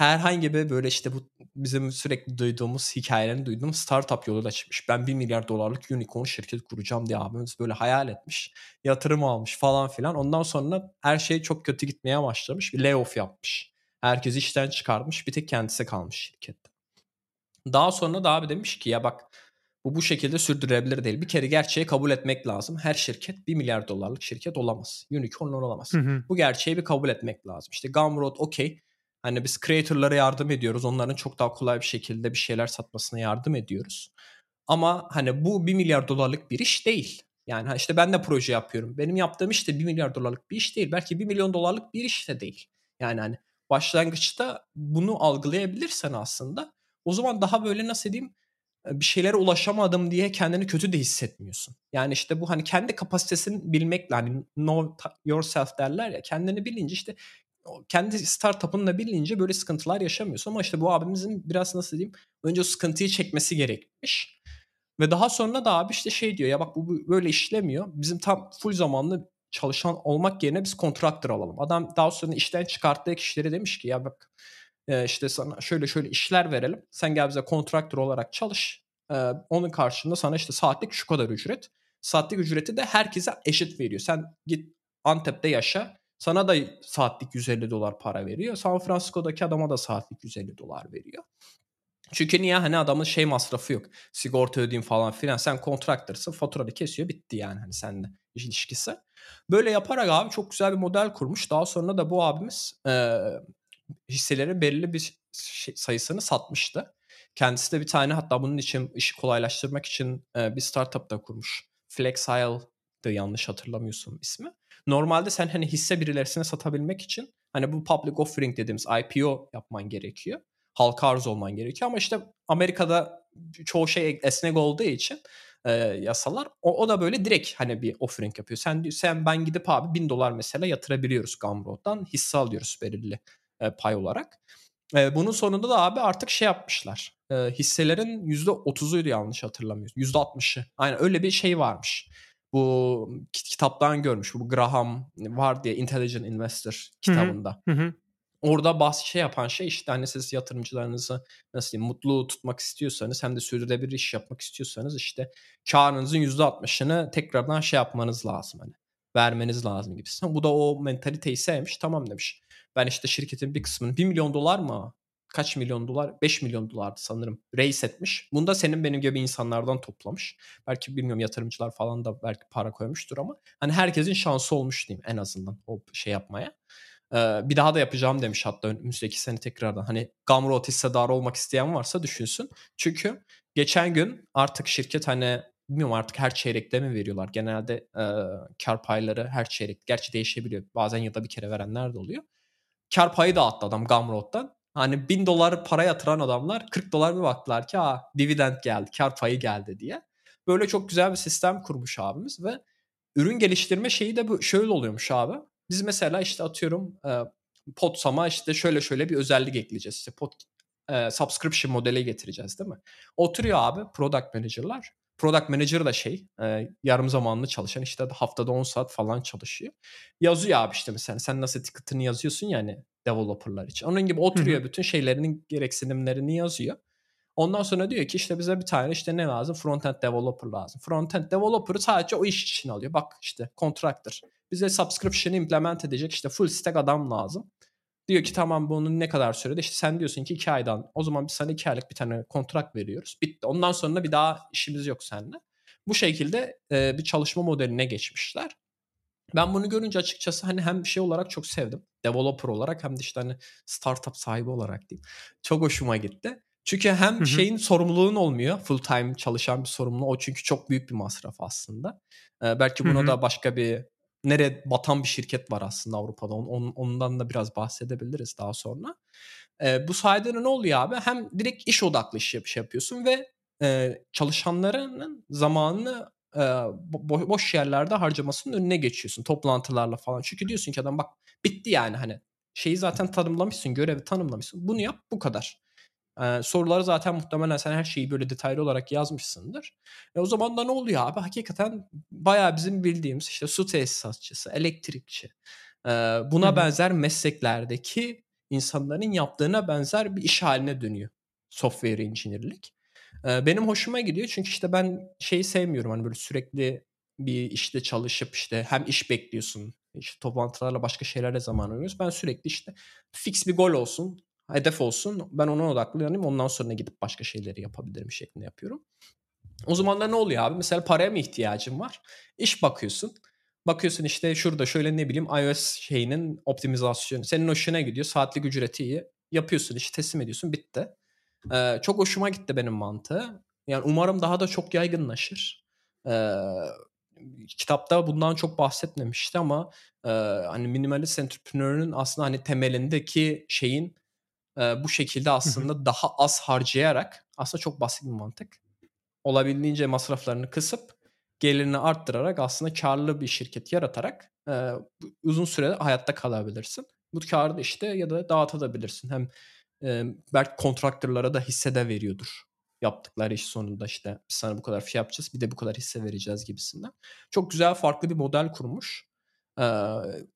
Speaker 2: Herhangi bir böyle işte bu bizim sürekli duyduğumuz hikayelerini duyduğumuz startup yoluyla çıkmış. Ben 1 milyar dolarlık unicorn şirket kuracağım diye abimiz böyle hayal etmiş. Yatırım almış falan filan. Ondan sonra her şey çok kötü gitmeye başlamış. Bir layoff yapmış. Herkes işten çıkarmış. Bir tek kendisi kalmış şirkette. Daha sonra da abi demiş ki ya bak bu bu şekilde sürdürülebilir değil. Bir kere gerçeği kabul etmek lazım. Her şirket 1 milyar dolarlık şirket olamaz. Unicorn olamaz.
Speaker 1: Hı hı.
Speaker 2: Bu gerçeği bir kabul etmek lazım. İşte Gumroad okey. Hani biz creator'lara yardım ediyoruz. Onların çok daha kolay bir şekilde bir şeyler satmasına yardım ediyoruz. Ama hani bu 1 milyar dolarlık bir iş değil. Yani işte ben de proje yapıyorum. Benim yaptığım iş de 1 milyar dolarlık bir iş değil. Belki 1 milyon dolarlık bir iş de değil. Yani hani başlangıçta bunu algılayabilirsen aslında o zaman daha böyle nasıl diyeyim bir şeylere ulaşamadım diye kendini kötü de hissetmiyorsun. Yani işte bu hani kendi kapasitesini bilmekle hani know yourself derler ya kendini bilince işte kendi startup'ını da bilince böyle sıkıntılar yaşamıyorsun ama işte bu abimizin biraz nasıl diyeyim önce o sıkıntıyı çekmesi gerekmiş. Ve daha sonra da abi işte şey diyor ya bak bu böyle işlemiyor. Bizim tam full zamanlı çalışan olmak yerine biz kontraktör alalım. Adam daha sonra işten çıkarttığı kişileri demiş ki ya bak e, işte sana şöyle şöyle işler verelim. Sen gel bize kontraktör olarak çalış. E, onun karşılığında sana işte saatlik şu kadar ücret. Saatlik ücreti de herkese eşit veriyor. Sen git Antep'te yaşa. Sana da saatlik 150 dolar para veriyor. San Francisco'daki adama da saatlik 150 dolar veriyor. Çünkü niye hani adamın şey masrafı yok. Sigorta ödeyeyim falan filan. Sen kontraktırsın faturanı kesiyor bitti yani hani seninle ilişkisi. Böyle yaparak abi çok güzel bir model kurmuş. Daha sonra da bu abimiz e, hisselerin belirli bir şey, sayısını satmıştı. Kendisi de bir tane hatta bunun için işi kolaylaştırmak için e, bir startup da kurmuş. Flexile yanlış hatırlamıyorsun ismi. Normalde sen hani hisse birilerisine satabilmek için hani bu public offering dediğimiz IPO yapman gerekiyor. Halka arz olman gerekiyor ama işte Amerika'da çoğu şey esnek olduğu için e, yasalar o, o da böyle direkt hani bir offering yapıyor. Sen sen ben gidip abi bin dolar mesela yatırabiliyoruz Gumroad'dan hisse alıyoruz belirli e, pay olarak. E, bunun sonunda da abi artık şey yapmışlar. E, hisselerin %30'uydu yanlış hatırlamıyorsun. %60'ı. Aynen öyle bir şey varmış. Bu kitaptan görmüş. Bu Graham var diye Intelligent Investor kitabında. Hı hı. Orada bahs şey yapan şey işte hani siz yatırımcılarınızı nasıl diyeyim mutlu tutmak istiyorsanız hem de sürdürülebilir iş yapmak istiyorsanız işte karınızın %60'ını tekrardan şey yapmanız lazım hani vermeniz lazım gibisinden. Bu da o mentaliteyi sevmiş tamam demiş. Ben işte şirketin bir kısmını 1 milyon dolar mı kaç milyon dolar 5 milyon dolardı sanırım reis etmiş. Bunu da senin benim gibi insanlardan toplamış. Belki bilmiyorum yatırımcılar falan da belki para koymuştur ama hani herkesin şansı olmuş diyeyim en azından o şey yapmaya. Ee, bir daha da yapacağım demiş hatta önümüzdeki sene tekrardan. Hani Gumroad hissedarı olmak isteyen varsa düşünsün. Çünkü geçen gün artık şirket hani bilmiyorum artık her çeyrekte mi veriyorlar? Genelde e, kar payları her çeyrek. Gerçi değişebiliyor. Bazen yılda bir kere verenler de oluyor. Kar payı dağıttı adam Gumroad'dan. Hani bin dolar para yatıran adamlar 40 dolar bir baktılar ki Aa, dividend geldi, kar payı geldi diye. Böyle çok güzel bir sistem kurmuş abimiz ve ürün geliştirme şeyi de bu şöyle oluyormuş abi. Biz mesela işte atıyorum e, Podsam'a işte şöyle şöyle bir özellik ekleyeceğiz. İşte pod, e, subscription modeli getireceğiz değil mi? Oturuyor abi product manager'lar. Product manager da şey e, yarım zamanlı çalışan işte haftada 10 saat falan çalışıyor. Yazıyor abi işte mesela sen nasıl ticket'ını yazıyorsun yani developerlar için. Onun gibi oturuyor Hı-hı. bütün şeylerinin gereksinimlerini yazıyor. Ondan sonra diyor ki işte bize bir tane işte ne lazım? Frontend developer lazım. Frontend developer'ı sadece o iş için alıyor. Bak işte contractor. Bize subscription'ı implement edecek işte full stack adam lazım. Diyor ki tamam bunun ne kadar sürede? İşte sen diyorsun ki iki aydan. O zaman biz sana iki aylık bir tane kontrat veriyoruz. Bitti. Ondan sonra bir daha işimiz yok seninle. Bu şekilde e, bir çalışma modeline geçmişler. Ben bunu görünce açıkçası hani hem şey olarak çok sevdim. Developer olarak hem de işte hani startup sahibi olarak diyeyim. Çok hoşuma gitti. Çünkü hem Hı-hı. şeyin sorumluluğun olmuyor. Full time çalışan bir sorumlu. O çünkü çok büyük bir masraf aslında. Ee, belki buna Hı-hı. da başka bir nereye batan bir şirket var aslında Avrupa'da. On, ondan da biraz bahsedebiliriz daha sonra. Ee, bu sayede ne oluyor abi? Hem direkt iş odaklı iş yap, şey yapıyorsun ve e, çalışanların zamanını e, bo- boş yerlerde harcamasının önüne geçiyorsun toplantılarla falan. Çünkü diyorsun ki adam bak bitti yani hani şeyi zaten tanımlamışsın, görevi tanımlamışsın. Bunu yap bu kadar. Ee, soruları zaten muhtemelen sen her şeyi böyle detaylı olarak yazmışsındır. E o zaman da ne oluyor abi? Hakikaten bayağı bizim bildiğimiz işte su tesisatçısı, elektrikçi, e, buna Hı-hı. benzer mesleklerdeki insanların yaptığına benzer bir iş haline dönüyor software engineer'lik. E, benim hoşuma gidiyor çünkü işte ben şeyi sevmiyorum hani böyle sürekli bir işte çalışıp işte hem iş bekliyorsun işte toplantılarla başka şeylerle zaman ayırıyoruz. Ben sürekli işte fix bir gol olsun hedef olsun. Ben ona odaklanayım. Ondan sonra gidip başka şeyleri yapabilirim şeklinde yapıyorum. O zaman da ne oluyor abi? Mesela paraya mı ihtiyacın var? İş bakıyorsun. Bakıyorsun işte şurada şöyle ne bileyim iOS şeyinin optimizasyonu. Senin hoşuna gidiyor. Saatlik ücreti iyi. Yapıyorsun işi teslim ediyorsun. Bitti. Ee, çok hoşuma gitti benim mantığı. Yani umarım daha da çok yaygınlaşır. Ee, kitapta bundan çok bahsetmemişti ama e, hani minimalist entrepreneur'ın aslında hani temelindeki şeyin e, bu şekilde aslında daha az harcayarak aslında çok basit bir mantık. Olabildiğince masraflarını kısıp gelirini arttırarak aslında karlı bir şirket yaratarak e, uzun süre hayatta kalabilirsin. Bu karı da işte ya da dağıtabilirsin. Hem e, belki kontraktörlara da hisse de veriyordur. Yaptıkları iş sonunda işte biz sana bu kadar fiyat yapacağız bir de bu kadar hisse vereceğiz gibisinden. Çok güzel farklı bir model kurmuş. Ee,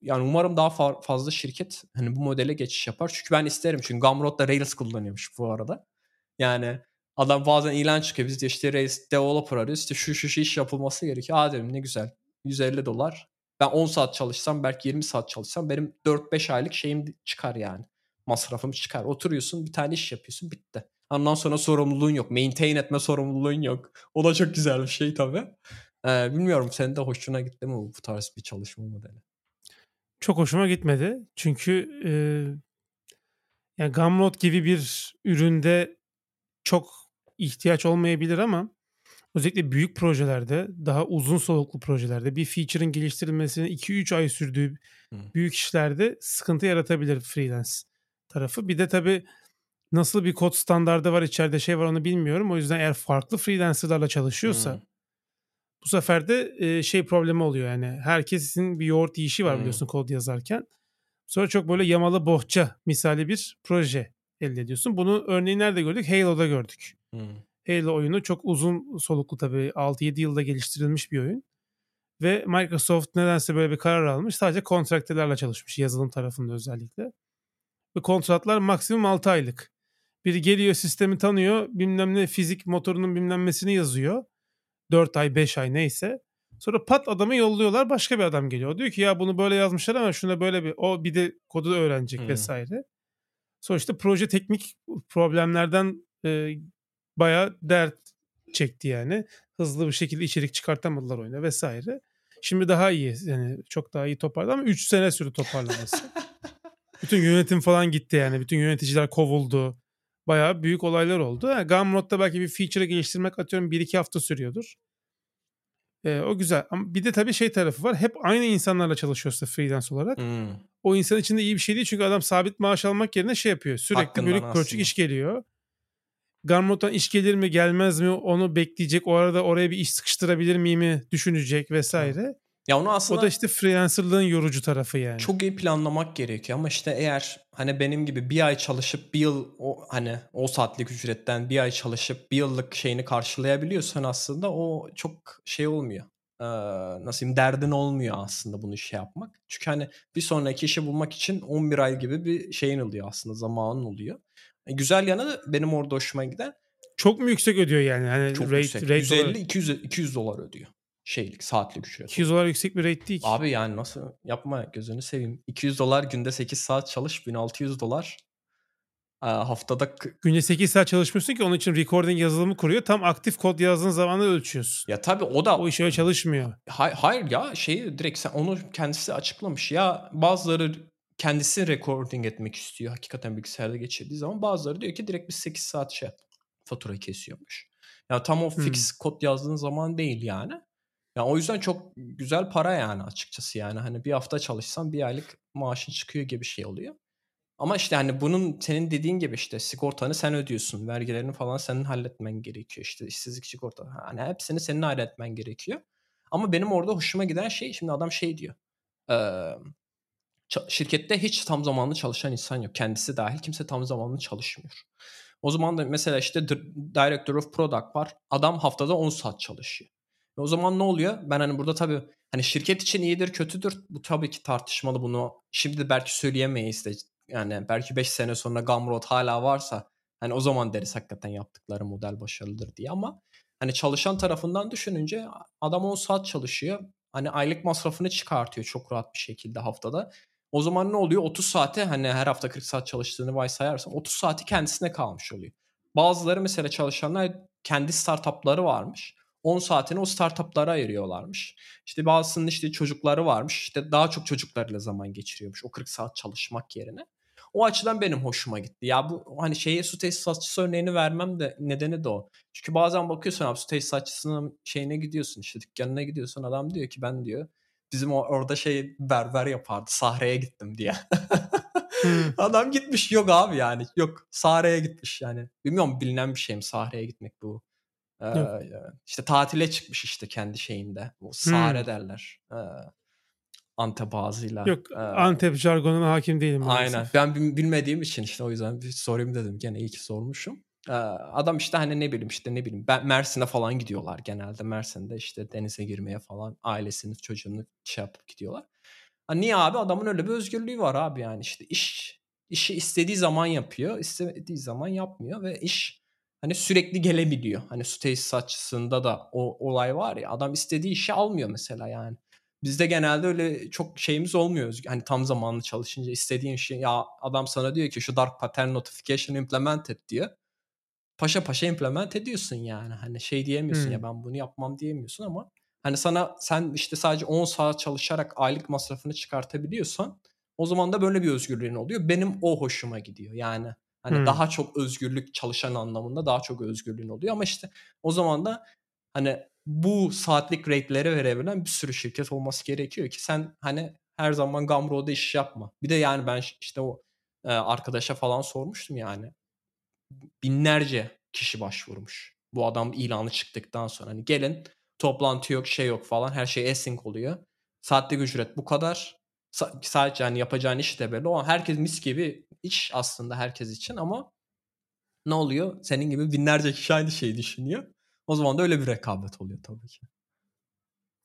Speaker 2: yani umarım daha fa- fazla şirket hani bu modele geçiş yapar. Çünkü ben isterim. Çünkü Gumroad da Rails kullanıyormuş bu arada. Yani adam bazen ilan çıkıyor. Biz de işte Rails developer arıyoruz. İşte şu şu şu iş yapılması gerekiyor. Aa dedim ne güzel. 150 dolar. Ben 10 saat çalışsam belki 20 saat çalışsam benim 4-5 aylık şeyim çıkar yani. Masrafım çıkar. Oturuyorsun bir tane iş yapıyorsun bitti. Ondan sonra sorumluluğun yok. Maintain etme sorumluluğun yok. O da çok güzel bir şey tabii. Ee, bilmiyorum senin de hoşuna gitti mi bu tarz bir çalışma modeli?
Speaker 1: Çok hoşuma gitmedi. Çünkü e, yani Gumroad gibi bir üründe çok ihtiyaç olmayabilir ama özellikle büyük projelerde, daha uzun soluklu projelerde bir feature'ın geliştirilmesinin 2-3 ay sürdüğü büyük işlerde sıkıntı yaratabilir freelance tarafı. Bir de tabii nasıl bir kod standardı var içeride şey var onu bilmiyorum. O yüzden eğer farklı freelancerlarla çalışıyorsa
Speaker 2: Hı.
Speaker 1: bu sefer de e, şey problemi oluyor yani. Herkesin bir yoğurt yiyişi var
Speaker 2: Hı.
Speaker 1: biliyorsun kod yazarken. Sonra çok böyle yamalı bohça misali bir proje elde ediyorsun. Bunu örneği nerede gördük? Halo'da gördük.
Speaker 2: Hı.
Speaker 1: Halo oyunu çok uzun soluklu tabii 6-7 yılda geliştirilmiş bir oyun. Ve Microsoft nedense böyle bir karar almış. Sadece kontratlarla çalışmış yazılım tarafında özellikle. Ve kontratlar maksimum 6 aylık. Biri geliyor sistemi tanıyor bilmem ne fizik motorunun bilmem nesini yazıyor. 4 ay 5 ay neyse. Sonra pat adamı yolluyorlar başka bir adam geliyor. O diyor ki ya bunu böyle yazmışlar ama şuna böyle bir o bir de kodu öğrenecek
Speaker 2: Hmm.
Speaker 1: vesaire. Sonuçta proje teknik problemlerden e, bayağı dert çekti yani. Hızlı bir şekilde içerik çıkartamadılar oyuna vesaire. Şimdi daha iyi yani çok daha iyi toparladı ama 3 sene sürdü toparlaması. Bütün yönetim falan gitti yani. Bütün yöneticiler kovuldu. Bayağı büyük olaylar oldu. Yani Gumroad'da belki bir feature geliştirmek atıyorum 1-2 hafta sürüyordur. Ee, o güzel. Ama bir de tabii şey tarafı var. Hep aynı insanlarla çalışıyorsa freelance olarak.
Speaker 2: Hı.
Speaker 1: O insan için de iyi bir şey değil. Çünkü adam sabit maaş almak yerine şey yapıyor. Sürekli
Speaker 2: Hakkından
Speaker 1: bölük pörçük iş geliyor. Gumroad'dan iş gelir mi gelmez mi onu bekleyecek. O arada oraya bir iş sıkıştırabilir miyim düşünecek vesaire.
Speaker 2: Ya onu aslında
Speaker 1: O da işte freelancerlığın yorucu tarafı yani.
Speaker 2: çok iyi planlamak gerekiyor ama işte eğer hani benim gibi bir ay çalışıp bir yıl o hani o saatlik ücretten bir ay çalışıp bir yıllık şeyini karşılayabiliyorsan aslında o çok şey olmuyor. Ee, nasıl diyeyim derdin olmuyor aslında bunu şey yapmak. Çünkü hani bir sonraki işi bulmak için 11 ay gibi bir şeyin oluyor aslında zamanın oluyor. E, güzel yanı da benim orada hoşuma giden
Speaker 1: Çok mu yüksek ödüyor yani? Hani
Speaker 2: çok
Speaker 1: rate,
Speaker 2: yüksek.
Speaker 1: rate
Speaker 2: 150
Speaker 1: olarak-
Speaker 2: 200 200 dolar ödüyor. Şeylik saatlik ücret.
Speaker 1: 200 dolar yüksek bir rate değil ki.
Speaker 2: Abi yani nasıl yapma gözünü seveyim. 200 dolar günde 8 saat çalış 1600 dolar Aa, haftada
Speaker 1: Günde 8 saat çalışmıyorsun ki onun için recording yazılımı kuruyor. Tam aktif kod yazdığın zamanı ölçüyorsun.
Speaker 2: ya tabii o da
Speaker 1: O iş öyle çalışmıyor.
Speaker 2: Hay- hayır ya şeyi direkt sen onu kendisi açıklamış ya bazıları kendisi recording etmek istiyor hakikaten bilgisayarda geçirdiği zaman bazıları diyor ki direkt bir 8 saat şey fatura kesiyormuş. Ya tam o
Speaker 1: Hmm.
Speaker 2: fix kod yazdığın zaman değil yani. Ya o yüzden çok güzel para yani açıkçası yani hani bir hafta çalışsan bir aylık maaşın çıkıyor gibi şey oluyor. Ama işte hani bunun senin dediğin gibi işte sigortanı sen ödüyorsun. Vergilerini falan senin halletmen gerekiyor. İşte işsizlik sigorta. Hani hepsini senin halletmen gerekiyor. Ama benim orada hoşuma giden şey şimdi adam şey diyor. ça- şirkette hiç tam zamanlı çalışan insan yok. Kendisi dahil kimse tam zamanlı çalışmıyor. O zaman da mesela işte dir- Director of Product var. Adam haftada 10 saat çalışıyor. E o zaman ne oluyor? Ben hani burada tabii hani şirket için iyidir kötüdür. Bu tabii ki tartışmalı bunu. Şimdi belki söyleyemeyiz de. Yani belki 5 sene sonra Gumroad hala varsa hani o zaman deriz hakikaten yaptıkları model başarılıdır diye ama hani çalışan tarafından düşününce adam 10 saat çalışıyor. Hani aylık masrafını çıkartıyor çok rahat bir şekilde haftada. O zaman ne oluyor? 30 saate hani her hafta 40 saat çalıştığını varsayarsan 30 saati kendisine kalmış oluyor. Bazıları mesela çalışanlar kendi startupları varmış. 10 saatini o startuplara ayırıyorlarmış. İşte bazısının işte çocukları varmış. İşte daha çok çocuklarıyla zaman geçiriyormuş o 40 saat çalışmak yerine. O açıdan benim hoşuma gitti. Ya bu hani şeye su tesisatçısı örneğini vermem de nedeni de o. Çünkü bazen bakıyorsun abi su tesisatçısının şeyine gidiyorsun işte dükkanına gidiyorsun adam diyor ki ben diyor bizim o, orada şey berber yapardı sahreye gittim diye. Adam gitmiş yok abi yani yok sahreye gitmiş yani. Bilmiyorum bilinen bir şey mi sahreye gitmek bu. Ee,
Speaker 1: Yok.
Speaker 2: işte tatile çıkmış işte kendi şeyinde. O sahre derler. Ee, Antep ağzıyla.
Speaker 1: Yok
Speaker 2: Ee,
Speaker 1: Antep jargonuna hakim değilim. maalesef.
Speaker 2: Aynen. Ben bil- bilmediğim için işte o yüzden bir sorayım dedim. Gene iyi ki sormuşum. Adam işte hani ne bileyim işte ne bileyim ben Mersin'e falan gidiyorlar genelde. Mersin'de işte denize girmeye falan ailesini çocuğunu şey yapıp gidiyorlar. Ha niye abi? Adamın öyle bir özgürlüğü var abi yani işte iş işi istediği zaman yapıyor, istemediği zaman yapmıyor ve iş hani sürekli gelebiliyor. Hani su tesisatçısında da o olay var ya adam istediği işi almıyor mesela yani. Bizde genelde öyle çok şeyimiz olmuyor. Hani tam zamanlı çalışınca istediğin şey ya adam sana diyor ki şu dark pattern notification implement et diyor. Paşa paşa implement ediyorsun yani. Hani şey diyemiyorsun
Speaker 1: Hmm.
Speaker 2: ya ben bunu yapmam diyemiyorsun ama hani sana sen işte sadece 10 saat çalışarak aylık masrafını çıkartabiliyorsan o zaman da böyle bir özgürlüğün oluyor. Benim o hoşuma gidiyor. Yani hani
Speaker 1: Hmm.
Speaker 2: daha çok özgürlük çalışan anlamında daha çok özgürlüğün oluyor ama işte o zaman da hani bu saatlik rate'lere verebilen bir sürü şirket olması gerekiyor ki sen hani her zaman Gumroad'da iş yapma. Bir de yani ben işte o e, arkadaşa falan sormuştum yani. Binlerce kişi başvurmuş. Bu adam ilanı çıktıktan sonra hani gelin toplantı yok şey yok falan her şey async oluyor. Saatlik ücret bu kadar. Sa- sadece hani yapacağın iş de belli. O herkes mis gibi iş aslında herkes için ama ne oluyor? Senin gibi binlerce kişi aynı şeyi düşünüyor. O zaman da öyle bir rekabet oluyor tabii ki.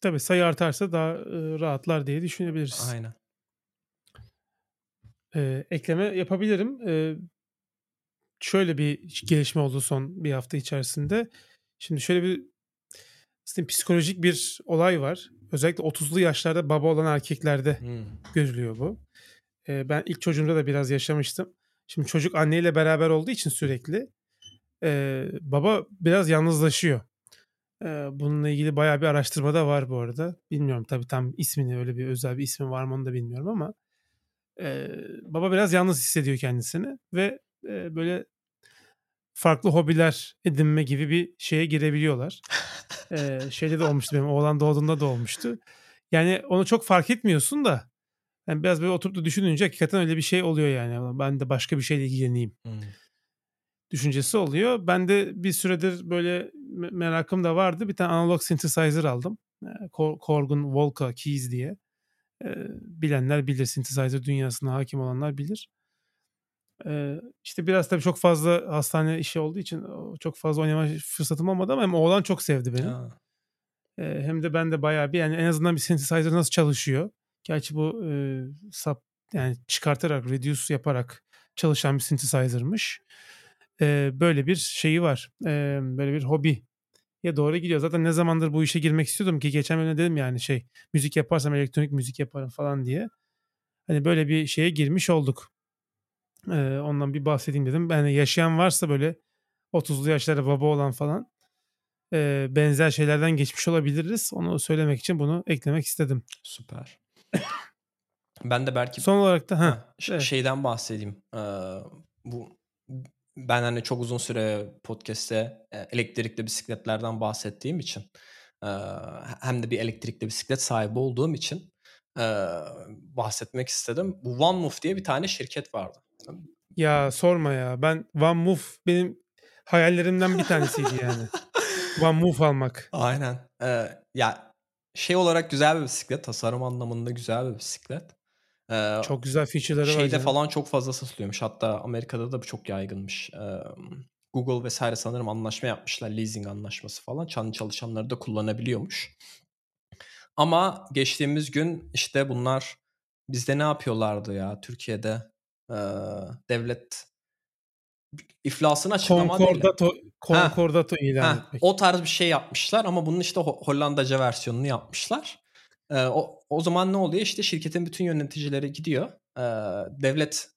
Speaker 1: Tabii sayı artarsa daha e, rahatlar diye düşünebiliriz.
Speaker 2: Aynen.
Speaker 1: E, ekleme yapabilirim. E, şöyle bir gelişme oldu son bir hafta içerisinde. Şimdi şöyle bir aslında psikolojik bir olay var. Özellikle 30'lu yaşlarda baba olan erkeklerde
Speaker 2: Hmm.
Speaker 1: görülüyor bu. E, ben ilk çocuğumda da biraz yaşamıştım. Şimdi çocuk anneyle beraber olduğu için sürekli e, baba biraz yalnızlaşıyor. E, bununla ilgili bayağı bir araştırma da var bu arada. Bilmiyorum tabii tam ismini öyle bir özel bir ismi var mı onu da bilmiyorum ama e, baba biraz yalnız hissediyor kendisini ve e, böyle farklı hobiler edinme gibi bir şeye girebiliyorlar. E, şeyde de olmuştu benim oğlan doğduğunda da olmuştu. Yani onu çok fark etmiyorsun da yani biraz böyle oturup da düşününce hakikaten öyle bir şey oluyor yani. Ben de başka bir şeyle ilgileneyim
Speaker 2: Hmm.
Speaker 1: düşüncesi oluyor. Ben de bir süredir böyle me- merakım da vardı. Bir tane analog synthesizer aldım. Ee, Kor- Korg'un Volca Keys diye. Ee, bilenler bilir. Synthesizer dünyasına hakim olanlar bilir. Ee, işte biraz tabii çok fazla hastane işi olduğu için çok fazla oynama fırsatım olmadı ama hem oğlan çok sevdi beni.
Speaker 2: Ha.
Speaker 1: Ee, hem de ben de bayağı bir yani en azından bir synthesizer nasıl çalışıyor. Gerçi bu e, sap yani çıkartarak reduce yaparak çalışan bir synthesizer'mış. Ee, böyle bir şeyi var. Ee, böyle bir hobi ya doğru gidiyor. Zaten ne zamandır bu işe girmek istiyordum ki geçen bölümde dedim yani şey müzik yaparsam elektronik müzik yaparım falan diye. Hani böyle bir şeye girmiş olduk. Ee, ondan bir bahsedeyim dedim. Yani yaşayan varsa böyle 30'lu yaşlarda baba olan falan e, benzer şeylerden geçmiş olabiliriz. Onu söylemek için bunu eklemek istedim.
Speaker 2: Süper. ben de belki
Speaker 1: Son olarak da ha, evet.
Speaker 2: şeyden bahsedeyim. Ee, bu ben hani çok uzun süre podcast'te elektrikli bisikletlerden bahsettiğim için hem de bir elektrikli bisiklet sahibi olduğum için bahsetmek istedim. Bu One Move diye bir tane şirket vardı.
Speaker 1: Ya sorma ya. Ben One Move benim hayallerimden bir tanesiydi yani. One Move almak.
Speaker 2: Aynen. Ee, ya şey olarak güzel bir bisiklet, tasarım anlamında güzel bir bisiklet. Ee,
Speaker 1: Çok güzel feature'ları var.
Speaker 2: Şeyde
Speaker 1: canım.
Speaker 2: falan çok fazla satılıyormuş. Hatta Amerika'da da çok yaygınmış. Ee, Google vesaire sanırım anlaşma yapmışlar. Leasing anlaşması falan. Çan çalışanları da kullanabiliyormuş. Ama geçtiğimiz gün işte bunlar bizde ne yapıyorlardı ya Türkiye'de? Ee, devlet iflasını açıklama değil. de-
Speaker 1: Concordato, Concordato ilan
Speaker 2: Ha,
Speaker 1: etmek.
Speaker 2: o tarz bir şey yapmışlar ama bunun işte Ho- Hollandaca versiyonunu yapmışlar. Ee, o, o zaman ne oluyor? İşte şirketin bütün yöneticileri gidiyor. Ee, devlet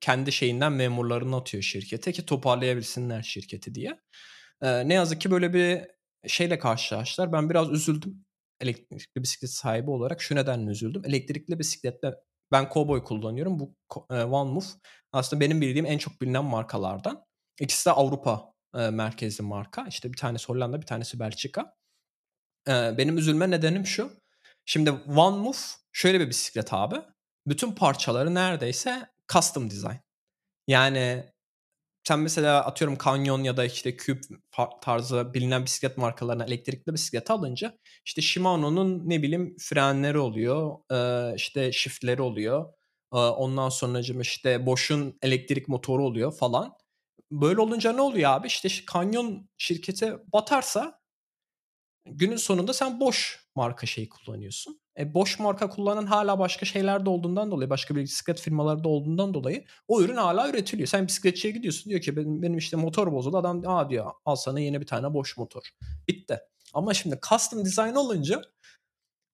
Speaker 2: kendi şeyinden memurlarını atıyor şirkete ki toparlayabilsinler şirketi diye. Ee, ne yazık ki böyle bir şeyle karşılaştılar. Ben biraz üzüldüm elektrikli bisiklet sahibi olarak. Şu nedenle üzüldüm. Elektrikli bisikletle ben Cowboy kullanıyorum. Bu e, One Move aslında benim bildiğim en çok bilinen markalardan. İkisi de Avrupa e, merkezli marka. İşte bir tanesi Hollanda, bir tanesi Belçika. E, benim üzülme nedenim şu. Şimdi One Move şöyle bir bisiklet abi. Bütün parçaları neredeyse custom design. Yani sen mesela atıyorum Canyon ya da işte Cube tarzı bilinen bisiklet markalarına elektrikli bisiklet alınca işte Shimano'nun ne bileyim frenleri oluyor, işte shiftleri oluyor. Ondan sonracığım işte Bosch'un elektrik motoru oluyor falan. böyle olunca ne oluyor abi? İşte kanyon şirketi batarsa günün sonunda sen boş marka şeyi kullanıyorsun. E boş marka kullanan hala başka şeyler de olduğundan dolayı, başka bir bisiklet firmaları da olduğundan dolayı o ürün hala üretiliyor. Sen bisikletçiye gidiyorsun diyor ki benim, benim işte motor bozuldu. Adam aa diyor al sana yeni bir tane boş motor. Bitti. Ama şimdi custom design olunca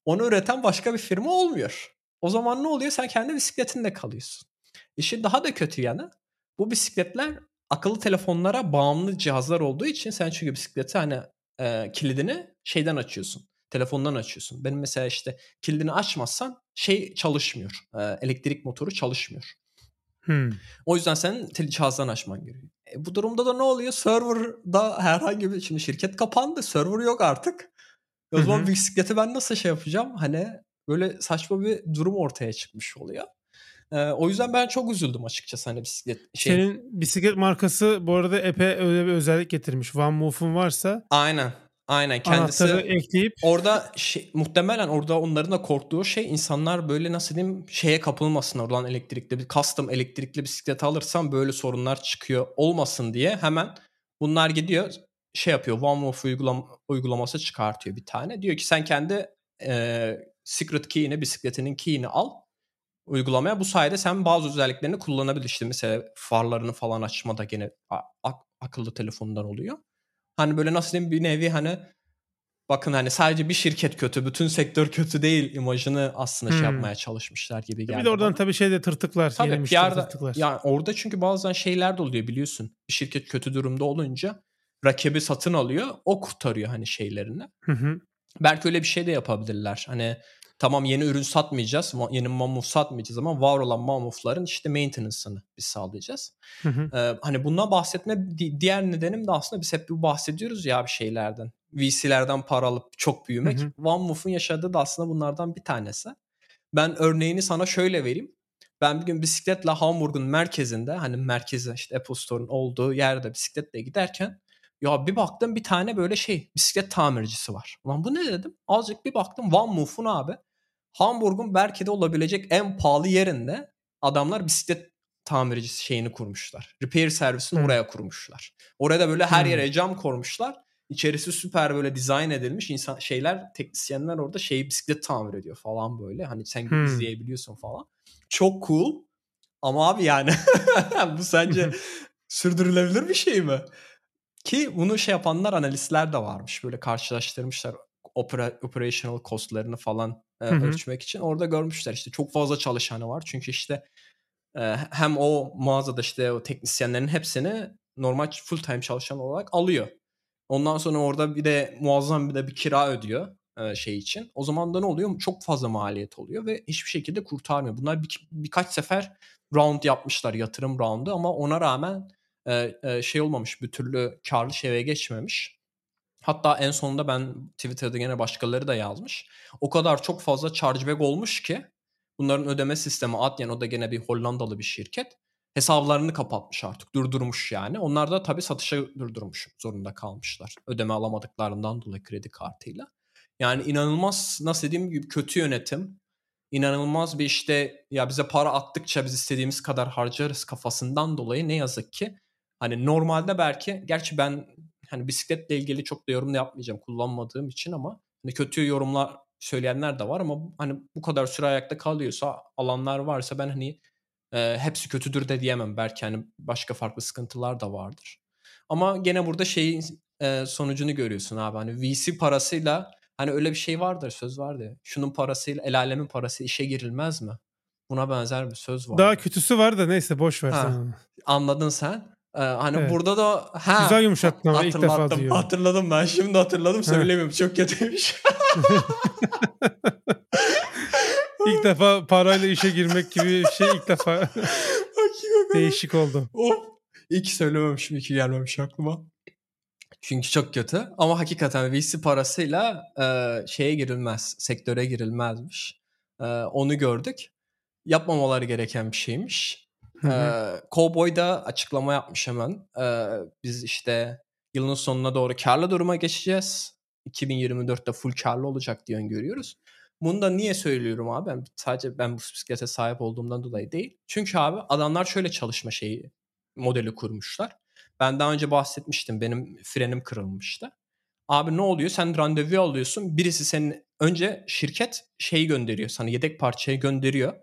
Speaker 2: onu üreten başka bir firma olmuyor. O zaman ne oluyor? Sen kendi bisikletinde kalıyorsun. İşin daha da kötü yanı bu bisikletler akıllı telefonlara bağımlı cihazlar olduğu için sen çünkü bisikleti hani e, kilidini şeyden açıyorsun. Telefondan açıyorsun. Benim mesela işte kilidini açmazsan şey çalışmıyor. E, elektrik motoru çalışmıyor.
Speaker 1: Hmm.
Speaker 2: O yüzden senin cihazdan açman gerekiyor. E, bu durumda da ne oluyor? Server'da herhangi bir şimdi şirket kapandı. Server yok artık. O zaman
Speaker 1: Hı hı.
Speaker 2: bisikleti ben nasıl şey yapacağım? Hani böyle saçma bir durum ortaya çıkmış oluyor. Ee, o yüzden ben çok üzüldüm açıkçası hani bisiklet şey.
Speaker 1: Senin bisiklet markası bu arada epey öyle bir özellik getirmiş. One Move'un varsa
Speaker 2: Aynen. Aynen kendisi
Speaker 1: anahtarı ekleyip
Speaker 2: orada şey, muhtemelen orada onların da korktuğu şey insanlar böyle nasıl diyeyim şeye kapılmasın oradan elektrikli bir custom elektrikli bisiklet alırsam böyle sorunlar çıkıyor olmasın diye hemen bunlar gidiyor şey yapıyor OneMove uygulam uygulaması çıkartıyor bir tane. Diyor ki sen kendi e, secret key'ini bisikletinin key'ini al uygulamaya. Bu sayede sen bazı özelliklerini kullanabilirsin. İşte mesela farlarını falan açma da gene a- akıllı telefondan oluyor. Hani böyle nasıl diyeyim bir nevi hani bakın hani sadece bir şirket kötü, bütün sektör kötü değil imajını aslında şey
Speaker 1: Hmm.
Speaker 2: yapmaya çalışmışlar gibi geldi.
Speaker 1: bir de oradan
Speaker 2: bana.
Speaker 1: tabii şeyde tırtıklar.
Speaker 2: Tabii PR'da
Speaker 1: tırtıklar.
Speaker 2: yani orada çünkü bazen şeyler de oluyor biliyorsun. Bir şirket kötü durumda olunca rakibi satın alıyor. O kurtarıyor hani şeylerini.
Speaker 1: Hı hı.
Speaker 2: Belki öyle bir şey de yapabilirler. Hani tamam yeni ürün satmayacağız. Yeni mamuf satmayacağız ama var olan mamufların işte maintenance'ını biz sağlayacağız.
Speaker 1: Hı hı.
Speaker 2: Ee, hani bundan bahsetme di- diğer nedenim de aslında biz hep bu bahsediyoruz ya bir şeylerden. VC'lerden para alıp çok büyümek.
Speaker 1: Hı hı.
Speaker 2: OneMove'un yaşadığı da aslında bunlardan bir tanesi. Ben örneğini sana şöyle vereyim. Ben bir gün bisikletle Hamburg'un merkezinde hani merkezi işte Apple Store'un olduğu yerde bisikletle giderken ya bir baktım bir tane böyle şey bisiklet tamircisi var. Ulan bu ne dedim? Azıcık bir baktım OneMove'un abi. Hamburg'un belki de olabilecek en pahalı yerinde adamlar bisiklet tamircisi şeyini kurmuşlar. Repair servisini
Speaker 1: Hmm.
Speaker 2: oraya kurmuşlar. Oraya da böyle her
Speaker 1: Hmm.
Speaker 2: yere cam kormuşlar. İçerisi süper böyle dizayn edilmiş. İnsan şeyler teknisyenler orada şey bisiklet tamir ediyor falan böyle. Hani sen
Speaker 1: Hmm.
Speaker 2: izleyebiliyorsun falan. Çok cool. Ama abi yani bu sence sürdürülebilir bir şey mi? Ki bunu şey yapanlar analistler de varmış. Böyle karşılaştırmışlar opera, operational costlarını falan e, ölçmek için. Orada görmüşler işte çok fazla çalışanı var. Çünkü işte e, hem o mağazada işte o teknisyenlerin hepsini normal full time çalışan olarak alıyor. Ondan sonra orada bir de muazzam bir de bir kira ödüyor e, şey için. O zaman da ne oluyor? Çok fazla maliyet oluyor ve hiçbir şekilde kurtarmıyor. Bunlar bir, birkaç sefer round yapmışlar yatırım roundu ama ona rağmen e, e, şey olmamış bir türlü karlı şeye geçmemiş. Hatta en sonunda ben Twitter'da gene başkaları da yazmış. O kadar çok fazla chargeback olmuş ki bunların ödeme sistemi Adyen o da gene bir Hollandalı bir şirket. Hesaplarını kapatmış artık durdurmuş yani. Onlar da tabii satışa durdurmuş zorunda kalmışlar. Ödeme alamadıklarından dolayı kredi kartıyla. Yani inanılmaz nasıl diyeyim gibi kötü yönetim. İnanılmaz bir işte ya bize para attıkça biz istediğimiz kadar harcarız kafasından dolayı ne yazık ki hani normalde belki gerçi ben hani bisikletle ilgili çok da yorum da yapmayacağım kullanmadığım için ama hani kötü yorumlar söyleyenler de var ama hani bu kadar süre ayakta kalıyorsa alanlar varsa ben hani e, hepsi kötüdür de diyemem. Belki hani başka farklı sıkıntılar da vardır. Ama gene burada şeyin e, sonucunu görüyorsun abi. Hani VC parasıyla hani öyle bir şey vardır söz vardı. Şunun parasıyla el alemin parası işe girilmez mi? Buna benzer bir söz var.
Speaker 1: Daha kötüsü var da neyse boş ver
Speaker 2: Ha.
Speaker 1: sen onu.
Speaker 2: Anladın sen? Ee, hani
Speaker 1: Evet.
Speaker 2: burada da ha,
Speaker 1: Güzel yumuşattın ama ilk defa duyuyorum.
Speaker 2: Hatırladım ben şimdi hatırladım söylemiyorum. Çok kötüymüş.
Speaker 1: İlk defa parayla işe girmek gibi bir şey ilk defa değişik oldu.
Speaker 2: Of. İyi ki söylememişim, iyi ki gelmemiş aklıma. Çünkü çok kötü. Ama hakikaten VC parasıyla e, şeye girilmez, sektöre girilmezmiş. E, onu gördük. Yapmamaları gereken bir şeymiş. Ee, Cowboy da açıklama yapmış hemen. Ee, biz işte yılın sonuna doğru karlı duruma geçeceğiz. 2024'te full karlı olacak diye öngörüyoruz. Bunu da niye söylüyorum abi? Ben sadece ben bu bisiklete sahip olduğumdan dolayı değil. Çünkü abi adamlar şöyle çalışma şeyi modeli kurmuşlar. Ben daha önce bahsetmiştim. Benim frenim kırılmıştı. Abi ne oluyor? Sen randevu alıyorsun. Birisi senin önce şirket şeyi gönderiyor. Sana yedek parçayı gönderiyor.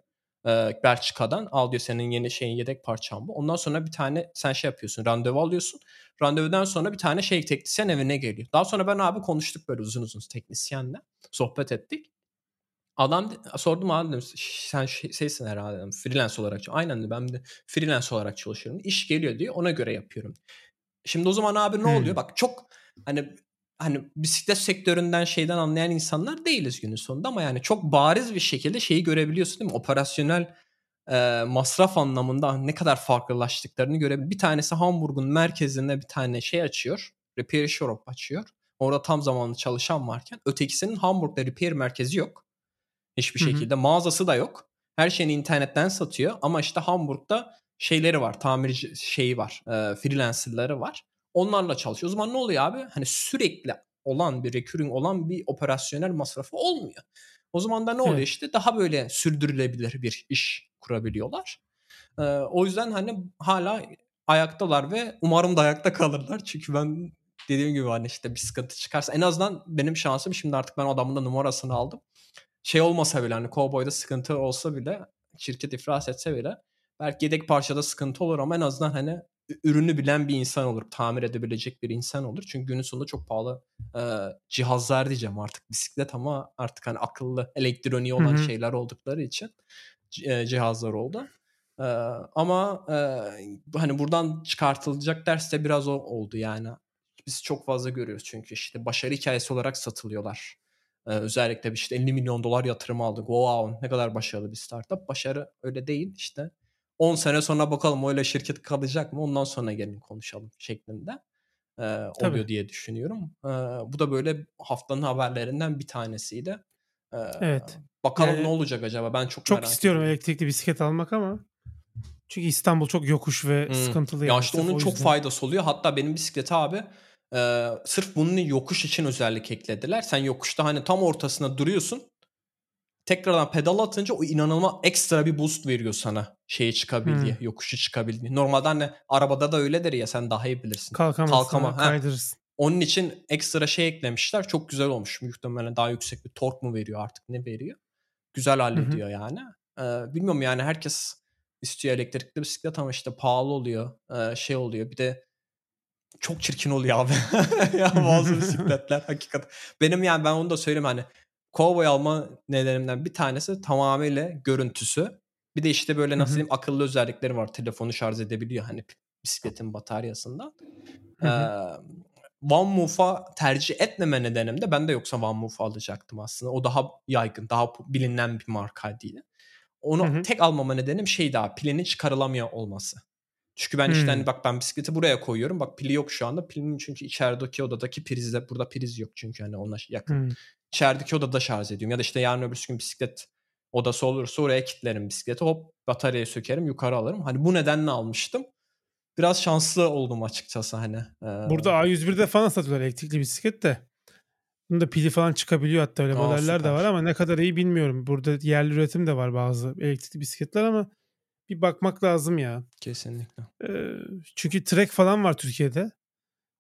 Speaker 2: Ee, Belçika'dan. Al diyor senin yeni şeyin yedek parçan bu. Ondan sonra bir tane sen şey yapıyorsun. Randevu alıyorsun. Randevudan sonra bir tane şey teknisyen evine geliyor. Daha sonra ben abi konuştuk böyle uzun uzun teknisyenle. Sohbet ettik. Adam sordum abi dedim sen şey, şeysin herhalde dedim, freelance olarak. Aynen de ben de freelance olarak çalışıyorum. İş geliyor diyor ona göre yapıyorum. Şimdi o zaman abi ne hmm. oluyor? Bak çok hani hani bisiklet sektöründen şeyden anlayan insanlar değiliz günün sonunda ama yani çok bariz bir şekilde şeyi görebiliyorsun değil mi? Operasyonel e, masraf anlamında ne kadar farklılaştıklarını görebiliyorsun. Bir tanesi Hamburg'un merkezinde bir tane şey açıyor. Repair shop açıyor. Orada tam zamanlı çalışan varken ötekisinin Hamburg'da repair merkezi yok. Hiçbir Hı-hı. şekilde. Mağazası da yok. Her şeyini internetten satıyor ama işte Hamburg'da şeyleri var. Tamirci şeyi var. E, freelancerları var. Onlarla çalışıyor. O zaman ne oluyor abi? Hani sürekli olan bir recurring olan bir operasyonel masrafı olmuyor. O zaman da ne oluyor evet. işte daha böyle sürdürülebilir bir iş kurabiliyorlar. Ee, o yüzden hani hala ayaktalar ve umarım da ayakta kalırlar. Çünkü ben dediğim gibi hani işte bir sıkıntı çıkarsa en azından benim şansım şimdi artık ben adamın da numarasını aldım. Şey olmasa bile hani Cowboy'da sıkıntı olsa bile şirket iflas etse bile belki yedek parçada sıkıntı olur ama en azından hani ürünü bilen bir insan olur. Tamir edebilecek bir insan olur. Çünkü günün sonunda çok pahalı e, cihazlar diyeceğim artık. Bisiklet ama artık hani akıllı elektroniği olan Hı-hı. şeyler oldukları için e, cihazlar oldu. E, ama e, hani buradan çıkartılacak ders de biraz o oldu yani. Biz çok fazla görüyoruz çünkü işte başarı hikayesi olarak satılıyorlar. Ee, özellikle işte 50 milyon dolar yatırım aldık. Wow ne kadar başarılı bir startup. Başarı öyle değil işte 10 sene sonra bakalım öyle şirket kalacak mı ondan sonra gelin konuşalım şeklinde e, oluyor Tabii. diye düşünüyorum. E, bu da böyle haftanın haberlerinden bir tanesiydi. E, evet. Bakalım yani, ne olacak acaba ben çok,
Speaker 1: çok istiyorum ediyorum. elektrikli bisiklet almak ama çünkü İstanbul çok yokuş ve hmm. sıkıntılı.
Speaker 2: Ya işte onun çok faydası oluyor. Hatta benim bisikleti abi e, sırf bunun yokuş için özellik eklediler. Sen yokuşta hani tam ortasına duruyorsun tekrardan pedal atınca o inanılmaz ekstra bir boost veriyor sana şeye çıkabil diye, hmm. yokuşu çıkabil diye. Normalde hani arabada da öyledir ya sen daha iyi bilirsin.
Speaker 1: Kalkamazsın, Kalkama, kaydırırsın.
Speaker 2: Onun için ekstra şey eklemişler. Çok güzel olmuş. Muhtemelen daha yüksek bir tork mu veriyor artık ne veriyor. Güzel hallediyor Hı-hı. yani. Ee, bilmiyorum yani herkes istiyor elektrikli bisiklet ama işte pahalı oluyor. Ee, şey oluyor. Bir de çok çirkin oluyor abi. ya bazı bisikletler hakikaten. Benim yani ben onu da söyleyeyim hani Cowboy alma nedenimden bir tanesi tamamıyla görüntüsü. Bir de işte böyle nasıl diyeyim akıllı özellikleri var. Telefonu şarj edebiliyor hani bisikletin bataryasından. Ee, One Move'a tercih etmeme nedenim de ben de yoksa One Move alacaktım aslında. O daha yaygın, daha bilinen bir marka değil. Onu hı hı. tek almama nedenim şey daha pilinin çıkarılamıyor olması. Çünkü ben işte hani bak ben bisikleti buraya koyuyorum. Bak pili yok şu anda. Pilinin çünkü içerideki odadaki prizde burada priz yok çünkü hani ona yakın. Hmm içerideki odada şarj ediyorum. Ya da işte yarın öbür gün bisiklet odası olursa oraya kilitlerim bisikleti. Hop bataryayı sökerim yukarı alırım. Hani bu nedenle almıştım. Biraz şanslı oldum açıkçası hani. Ee...
Speaker 1: Burada A101'de falan satıyorlar elektrikli bisiklet de. Bunda pili falan çıkabiliyor hatta öyle Aa, modeller süper. de var ama ne kadar iyi bilmiyorum. Burada yerli üretim de var bazı elektrikli bisikletler ama bir bakmak lazım ya.
Speaker 2: Kesinlikle.
Speaker 1: Ee, çünkü Trek falan var Türkiye'de.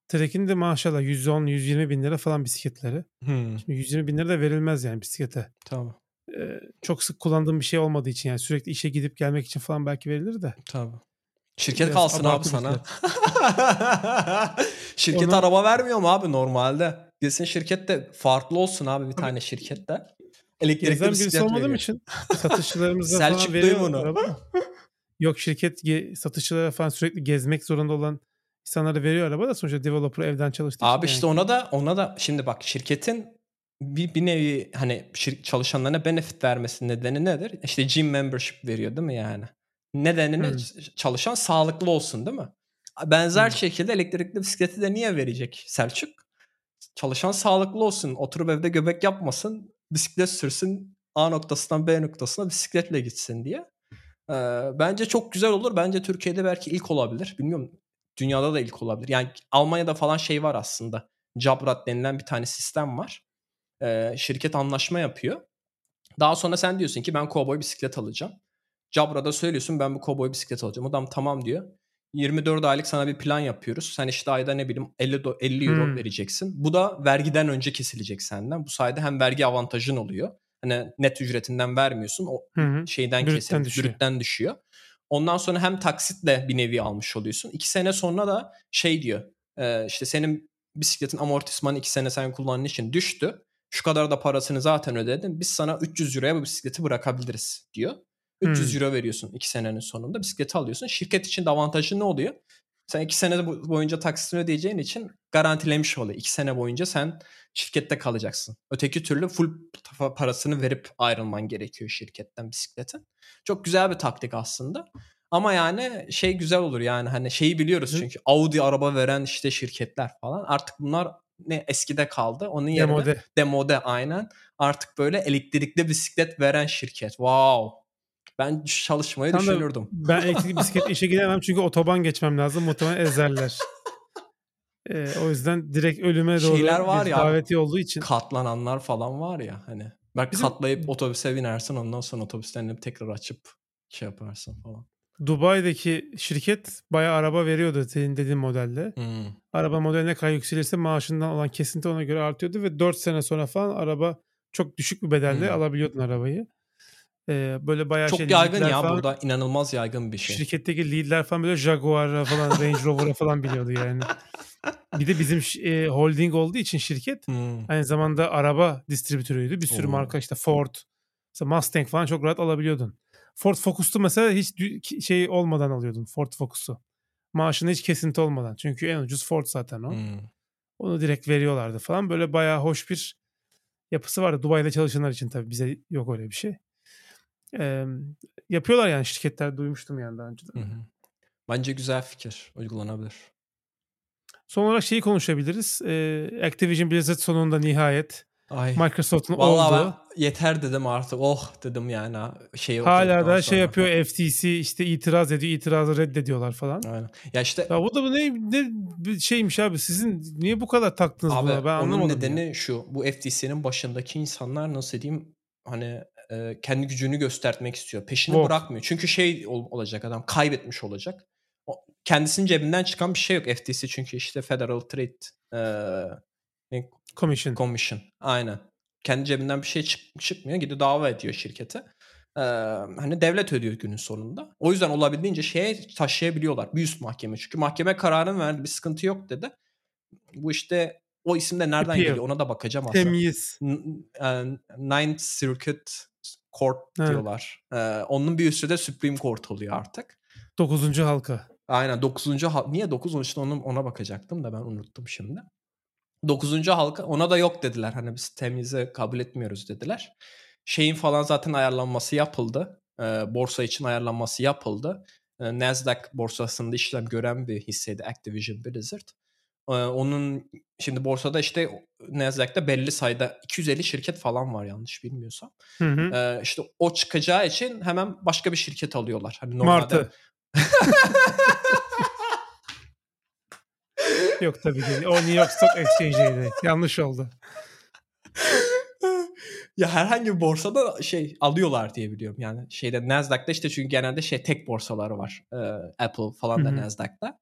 Speaker 1: Trek'in de maşallah 110-120 bin lira falan bisikletleri. Hmm. Şimdi 120 bin lira da verilmez yani bisiklete.
Speaker 2: Tamam.
Speaker 1: Ee, çok sık kullandığım bir şey olmadığı için yani sürekli işe gidip gelmek için falan belki verilir de.
Speaker 2: Tabii. Şirket Biraz kalsın abi sana. şirket Ona... araba vermiyor mu abi normalde? Gitsin şirkette farklı olsun abi bir tane şirkette.
Speaker 1: Elektrikli Gezen birisi olmadığım veriyor. için satışçılarımıza falan veriyor bunu. Yok şirket satışçılara falan sürekli gezmek zorunda olan insanlara veriyor araba da sonuçta developer evden çalıştığı
Speaker 2: Abi işte yani. ona da ona da şimdi bak şirketin bir, bir nevi hani şir- çalışanlarına benefit vermesi nedeni nedir? İşte gym membership veriyor değil mi yani? Nedeni hmm. çalışan sağlıklı olsun değil mi? Benzer hmm. şekilde elektrikli bisikleti de niye verecek Selçuk? Çalışan sağlıklı olsun. Oturup evde göbek yapmasın. Bisiklet sürsün. A noktasından B noktasına bisikletle gitsin diye. Ee, bence çok güzel olur. Bence Türkiye'de belki ilk olabilir. Bilmiyorum Dünyada da ilk olabilir. Yani Almanya'da falan şey var aslında. Jabrat denilen bir tane sistem var. Ee, şirket anlaşma yapıyor. Daha sonra sen diyorsun ki ben kovboy bisiklet alacağım. Jabra'da söylüyorsun ben bu kovboy bisiklet alacağım. Adam tamam diyor. 24 aylık sana bir plan yapıyoruz. Sen işte ayda ne bileyim 50 do- 50 euro
Speaker 1: Hmm.
Speaker 2: vereceksin. Bu da vergiden önce kesilecek senden. Bu sayede hem vergi avantajın oluyor. Hani net ücretinden vermiyorsun. O
Speaker 1: hı.
Speaker 2: şeyden
Speaker 1: Brütten
Speaker 2: kesilip
Speaker 1: düşüyor.
Speaker 2: brütten düşüyor. Ondan sonra hem taksitle bir nevi almış oluyorsun. İki sene sonra da şey diyor. e, işte senin bisikletin amortismanı iki sene sen kullandığın için düştü. Şu kadar da parasını zaten ödedin. Biz sana 300 euroya bu bisikleti bırakabiliriz diyor. 300
Speaker 1: Hmm.
Speaker 2: euro veriyorsun iki senenin sonunda. Bisikleti alıyorsun. Şirket için de avantajı ne oluyor? Sen iki sene bo- boyunca taksitini ödeyeceğin için garantilemiş oluyor. İki sene boyunca sen şirkette kalacaksın. Öteki türlü full pa- parasını verip ayrılman gerekiyor şirketten bisikletin. Çok güzel bir taktik aslında. Ama yani şey güzel olur yani hani şeyi biliyoruz
Speaker 1: Hı.
Speaker 2: çünkü Audi araba veren işte şirketler falan artık bunlar ne eskide kaldı. Onun yerine
Speaker 1: Demode.
Speaker 2: demode aynen. Artık böyle elektrikli bisiklet veren şirket. Wow. Ben çalışmayı
Speaker 1: Tam
Speaker 2: düşünürdüm.
Speaker 1: Ben elektrikli bisiklet işe gidemem çünkü otoban geçmem lazım. Muhtemelen ezerler. Ee, o yüzden direkt ölüme doğru
Speaker 2: Şeyler var
Speaker 1: bir
Speaker 2: ya,
Speaker 1: daveti olduğu için.
Speaker 2: Katlananlar falan var ya hani. Belki
Speaker 1: Bizim-
Speaker 2: katlayıp otobüse binersin ondan sonra otobüsten tekrar açıp şey yaparsın falan.
Speaker 1: Dubai'deki şirket bayağı araba veriyordu senin dediğin modelde.
Speaker 2: Hmm.
Speaker 1: Araba modeli ne kadar yükselirse maaşından olan kesinti ona göre artıyordu ve 4 sene sonra falan araba çok düşük bir bedelle
Speaker 2: Hmm.
Speaker 1: alabiliyordun arabayı. Ee, böyle bayağı
Speaker 2: Çok
Speaker 1: şey
Speaker 2: yaygın ya
Speaker 1: falan,
Speaker 2: burada inanılmaz yaygın bir şey.
Speaker 1: Şirketteki leadler falan böyle Jaguar'a falan Range Rover'a falan biliyordu yani. Bir de bizim e, holding olduğu için şirket
Speaker 2: Hmm.
Speaker 1: aynı zamanda araba distribütörüydü. Bir sürü
Speaker 2: Oo.
Speaker 1: marka işte Ford, mesela Mustang falan çok rahat alabiliyordun. Ford Focus'tu mesela hiç şey olmadan alıyordun Ford Focus'u. Maaşına hiç kesinti olmadan. Çünkü en ucuz Ford zaten o.
Speaker 2: Hmm.
Speaker 1: Onu direkt veriyorlardı falan. Böyle bayağı hoş bir yapısı vardı. Dubai'de çalışanlar için tabii bize yok öyle bir şey. Ee, yapıyorlar yani şirketler duymuştum yani daha önceden.
Speaker 2: Hı hı. Bence güzel fikir. Uygulanabilir.
Speaker 1: Son olarak şeyi konuşabiliriz. Ee, Activision Blizzard sonunda nihayet
Speaker 2: Ay.
Speaker 1: Microsoft'un
Speaker 2: Vallahi ben yeter dedim artık. Oh dedim yani. ha, Şeyi
Speaker 1: Hala da şey yapıyor FTC işte itiraz ediyor, itirazı reddediyorlar falan.
Speaker 2: Aynen. Ya işte
Speaker 1: Ya bu da bu ne, ne şeymiş abi sizin niye bu kadar taktınız
Speaker 2: Abi
Speaker 1: buna ben
Speaker 2: onun
Speaker 1: anlamadım.
Speaker 2: nedeni
Speaker 1: ya.
Speaker 2: şu. Bu FTC'nin başındaki insanlar nasıl diyeyim hani e, kendi gücünü göstermek istiyor. Peşini
Speaker 1: Woke.
Speaker 2: bırakmıyor. Çünkü şey ol- olacak adam kaybetmiş olacak. O, kendisinin cebinden çıkan bir şey yok FTC çünkü işte Federal Trade e, ne-
Speaker 1: Commission.
Speaker 2: Commission. Aynen. Kendi cebinden bir şey çık- çıkmıyor. Gidiyor dava ediyor şirkete. Ee, hani devlet ödüyor günün sonunda. O yüzden olabildiğince şeye taşıyabiliyorlar. Bir üst mahkeme. Çünkü mahkeme kararını verdi. Bir sıkıntı yok dedi. Bu işte o isim de nereden
Speaker 1: Appeal.
Speaker 2: geliyor ona da bakacağım aslında.
Speaker 1: Temyiz.
Speaker 2: N- Ninth Circuit Court
Speaker 1: Ha.
Speaker 2: diyorlar. Ee, onun bir üstü de Supreme Court oluyor artık.
Speaker 1: Dokuzuncu halka.
Speaker 2: Aynen 9. hal- niye 9 işte onu ona bakacaktım da ben unuttum şimdi. 9. halka ona da yok dediler. Hani biz temizi kabul etmiyoruz dediler. Şeyin falan zaten ayarlanması yapıldı. Ee, borsa için ayarlanması yapıldı. Nasdaq borsasında işlem gören bir hisseydi Activision Blizzard. Ee, onun şimdi borsada işte Nasdaq'ta belli sayıda 250 şirket falan var yanlış bilmiyorsam.
Speaker 1: Hı hı.
Speaker 2: Ee, işte o çıkacağı için hemen başka bir şirket alıyorlar. Hani normalde
Speaker 1: Martı. Yok tabii ki. O New York Stock Exchange'iydi. Yanlış oldu.
Speaker 2: ya herhangi bir borsada şey alıyorlar diye biliyorum. Yani şeyde Nasdaq'ta işte çünkü genelde şey tek borsaları var. Ee, Apple falan da. Nasdaq'ta.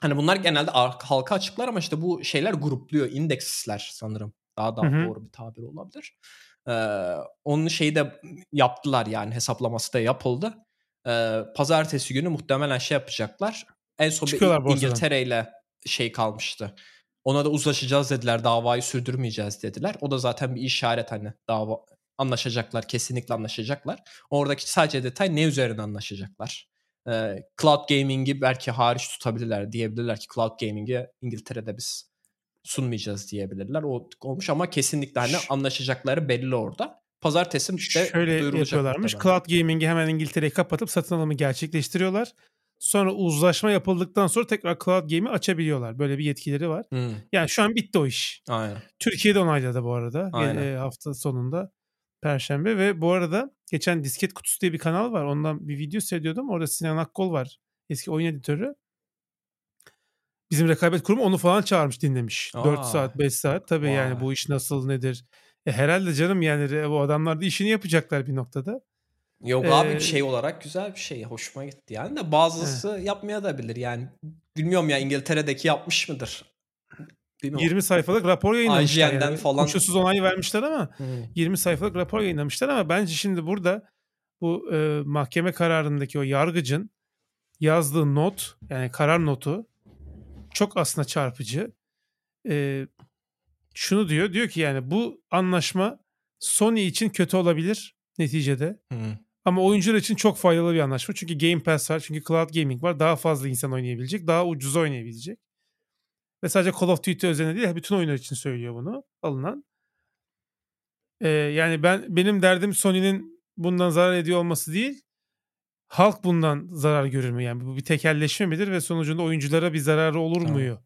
Speaker 2: Hani bunlar genelde halka açıklar ama işte bu şeyler grupluyor. indeksler sanırım. Daha daha doğru bir tabir olabilir. Ee, onun şeyi de yaptılar yani hesaplaması da yapıldı. Ee, pazartesi günü muhtemelen şey yapacaklar. En son bir
Speaker 1: Çıkıyorlar borsadan.
Speaker 2: İngiltere ile şey kalmıştı. Ona da uzlaşacağız dediler. Davayı sürdürmeyeceğiz dediler. O da zaten bir işaret hani dava anlaşacaklar. Kesinlikle anlaşacaklar. Oradaki sadece detay ne üzerine anlaşacaklar. Ee, cloud gaming'i belki hariç tutabilirler. Diyebilirler ki cloud gaming'i İngiltere'de biz sunmayacağız diyebilirler. O olmuş ama kesinlikle hani anlaşacakları belli orada. Pazartesi işte
Speaker 1: Şöyle yapıyorlarmış. Cloud Gaming'i hemen İngiltere'yi kapatıp satın alımı gerçekleştiriyorlar. Sonra uzlaşma yapıldıktan sonra tekrar Cloud Game'i açabiliyorlar. Böyle bir yetkileri var.
Speaker 2: Hmm,
Speaker 1: Yani şu an bitti o iş.
Speaker 2: aynen.
Speaker 1: Türkiye'de onayladı bu arada.
Speaker 2: Aynen.
Speaker 1: e, hafta sonunda. Perşembe ve bu arada geçen Disket Kutusu diye bir kanal var. Ondan bir video seyrediyordum. Orada Sinan Akkol var. Eski oyun editörü. Bizim rekabet kurumu onu falan çağırmış dinlemiş. 4
Speaker 2: Aa.
Speaker 1: saat 5 saat. Tabii yani
Speaker 2: Vay.
Speaker 1: bu iş nasıl nedir. E, herhalde canım yani bu adamlar da işini yapacaklar bir noktada.
Speaker 2: Yok
Speaker 1: Ee,
Speaker 2: abi şey olarak güzel bir şey. Hoşuma gitti yani de bazısı yapmaya da bilir yani. Bilmiyorum ya İngiltere'deki yapmış mıdır? Bilmiyorum.
Speaker 1: 20 sayfalık rapor yayınlamışlar.
Speaker 2: IGN'den
Speaker 1: Yani.
Speaker 2: falan-
Speaker 1: Koşulsuz onay vermişler ama
Speaker 2: Hmm.
Speaker 1: 20 sayfalık rapor yayınlamışlar ama bence şimdi burada bu e, mahkeme kararındaki o yargıcın yazdığı not yani karar notu çok aslında çarpıcı. E, şunu diyor diyor ki yani bu anlaşma Sony için kötü olabilir neticede
Speaker 2: Hmm.
Speaker 1: ama oyuncular için çok faydalı bir anlaşma. Çünkü Game Pass var, çünkü Cloud Gaming var. Daha fazla insan oynayabilecek, daha ucuz oynayabilecek. Ve sadece Call of Duty özelinde değil, bütün oyunlar için söylüyor bunu alınan. Ee, yani ben benim derdim Sony'nin bundan zarar ediyor olması değil. Halk bundan zarar görür mü? Yani bu bir tekelleşme midir ve sonucunda oyunculara bir zararı olur
Speaker 2: Tamam.
Speaker 1: muyu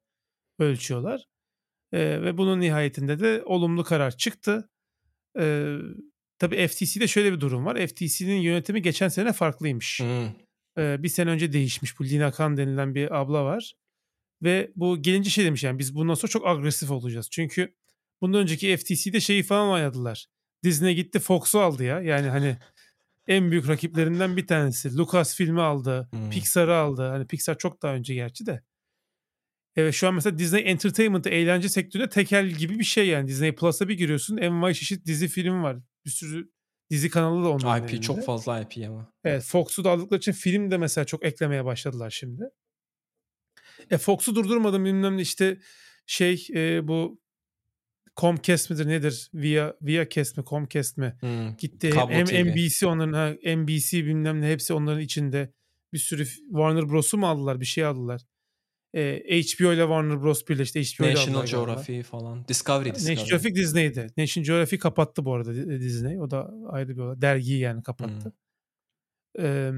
Speaker 1: ölçüyorlar. Ee, ve bunun nihayetinde de olumlu karar çıktı. Ee, tabii FTC'de şöyle bir durum var. FTC'nin yönetimi geçen sene farklıymış.
Speaker 2: Hmm.
Speaker 1: Ee, bir sene önce değişmiş. Bu Lina Khan denilen bir abla var. Ve bu gelince şey demiş yani biz bundan sonra çok agresif olacağız. Çünkü bundan önceki FTC'de şeyi falan oynadılar. Disney gitti Fox'u aldı ya. Yani hani en büyük rakiplerinden bir tanesi. Lucas filmi aldı.
Speaker 2: Hmm.
Speaker 1: Pixar'ı aldı. Hani Pixar çok daha önce gerçi de. Evet şu an mesela Disney Entertainment eğlence sektöründe tekel gibi bir şey yani. Disney Plus'a bir giriyorsun. Envai çeşit dizi film var. Bir sürü dizi kanalı da onların
Speaker 2: IP
Speaker 1: elinde.
Speaker 2: çok fazla IP ama.
Speaker 1: Evet Fox'u da aldıkları için film de mesela çok eklemeye başladılar şimdi. E Fox'u durdurmadım bilmem ne işte şey e, bu Comcast midir nedir? Via Via mi Comcast mi?
Speaker 2: Hmm.
Speaker 1: Gitti hem
Speaker 2: TV.
Speaker 1: NBC onların ha, NBC bilmem ne hepsi onların içinde. Bir sürü Warner Bros'u mu aldılar? Bir şey aldılar. E, HBO ile Warner Bros birleşti. HBO
Speaker 2: National. Geography falan. Discovery Discovery.
Speaker 1: National Geographic Disney'de. National Geographic kapattı bu arada Di- Disney. O da ayrı bir. Dergiyi yani kapattı. Eee,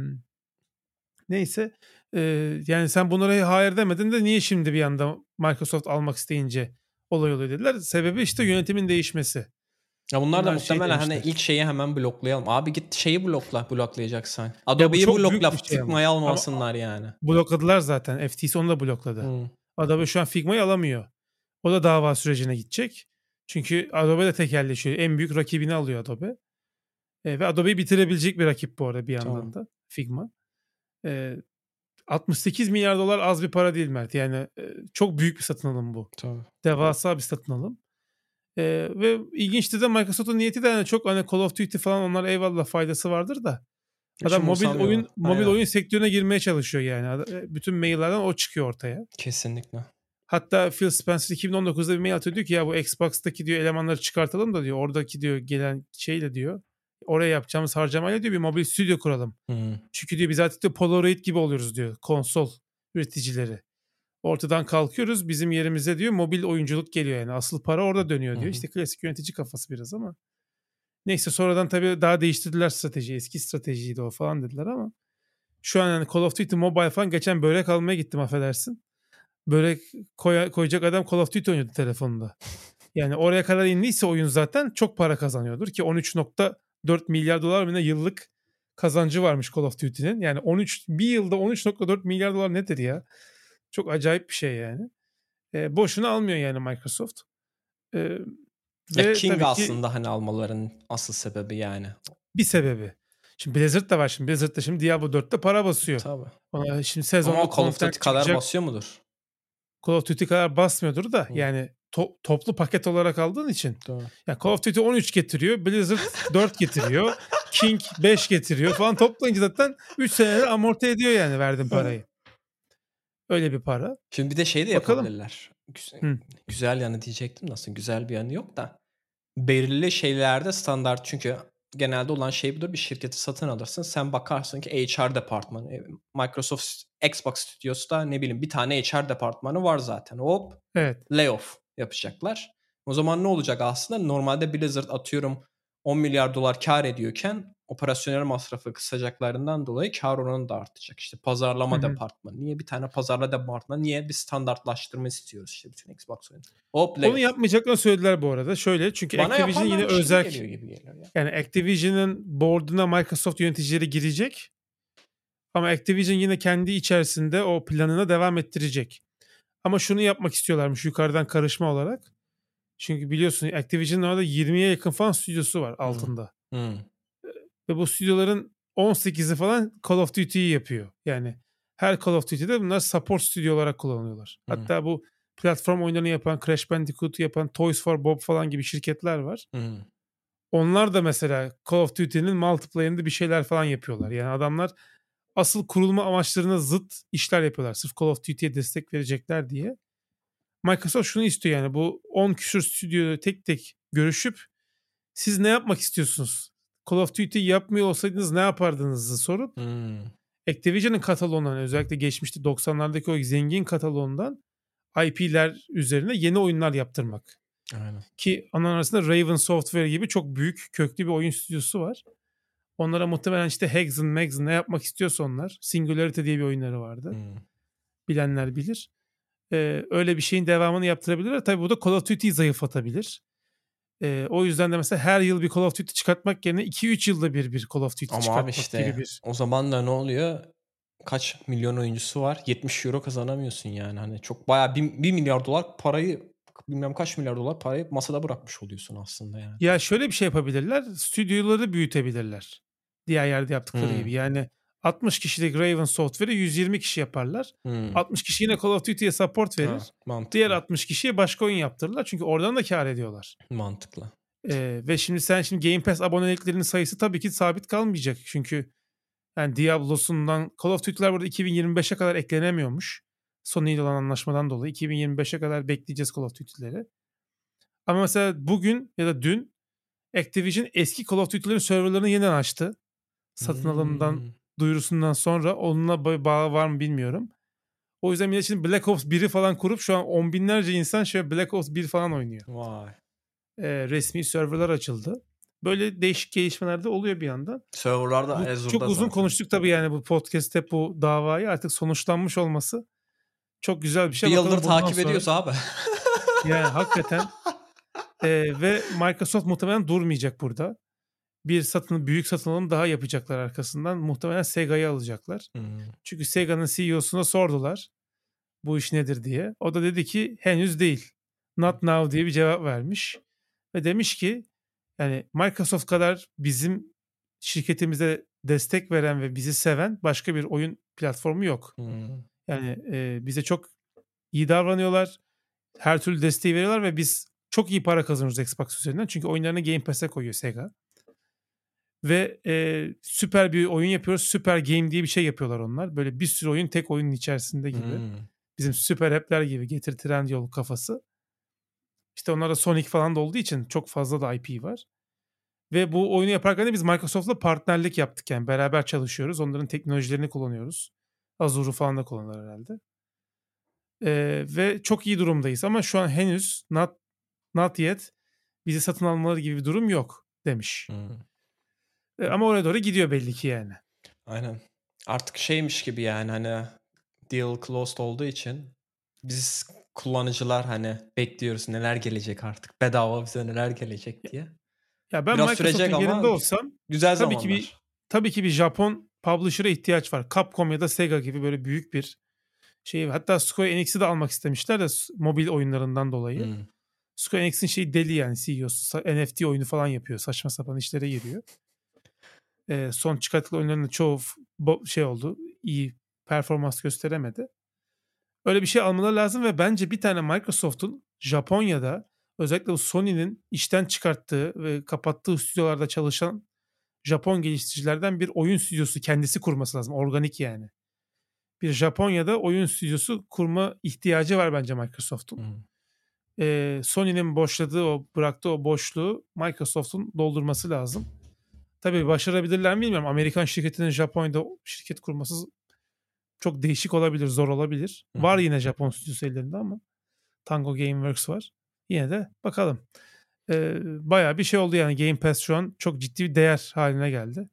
Speaker 1: neyse. Eee, yani sen bunlara hayır demedin de niye şimdi bir anda Microsoft almak isteyince olay oluyor dediler. Sebebi işte yönetimin değişmesi.
Speaker 2: Ya bunlar da
Speaker 1: Bunlar şey
Speaker 2: muhtemelen hani
Speaker 1: demişler.
Speaker 2: ilk şeyi hemen bloklayalım. Abi git şeyi blokla bloklayacaksan. Adobe'yi blokla
Speaker 1: şey ama.
Speaker 2: Figma'yı almasınlar yani.
Speaker 1: Blokladılar zaten. FTC onu da blokladı.
Speaker 2: Hmm.
Speaker 1: Adobe şu an Figma'yı alamıyor. O da dava sürecine gidecek. Çünkü Adobe de tekelleşiyor. En büyük rakibini alıyor Adobe. E, ve Adobe'yi bitirebilecek bir rakip bu arada bir yandan
Speaker 2: Tamam.
Speaker 1: da Figma. E, 68 milyar dolar az bir para değil Mert. Yani e, çok büyük bir satın alım bu.
Speaker 2: Tabii.
Speaker 1: Devasa bir satın alım. E, ve ilginçti de Microsoft'un niyeti de hani çok hani Call of Duty falan onlar eyvallah faydası vardır da. Adam mobil oyun mobil
Speaker 2: Aynen.
Speaker 1: oyun sektörüne girmeye çalışıyor yani. Bütün maillerden o çıkıyor ortaya.
Speaker 2: Kesinlikle.
Speaker 1: Hatta Phil Spencer 2019'da bir mail atıyor diyor ki ya bu Xbox'taki diyor elemanları çıkartalım da diyor oradaki diyor gelen şeyle diyor oraya yapacağımız harcamayla diyor bir mobil stüdyo kuralım.
Speaker 2: Hmm.
Speaker 1: Çünkü diyor biz artık diyor Polaroid gibi oluyoruz diyor konsol üreticileri. Ortadan kalkıyoruz bizim yerimize diyor mobil oyunculuk geliyor yani asıl para orada dönüyor diyor.
Speaker 2: hı.
Speaker 1: İşte klasik yönetici kafası biraz ama. Neyse sonradan tabii daha değiştirdiler strateji. Eski stratejiydi o falan dediler ama. Şu an yani Call of Duty Mobile falan geçen börek almaya gittim affedersin. Börek koya- koyacak adam Call of Duty oynuyordu telefonunda. Yani oraya kadar indiyse oyun zaten çok para kazanıyordur ki 13.4 milyar dolar mı ne yıllık kazancı varmış Call of Duty'nin. Yani 13 bir yılda 13.4 milyar dolar nedir ya? Çok acayip bir şey yani. E, boşuna almıyor yani Microsoft. E,
Speaker 2: Ya
Speaker 1: ve
Speaker 2: King
Speaker 1: tabii ki-
Speaker 2: aslında hani almaların asıl sebebi yani.
Speaker 1: bir sebebi. Şimdi Blizzard da var şimdi. Blizzard da şimdi Diablo 4'te para basıyor.
Speaker 2: Tabii.
Speaker 1: Ona şimdi sezonda
Speaker 2: Ama Call of Duty kadar
Speaker 1: çıkacak.
Speaker 2: basıyor mudur?
Speaker 1: Call of Duty kadar basmıyordur da
Speaker 2: Hı.
Speaker 1: yani to- toplu paket olarak aldığın için.
Speaker 2: Doğru.
Speaker 1: Ya Call of Duty 13 getiriyor. Blizzard 4 getiriyor. King 5 getiriyor falan toplayınca zaten 3 senede amorti ediyor yani verdiğin parayı. Öyle bir para.
Speaker 2: Şimdi bir de şey de
Speaker 1: Bakalım.
Speaker 2: yapabilirler. Güzel,
Speaker 1: Hı.
Speaker 2: güzel yanı diyecektim nasıl güzel bir yanı yok da. Belirli şeylerde standart çünkü genelde olan şey budur bir şirketi satın alırsın sen bakarsın ki HR departmanı e, Microsoft Xbox Studios'ta ne bileyim bir tane HR departmanı var zaten hop
Speaker 1: Evet.
Speaker 2: layoff yapacaklar. O zaman ne olacak aslında normalde Blizzard atıyorum 10 milyar dolar kar ediyorken operasyonel masrafı kısacaklarından dolayı kar oranı da artacak. İşte pazarlama
Speaker 1: Hı hı.
Speaker 2: departmanı. Niye bir tane pazarlama departmanı? Niye bir standartlaştırma istiyoruz işte bütün Xbox oyunu. Hop
Speaker 1: Onu yapmayacaklarını söylediler bu arada. Şöyle çünkü
Speaker 2: Bana
Speaker 1: Activision yine
Speaker 2: yaparlarmış gibi
Speaker 1: özel
Speaker 2: geliyor gibi geliyor ya.
Speaker 1: Yani Activision'ın board'una Microsoft yöneticileri girecek. Ama Activision yine kendi içerisinde o planına devam ettirecek. Ama şunu yapmak istiyorlarmış yukarıdan karışma olarak. Çünkü biliyorsun Activision'ın orada 20'ye yakın falan stüdyosu var altında.
Speaker 2: Hmm.
Speaker 1: Ve bu stüdyoların 18'i falan Call of Duty'yi yapıyor. Yani her Call of Duty'de bunlar support stüdyo olarak kullanılıyorlar.
Speaker 2: Hı.
Speaker 1: Hatta bu platform oyunlarını yapan, Crash Bandicoot'u yapan Toys for Bob falan gibi şirketler var.
Speaker 2: Hı.
Speaker 1: Onlar da mesela Call of Duty'nin multiplayer'ında bir şeyler falan yapıyorlar. Yani adamlar asıl kurulma amaçlarına zıt işler yapıyorlar. Sırf Call of Duty'ye destek verecekler diye. Microsoft şunu istiyor yani bu 10 küsur stüdyoda tek tek görüşüp siz ne yapmak istiyorsunuz? Call of Duty yapmıyor olsaydınız ne yapardınızı sorup
Speaker 2: Hı.
Speaker 1: Activision'ın kataloğundan özellikle geçmişte 90'lardaki o zengin kataloğundan IP'ler üzerine yeni oyunlar yaptırmak.
Speaker 2: Aynen.
Speaker 1: Ki onun arasında Raven Software gibi çok büyük köklü bir oyun stüdyosu var. Onlara muhtemelen işte Hexen, Maxen ne yapmak istiyorsa onlar. Singularity diye bir oyunları vardı.
Speaker 2: Hı.
Speaker 1: Bilenler bilir. Ee, öyle bir şeyin devamını yaptırabilirler. Tabii bu da Call of Duty'yi zayıflatabilir. Ee, o yüzden de mesela her yıl bir Call of Duty çıkartmak yerine 2-3 yılda bir bir Call of Duty
Speaker 2: Ama
Speaker 1: çıkartmak
Speaker 2: işte
Speaker 1: gibi bir...
Speaker 2: o zaman da ne oluyor? Kaç milyon oyuncusu var? 70 euro kazanamıyorsun yani. Hani çok bayağı 1 milyar dolar parayı bilmem kaç milyar dolar parayı masada bırakmış oluyorsun aslında yani.
Speaker 1: Ya şöyle bir şey yapabilirler. Stüdyoları büyütebilirler. Diğer yerde yaptıkları
Speaker 2: Hmm.
Speaker 1: gibi. Yani 60 kişilik Raven Software'i 120 kişi yaparlar.
Speaker 2: Hı.
Speaker 1: 60 kişi yine Call of Duty'ye support verir.
Speaker 2: Ha, mantıklı.
Speaker 1: Diğer 60 kişiye başka oyun yaptırırlar. Çünkü oradan da kar ediyorlar.
Speaker 2: Mantıklı.
Speaker 1: Ee, ve şimdi sen şimdi Game Pass aboneliklerinin sayısı tabii ki sabit kalmayacak. Çünkü yani Diablo'sundan Call of Duty'ler burada 2025'e kadar eklenemiyormuş. Sony ile olan anlaşmadan dolayı 2025'e kadar bekleyeceğiz Call of Duty'leri. Ama mesela bugün ya da dün Activision eski Call of Duty'lerin serverlarını yeniden açtı. Satın alımından
Speaker 2: Hmm.
Speaker 1: duyurusundan sonra onunla ba- bağ var mı bilmiyorum. O yüzden millet şimdi Black Ops 1'i falan kurup şu an on binlerce insan şöyle Black Ops 1 falan oynuyor.
Speaker 2: Vay.
Speaker 1: Ee, resmi serverlar açıldı. Böyle değişik gelişmeler de oluyor bir yandan.
Speaker 2: Serverlar da
Speaker 1: Bu
Speaker 2: Azure'da
Speaker 1: çok uzun
Speaker 2: zaten.
Speaker 1: konuştuk tabii yani bu podcast'te bu davayı artık sonuçlanmış olması çok güzel bir şey.
Speaker 2: Bir
Speaker 1: Bakalım
Speaker 2: yıldır takip
Speaker 1: sonra-
Speaker 2: ediyoruz abi.
Speaker 1: Yani hakikaten. Ee, ve Microsoft muhtemelen durmayacak burada. Bir satın büyük satın alım daha yapacaklar arkasından. Muhtemelen Sega'yı alacaklar.
Speaker 2: Hı.
Speaker 1: Çünkü Sega'nın CEO'suna sordular bu iş nedir diye. O da dedi ki henüz değil. Not now diye bir cevap vermiş. Ve demiş ki yani Microsoft kadar bizim şirketimize destek veren ve bizi seven başka bir oyun platformu yok.
Speaker 2: Hı.
Speaker 1: Yani e, bize çok iyi davranıyorlar. Her türlü desteği veriyorlar ve biz çok iyi para kazanıyoruz Xbox üzerinden. Çünkü oyunlarını Game Pass'e koyuyor Sega. Ve e, süper bir oyun yapıyoruz. Süper Game diye bir şey yapıyorlar onlar. Böyle bir sürü oyun tek oyunun içerisinde gibi.
Speaker 2: Hı.
Speaker 1: Bizim süper app'ler gibi getir trend yol kafası. İşte onlarda Sonic falan da olduğu için çok fazla da IP var. Ve bu oyunu yaparken de biz Microsoft'la partnerlik yaptık. Yani beraber çalışıyoruz. Onların teknolojilerini kullanıyoruz. Azure'u falan da kullanırlar herhalde. Ee, ve çok iyi durumdayız ama şu an henüz not, not yet bizi satın almaları gibi bir durum yok demiş.
Speaker 2: Hı.
Speaker 1: Ee, ama oraya doğru gidiyor belli ki yani.
Speaker 2: Aynen. Artık şeymiş gibi yani hani deal closed olduğu için biz kullanıcılar hani bekliyoruz neler gelecek artık. Bedava bize neler gelecek diye.
Speaker 1: Ya ben
Speaker 2: Biraz
Speaker 1: Microsoft'un yerinde olsam
Speaker 2: Güzel
Speaker 1: Tabii ki
Speaker 2: zamanlar.
Speaker 1: bir- tabii ki bir Japon publisher'a ihtiyaç var. Capcom ya da Sega gibi böyle büyük bir şey. Hatta Square Enix'i de almak istemişler de mobil oyunlarından dolayı.
Speaker 2: Hı.
Speaker 1: Square Enix'in şeyi deli yani CEO'su. NFT oyunu falan yapıyor. Saçma sapan işlere giriyor. Ee, son çıkarttıkları oyunların da çoğu şey oldu. iyi performans gösteremedi. Öyle bir şey almaları lazım ve bence bir tane Microsoft'un Japonya'da özellikle bu Sony'nin işten çıkarttığı ve kapattığı stüdyolarda çalışan Japon geliştiricilerden bir oyun stüdyosu kendisi kurması lazım. Organik yani. Bir Japonya'da oyun stüdyosu kurma ihtiyacı var bence Microsoft'un.
Speaker 2: Hı.
Speaker 1: Ee, Sony'nin boşladığı o bıraktığı o boşluğu Microsoft'un doldurması lazım. Tabii başarabilirler mi bilmiyorum. Amerikan şirketinin Japonya'da şirket kurması çok değişik olabilir, zor olabilir.
Speaker 2: Hı.
Speaker 1: Var yine Japon stüdyosu ellerinde ama Tango Gameworks var. Yine de bakalım. Ee, bayağı bir şey oldu yani Game Pass şu an çok ciddi bir değer haline geldi.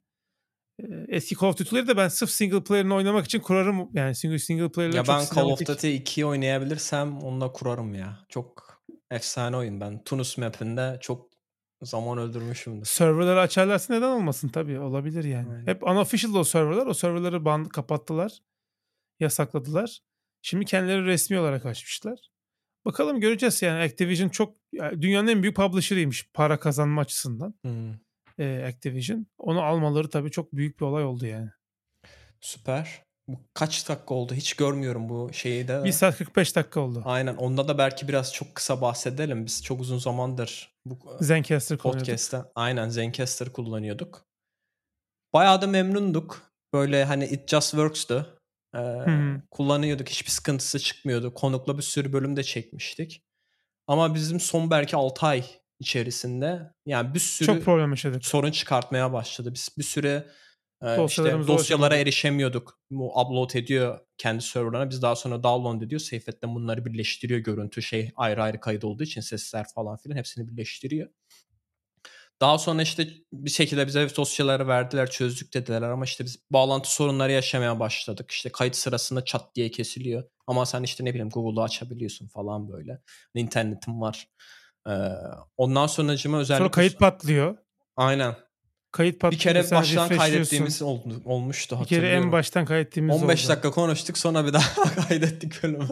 Speaker 1: Ee, eski Call of Duty'leri de ben sırf single player'ını oynamak için kurarım. Yani single single player'ları
Speaker 2: Ya ben Call of
Speaker 1: sinematik-
Speaker 2: Duty 2'yi oynayabilirsem onunla kurarım ya. Çok efsane oyun. Ben Tunus map'inde çok zaman öldürmüşümdür.
Speaker 1: serverları açarlarsa neden olmasın tabii olabilir yani.
Speaker 2: Aynen.
Speaker 1: Hep unofficial o serverlar. O serverları band kapattılar. Yasakladılar. Şimdi kendileri resmi olarak açmışlar. Bakalım göreceğiz yani Activision çok dünyanın en büyük publisher'ıymış para kazanma açısından.
Speaker 2: Hı.
Speaker 1: e, Activision. Onu almaları tabii çok büyük bir olay oldu yani.
Speaker 2: Süper. Bu kaç dakika oldu? Hiç görmüyorum bu şeyi de.
Speaker 1: 1 saat 45 dakika oldu.
Speaker 2: Aynen. Onda da belki biraz çok kısa bahsedelim. Biz çok uzun zamandır bu
Speaker 1: Zencaster kullanıyorduk.
Speaker 2: podcast'te aynen Zencaster kullanıyorduk. Bayağı da memnunduk. Böyle hani it just works'tı. Ee, kullanıyorduk. Hiçbir sıkıntısı çıkmıyordu. Konukla bir sürü bölüm de çekmiştik. Ama bizim son belki 6 ay içerisinde yani bir sürü
Speaker 1: Çok problem yaşadık.
Speaker 2: sorun çıkartmaya başladı. Biz bir süre işte dosyalara erişemiyorduk. Bu upload ediyor kendi serverlarına. Biz daha sonra download ediyor. Seyfet'ten bunları birleştiriyor. Görüntü şey ayrı ayrı kayıt olduğu için sesler falan filan hepsini birleştiriyor. Daha sonra işte bir şekilde bize dosyaları verdiler, çözdük dediler ama işte biz bağlantı sorunları yaşamaya başladık. İşte kayıt sırasında çat diye kesiliyor. Ama sen işte ne bileyim Google'u açabiliyorsun falan böyle. İnternetin var. Ee, ondan sonracıma özellikle...
Speaker 1: Sonra kayıt patlıyor.
Speaker 2: Aynen.
Speaker 1: Kayıt
Speaker 2: Bir
Speaker 1: patlıyor.
Speaker 2: kere baştan kaydettiğimiz oldu, olmuştu
Speaker 1: Bir kere en baştan kaydettiğimiz
Speaker 2: 15
Speaker 1: oldu.
Speaker 2: dakika konuştuk sonra bir daha kaydettik bölümü.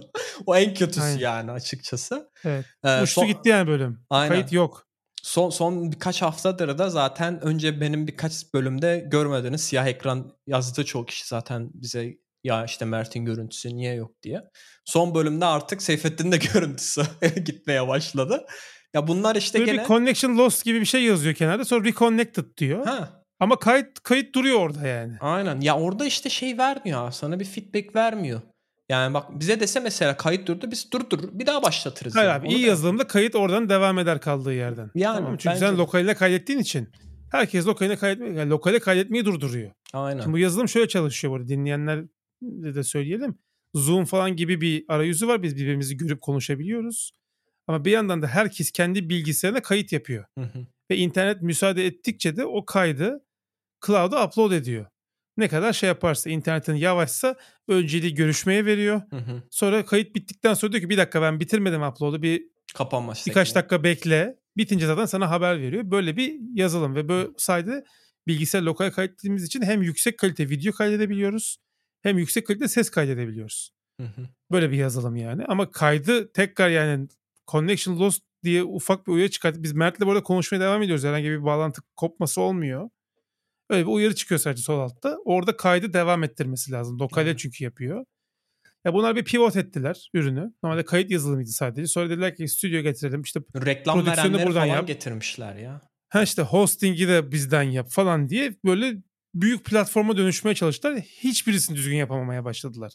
Speaker 2: o en kötüsü
Speaker 1: Aynen.
Speaker 2: yani açıkçası.
Speaker 1: Evet.
Speaker 2: Ee,
Speaker 1: Uçtu
Speaker 2: son-
Speaker 1: gitti yani bölüm.
Speaker 2: Aynen.
Speaker 1: Kayıt yok.
Speaker 2: Son son birkaç haftadır da zaten önce benim birkaç bölümde görmediğiniz siyah ekran yazdı çok kişi zaten bize ya işte Mert'in görüntüsü niye yok diye. Son bölümde artık Seyfettin'in de görüntüsü gitmeye başladı. Ya bunlar işte
Speaker 1: Böyle
Speaker 2: gene
Speaker 1: bir connection lost gibi bir şey yazıyor kenarda. Sonra reconnected diyor.
Speaker 2: ha
Speaker 1: Ama kayıt kayıt duruyor orada yani.
Speaker 2: aynen. Ya orada işte şey vermiyor abi, sana bir feedback vermiyor. Yani bak bize dese mesela kayıt durdu biz durdur bir daha başlatırız.
Speaker 1: Hayır
Speaker 2: yani.
Speaker 1: abi
Speaker 2: Onu
Speaker 1: iyi
Speaker 2: da-
Speaker 1: yazılımda kayıt oradan devam eder kaldığı yerden.
Speaker 2: Yani,
Speaker 1: Tamam? Çünkü
Speaker 2: bence
Speaker 1: sen lokaline kaydettiğin için herkes lokaline kaydetmeyi, yani lokale kaydetmeyi durduruyor.
Speaker 2: Aynen.
Speaker 1: Şimdi bu yazılım şöyle çalışıyor burada dinleyenler de söyleyelim. Zoom falan gibi bir arayüzü var. Biz birbirimizi görüp konuşabiliyoruz. Ama bir yandan da herkes kendi bilgisayarına kayıt yapıyor.
Speaker 2: Hı hı.
Speaker 1: Ve internet müsaade ettikçe de o kaydı cloud'a upload ediyor. Ne kadar şey yaparsa internetin yavaşsa önceliği görüşmeye veriyor.
Speaker 2: Hı hı.
Speaker 1: Sonra kayıt bittikten sonra diyor ki bir dakika ben bitirmedim upload'u bir
Speaker 2: Kapanma
Speaker 1: birkaç
Speaker 2: şekli.
Speaker 1: dakika bekle. Bitince zaten sana haber veriyor. Böyle bir yazılım ve böyle sayede bilgisayar lokal kaydettiğimiz için hem yüksek kalite video kaydedebiliyoruz hem yüksek kalite ses kaydedebiliyoruz.
Speaker 2: Hı hı.
Speaker 1: Böyle bir yazılım yani. Ama kaydı tekrar yani connection lost diye ufak bir uyarı çıkartıp biz Mert'le burada konuşmaya devam ediyoruz. Herhangi bir bağlantı kopması olmuyor. Öyle bir uyarı çıkıyor sadece sol altta. Orada kaydı devam ettirmesi lazım. Lokale
Speaker 2: Hı.
Speaker 1: çünkü yapıyor. Ya bunlar bir pivot ettiler ürünü. Normalde kayıt yazılımıydı sadece. Sonra dediler ki stüdyo getirelim. İşte
Speaker 2: Reklam verenleri
Speaker 1: buradan
Speaker 2: falan
Speaker 1: yap.
Speaker 2: getirmişler ya.
Speaker 1: ha işte hosting'i de bizden yap falan diye böyle büyük platforma dönüşmeye çalıştılar. Hiçbirisini düzgün yapamamaya başladılar.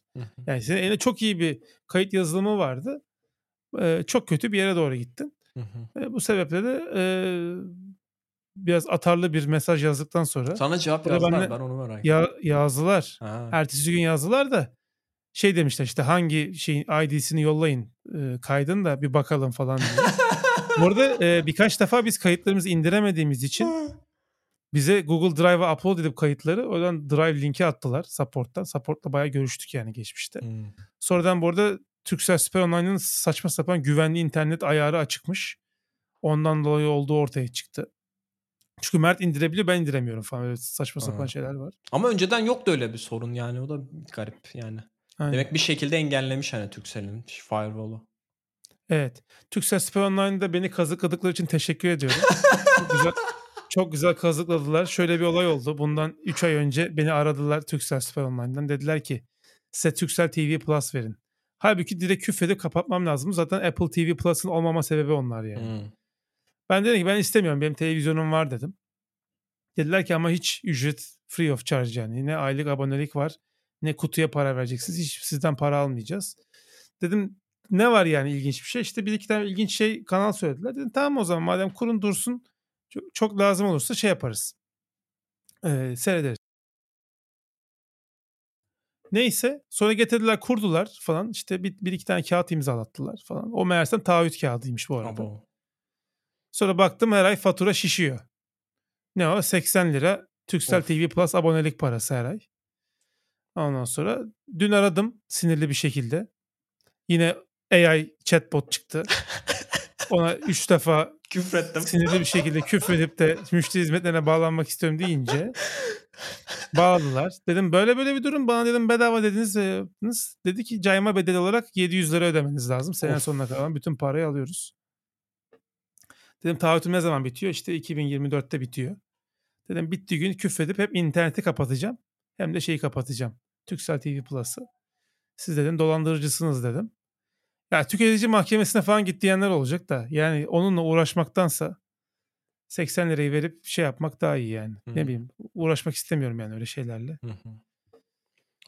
Speaker 1: Yani senin elinde çok iyi bir kayıt yazılımı vardı. Ee, çok kötü bir yere doğru gittin.
Speaker 2: Hı hı.
Speaker 1: E, bu sebeple de e, biraz atarlı bir mesaj yazdıktan sonra
Speaker 2: Sana cevap yazdılar
Speaker 1: benle-
Speaker 2: ben onu merak ettim.
Speaker 1: ya, yazdılar.
Speaker 2: Ha.
Speaker 1: Ertesi gün yazdılar da şey demişler işte hangi şeyin ID'sini yollayın e, kaydın da bir bakalım falan diye. Bu arada e, birkaç defa biz kayıtlarımızı indiremediğimiz için bize Google Drive'a upload edip kayıtları oradan Drive linki attılar support'tan. Support'la bayağı görüştük yani geçmişte.
Speaker 2: Hmm.
Speaker 1: Sonradan bu arada Turkcell Süper Online'ın saçma sapan güvenli internet ayarı açıkmış. Ondan dolayı olduğu ortaya çıktı. Çünkü Mert indirebiliyor ben indiremiyorum falan. Öyle saçma sapan
Speaker 2: Ha.
Speaker 1: şeyler var.
Speaker 2: Ama önceden yoktu öyle bir sorun yani o da garip yani.
Speaker 1: Aynen.
Speaker 2: Demek bir şekilde engellemiş hani Turkcell'in firewall'u.
Speaker 1: Evet. Turkcell Süper Online'da beni kazıkladıkları için teşekkür ediyorum. çok güzel çok güzel kazıkladılar. Şöyle bir olay oldu. Bundan 3 ay önce beni aradılar Turkcell Süper Online'dan. Dediler ki size Turkcell TV Plus verin. Halbuki direkt küfredip kapatmam lazım. Zaten Apple TV Plus'ın olmama sebebi onlar yani.
Speaker 2: Hmm.
Speaker 1: Ben dedim ki ben istemiyorum. Benim televizyonum var dedim. Dediler ki ama hiç ücret free of charge yani. Ne aylık abonelik var ne kutuya para vereceksiniz. Hiç sizden para almayacağız. Dedim ne var yani ilginç bir şey. İşte bir iki tane ilginç şey kanal söylediler. Dedim tamam o zaman madem kurun dursun çok, lazım olursa şey yaparız. Ee, seyrederiz. Neyse sonra getirdiler kurdular falan. İşte bir, bir iki tane kağıt imzalattılar falan. O meğersem taahhüt kağıdıymış bu arada.
Speaker 2: Abo.
Speaker 1: Sonra baktım her ay fatura şişiyor. Ne o? 80 lira Turkcell
Speaker 2: Of.
Speaker 1: TV Plus abonelik parası her ay. Ondan sonra dün aradım sinirli bir şekilde. Yine AI chatbot çıktı. Ona 3 defa
Speaker 2: Küfrettim.
Speaker 1: sinirli bir şekilde küfredip de müşteri hizmetlerine bağlanmak istiyorum deyince bağladılar. Dedim böyle böyle bir durum bana dedim bedava dediniz. yaptınız. Dedi ki cayma bedeli olarak 700 lira ödemeniz lazım. Sene
Speaker 2: Of.
Speaker 1: sonuna kalan bütün parayı alıyoruz. Dedim taahhütüm ne zaman bitiyor? İşte 2024'te bitiyor. Dedim bittiği gün küfredip hep interneti kapatacağım. Hem de şeyi kapatacağım. Türksel TV Plus'ı. Siz dedim dolandırıcısınız dedim. Ya tüketici mahkemesine falan git diyenler olacak da yani onunla uğraşmaktansa 80 lirayı verip şey yapmak daha iyi yani.
Speaker 2: Hı.
Speaker 1: Ne bileyim uğraşmak istemiyorum yani öyle şeylerle.
Speaker 2: Hı hı.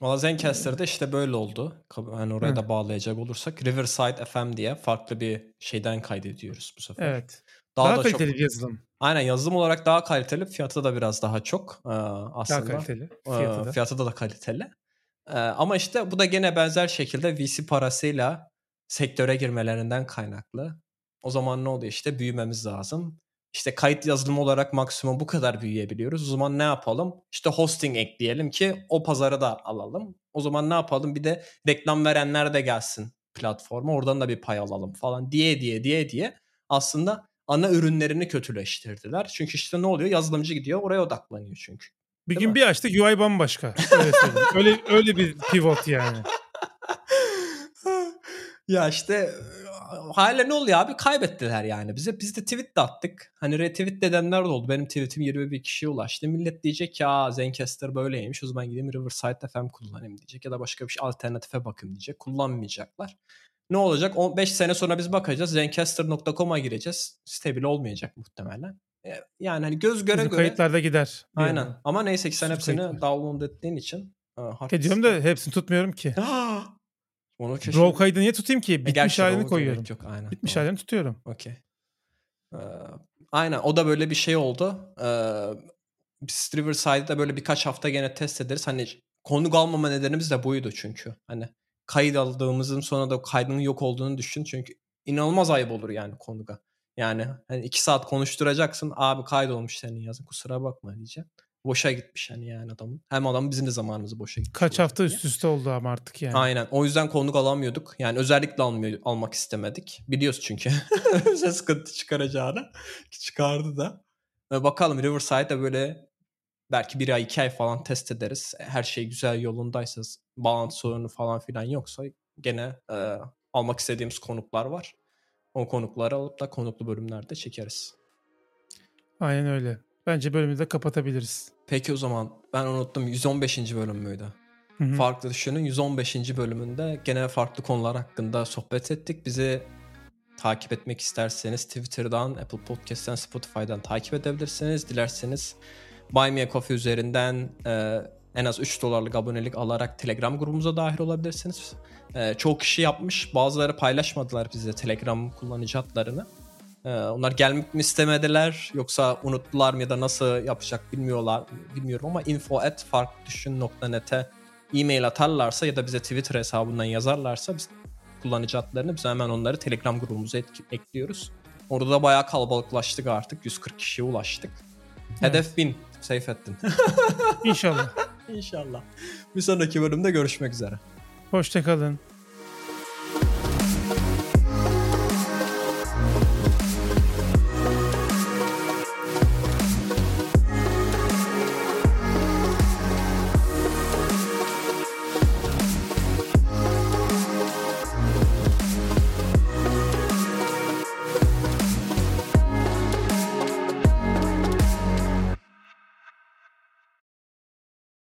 Speaker 2: Valla Zencaster'da işte böyle oldu. Yani oraya
Speaker 1: Hı.
Speaker 2: da bağlayacak olursak Riverside FM diye farklı bir şeyden kaydediyoruz bu sefer.
Speaker 1: Evet.
Speaker 2: Daha,
Speaker 1: Daha,
Speaker 2: da
Speaker 1: kaliteli
Speaker 2: çok
Speaker 1: yazılım.
Speaker 2: Aynen yazılım olarak daha kaliteli, fiyatı da biraz daha çok ee,
Speaker 1: Daha
Speaker 2: aslında.
Speaker 1: kaliteli.
Speaker 2: Ee,
Speaker 1: Fiyatı da.
Speaker 2: fiyatı da, da kaliteli. Ee, ama işte bu da gene benzer şekilde VC parasıyla sektöre girmelerinden kaynaklı. O zaman ne oluyor işte büyümemiz lazım. İşte kayıt yazılımı olarak maksimum bu kadar büyüyebiliyoruz. O zaman ne yapalım? İşte hosting ekleyelim ki o pazarı da alalım. O zaman ne yapalım? Bir de reklam verenler de gelsin platforma. Oradan da bir pay alalım falan diye diye diye diye aslında ana ürünlerini kötüleştirdiler. Çünkü işte ne oluyor? Yazılımcı gidiyor oraya odaklanıyor çünkü.
Speaker 1: Bir
Speaker 2: Değil
Speaker 1: gün
Speaker 2: mi?
Speaker 1: bir açtık UI bambaşka. Öyle öyle, öyle bir pivot yani.
Speaker 2: Ya işte hala ne oluyor abi? Kaybettiler yani bize. Biz de tweet de attık. Hani retweet edenler de oldu. Benim tweetim 21 kişiye ulaştı. Millet diyecek ki aa Zencaster böyleymiş. O zaman gideyim Riverside FM kullanayım diyecek. Ya da başka bir şey alternatife bakayım diyecek. Kullanmayacaklar. Ne olacak? 15 sene sonra biz bakacağız. Zencaster.com'a gireceğiz. Stabil olmayacak muhtemelen. E, Yani hani göz göre
Speaker 1: Bizim
Speaker 2: göre.
Speaker 1: kayıtlarda gider.
Speaker 2: Aynen. Ama neyse ki sen
Speaker 1: Sürü
Speaker 2: hepsini
Speaker 1: kayıtlar.
Speaker 2: download ettiğin için. e, hard
Speaker 1: Ediyorum
Speaker 2: diskte-
Speaker 1: da hepsini tutmuyorum ki.
Speaker 2: Onu keşke...
Speaker 1: Raw kaydı niye tutayım ki?
Speaker 2: E,
Speaker 1: Bitmiş
Speaker 2: gerçi
Speaker 1: halini koyuyorum.
Speaker 2: Yok, aynen.
Speaker 1: Bitmiş halini tutuyorum.
Speaker 2: Okey. Ee, aynen o da böyle bir şey oldu. Ee, biz Riverside'da böyle birkaç hafta gene test ederiz. Hani konuk almama nedenimiz de buydu çünkü. Hani kayıt aldığımızın sonra da kaydının yok olduğunu düşün. Çünkü inanılmaz ayıp olur yani konuga. Yani hani iki saat konuşturacaksın. Abi kaydolmuş senin yazın kusura bakma diyeceğim. Boşa gitmiş hani yani adamın. Hem adam bizim de zamanımızı boşa gitmiş.
Speaker 1: Kaç hafta üst üste oldu ama artık yani.
Speaker 2: Aynen. O yüzden konuk alamıyorduk. Yani özellikle almıyor, almak istemedik. Biliyoruz çünkü. Bize sıkıntı çıkaracağını. Ki Çıkardı da. Bakalım Riverside'da böyle belki bir ay iki ay falan test ederiz. Her şey güzel yolundaysa bağlantı sorunu falan filan yoksa gene e, almak istediğimiz konuklar var. O konukları alıp da konuklu bölümlerde çekeriz.
Speaker 1: Aynen öyle. Bence bölümü de kapatabiliriz.
Speaker 2: Peki o zaman ben unuttum 115. bölüm müydü?
Speaker 1: Hı hı.
Speaker 2: Farklı Düşünün 115. bölümünde gene farklı konular hakkında sohbet ettik. Bizi takip etmek isterseniz Twitter'dan, Apple Podcast'ten, Spotify'dan takip edebilirsiniz. Dilerseniz Buy Me a Coffee üzerinden e, en az 3 dolarlık abonelik alarak Telegram grubumuza dahil olabilirsiniz. E, çoğu kişi yapmış. Bazıları paylaşmadılar bize Telegram kullanıcı adlarını. E, onlar gelmek mi istemediler yoksa unuttular mı ya da nasıl yapacak bilmiyorlar bilmiyorum ama info at farkludüşün.net'e e-mail atarlarsa ya da bize Twitter hesabından yazarlarsa biz kullanıcı adlarını biz hemen onları Telegram grubumuza etki- ekliyoruz. Orada da bayağı kalabalıklaştık artık. 140 kişiye ulaştık. Hedef 1000. Safe ettin.
Speaker 1: İnşallah.
Speaker 2: İnşallah. Bir sonraki bölümde görüşmek üzere.
Speaker 1: Hoşçakalın.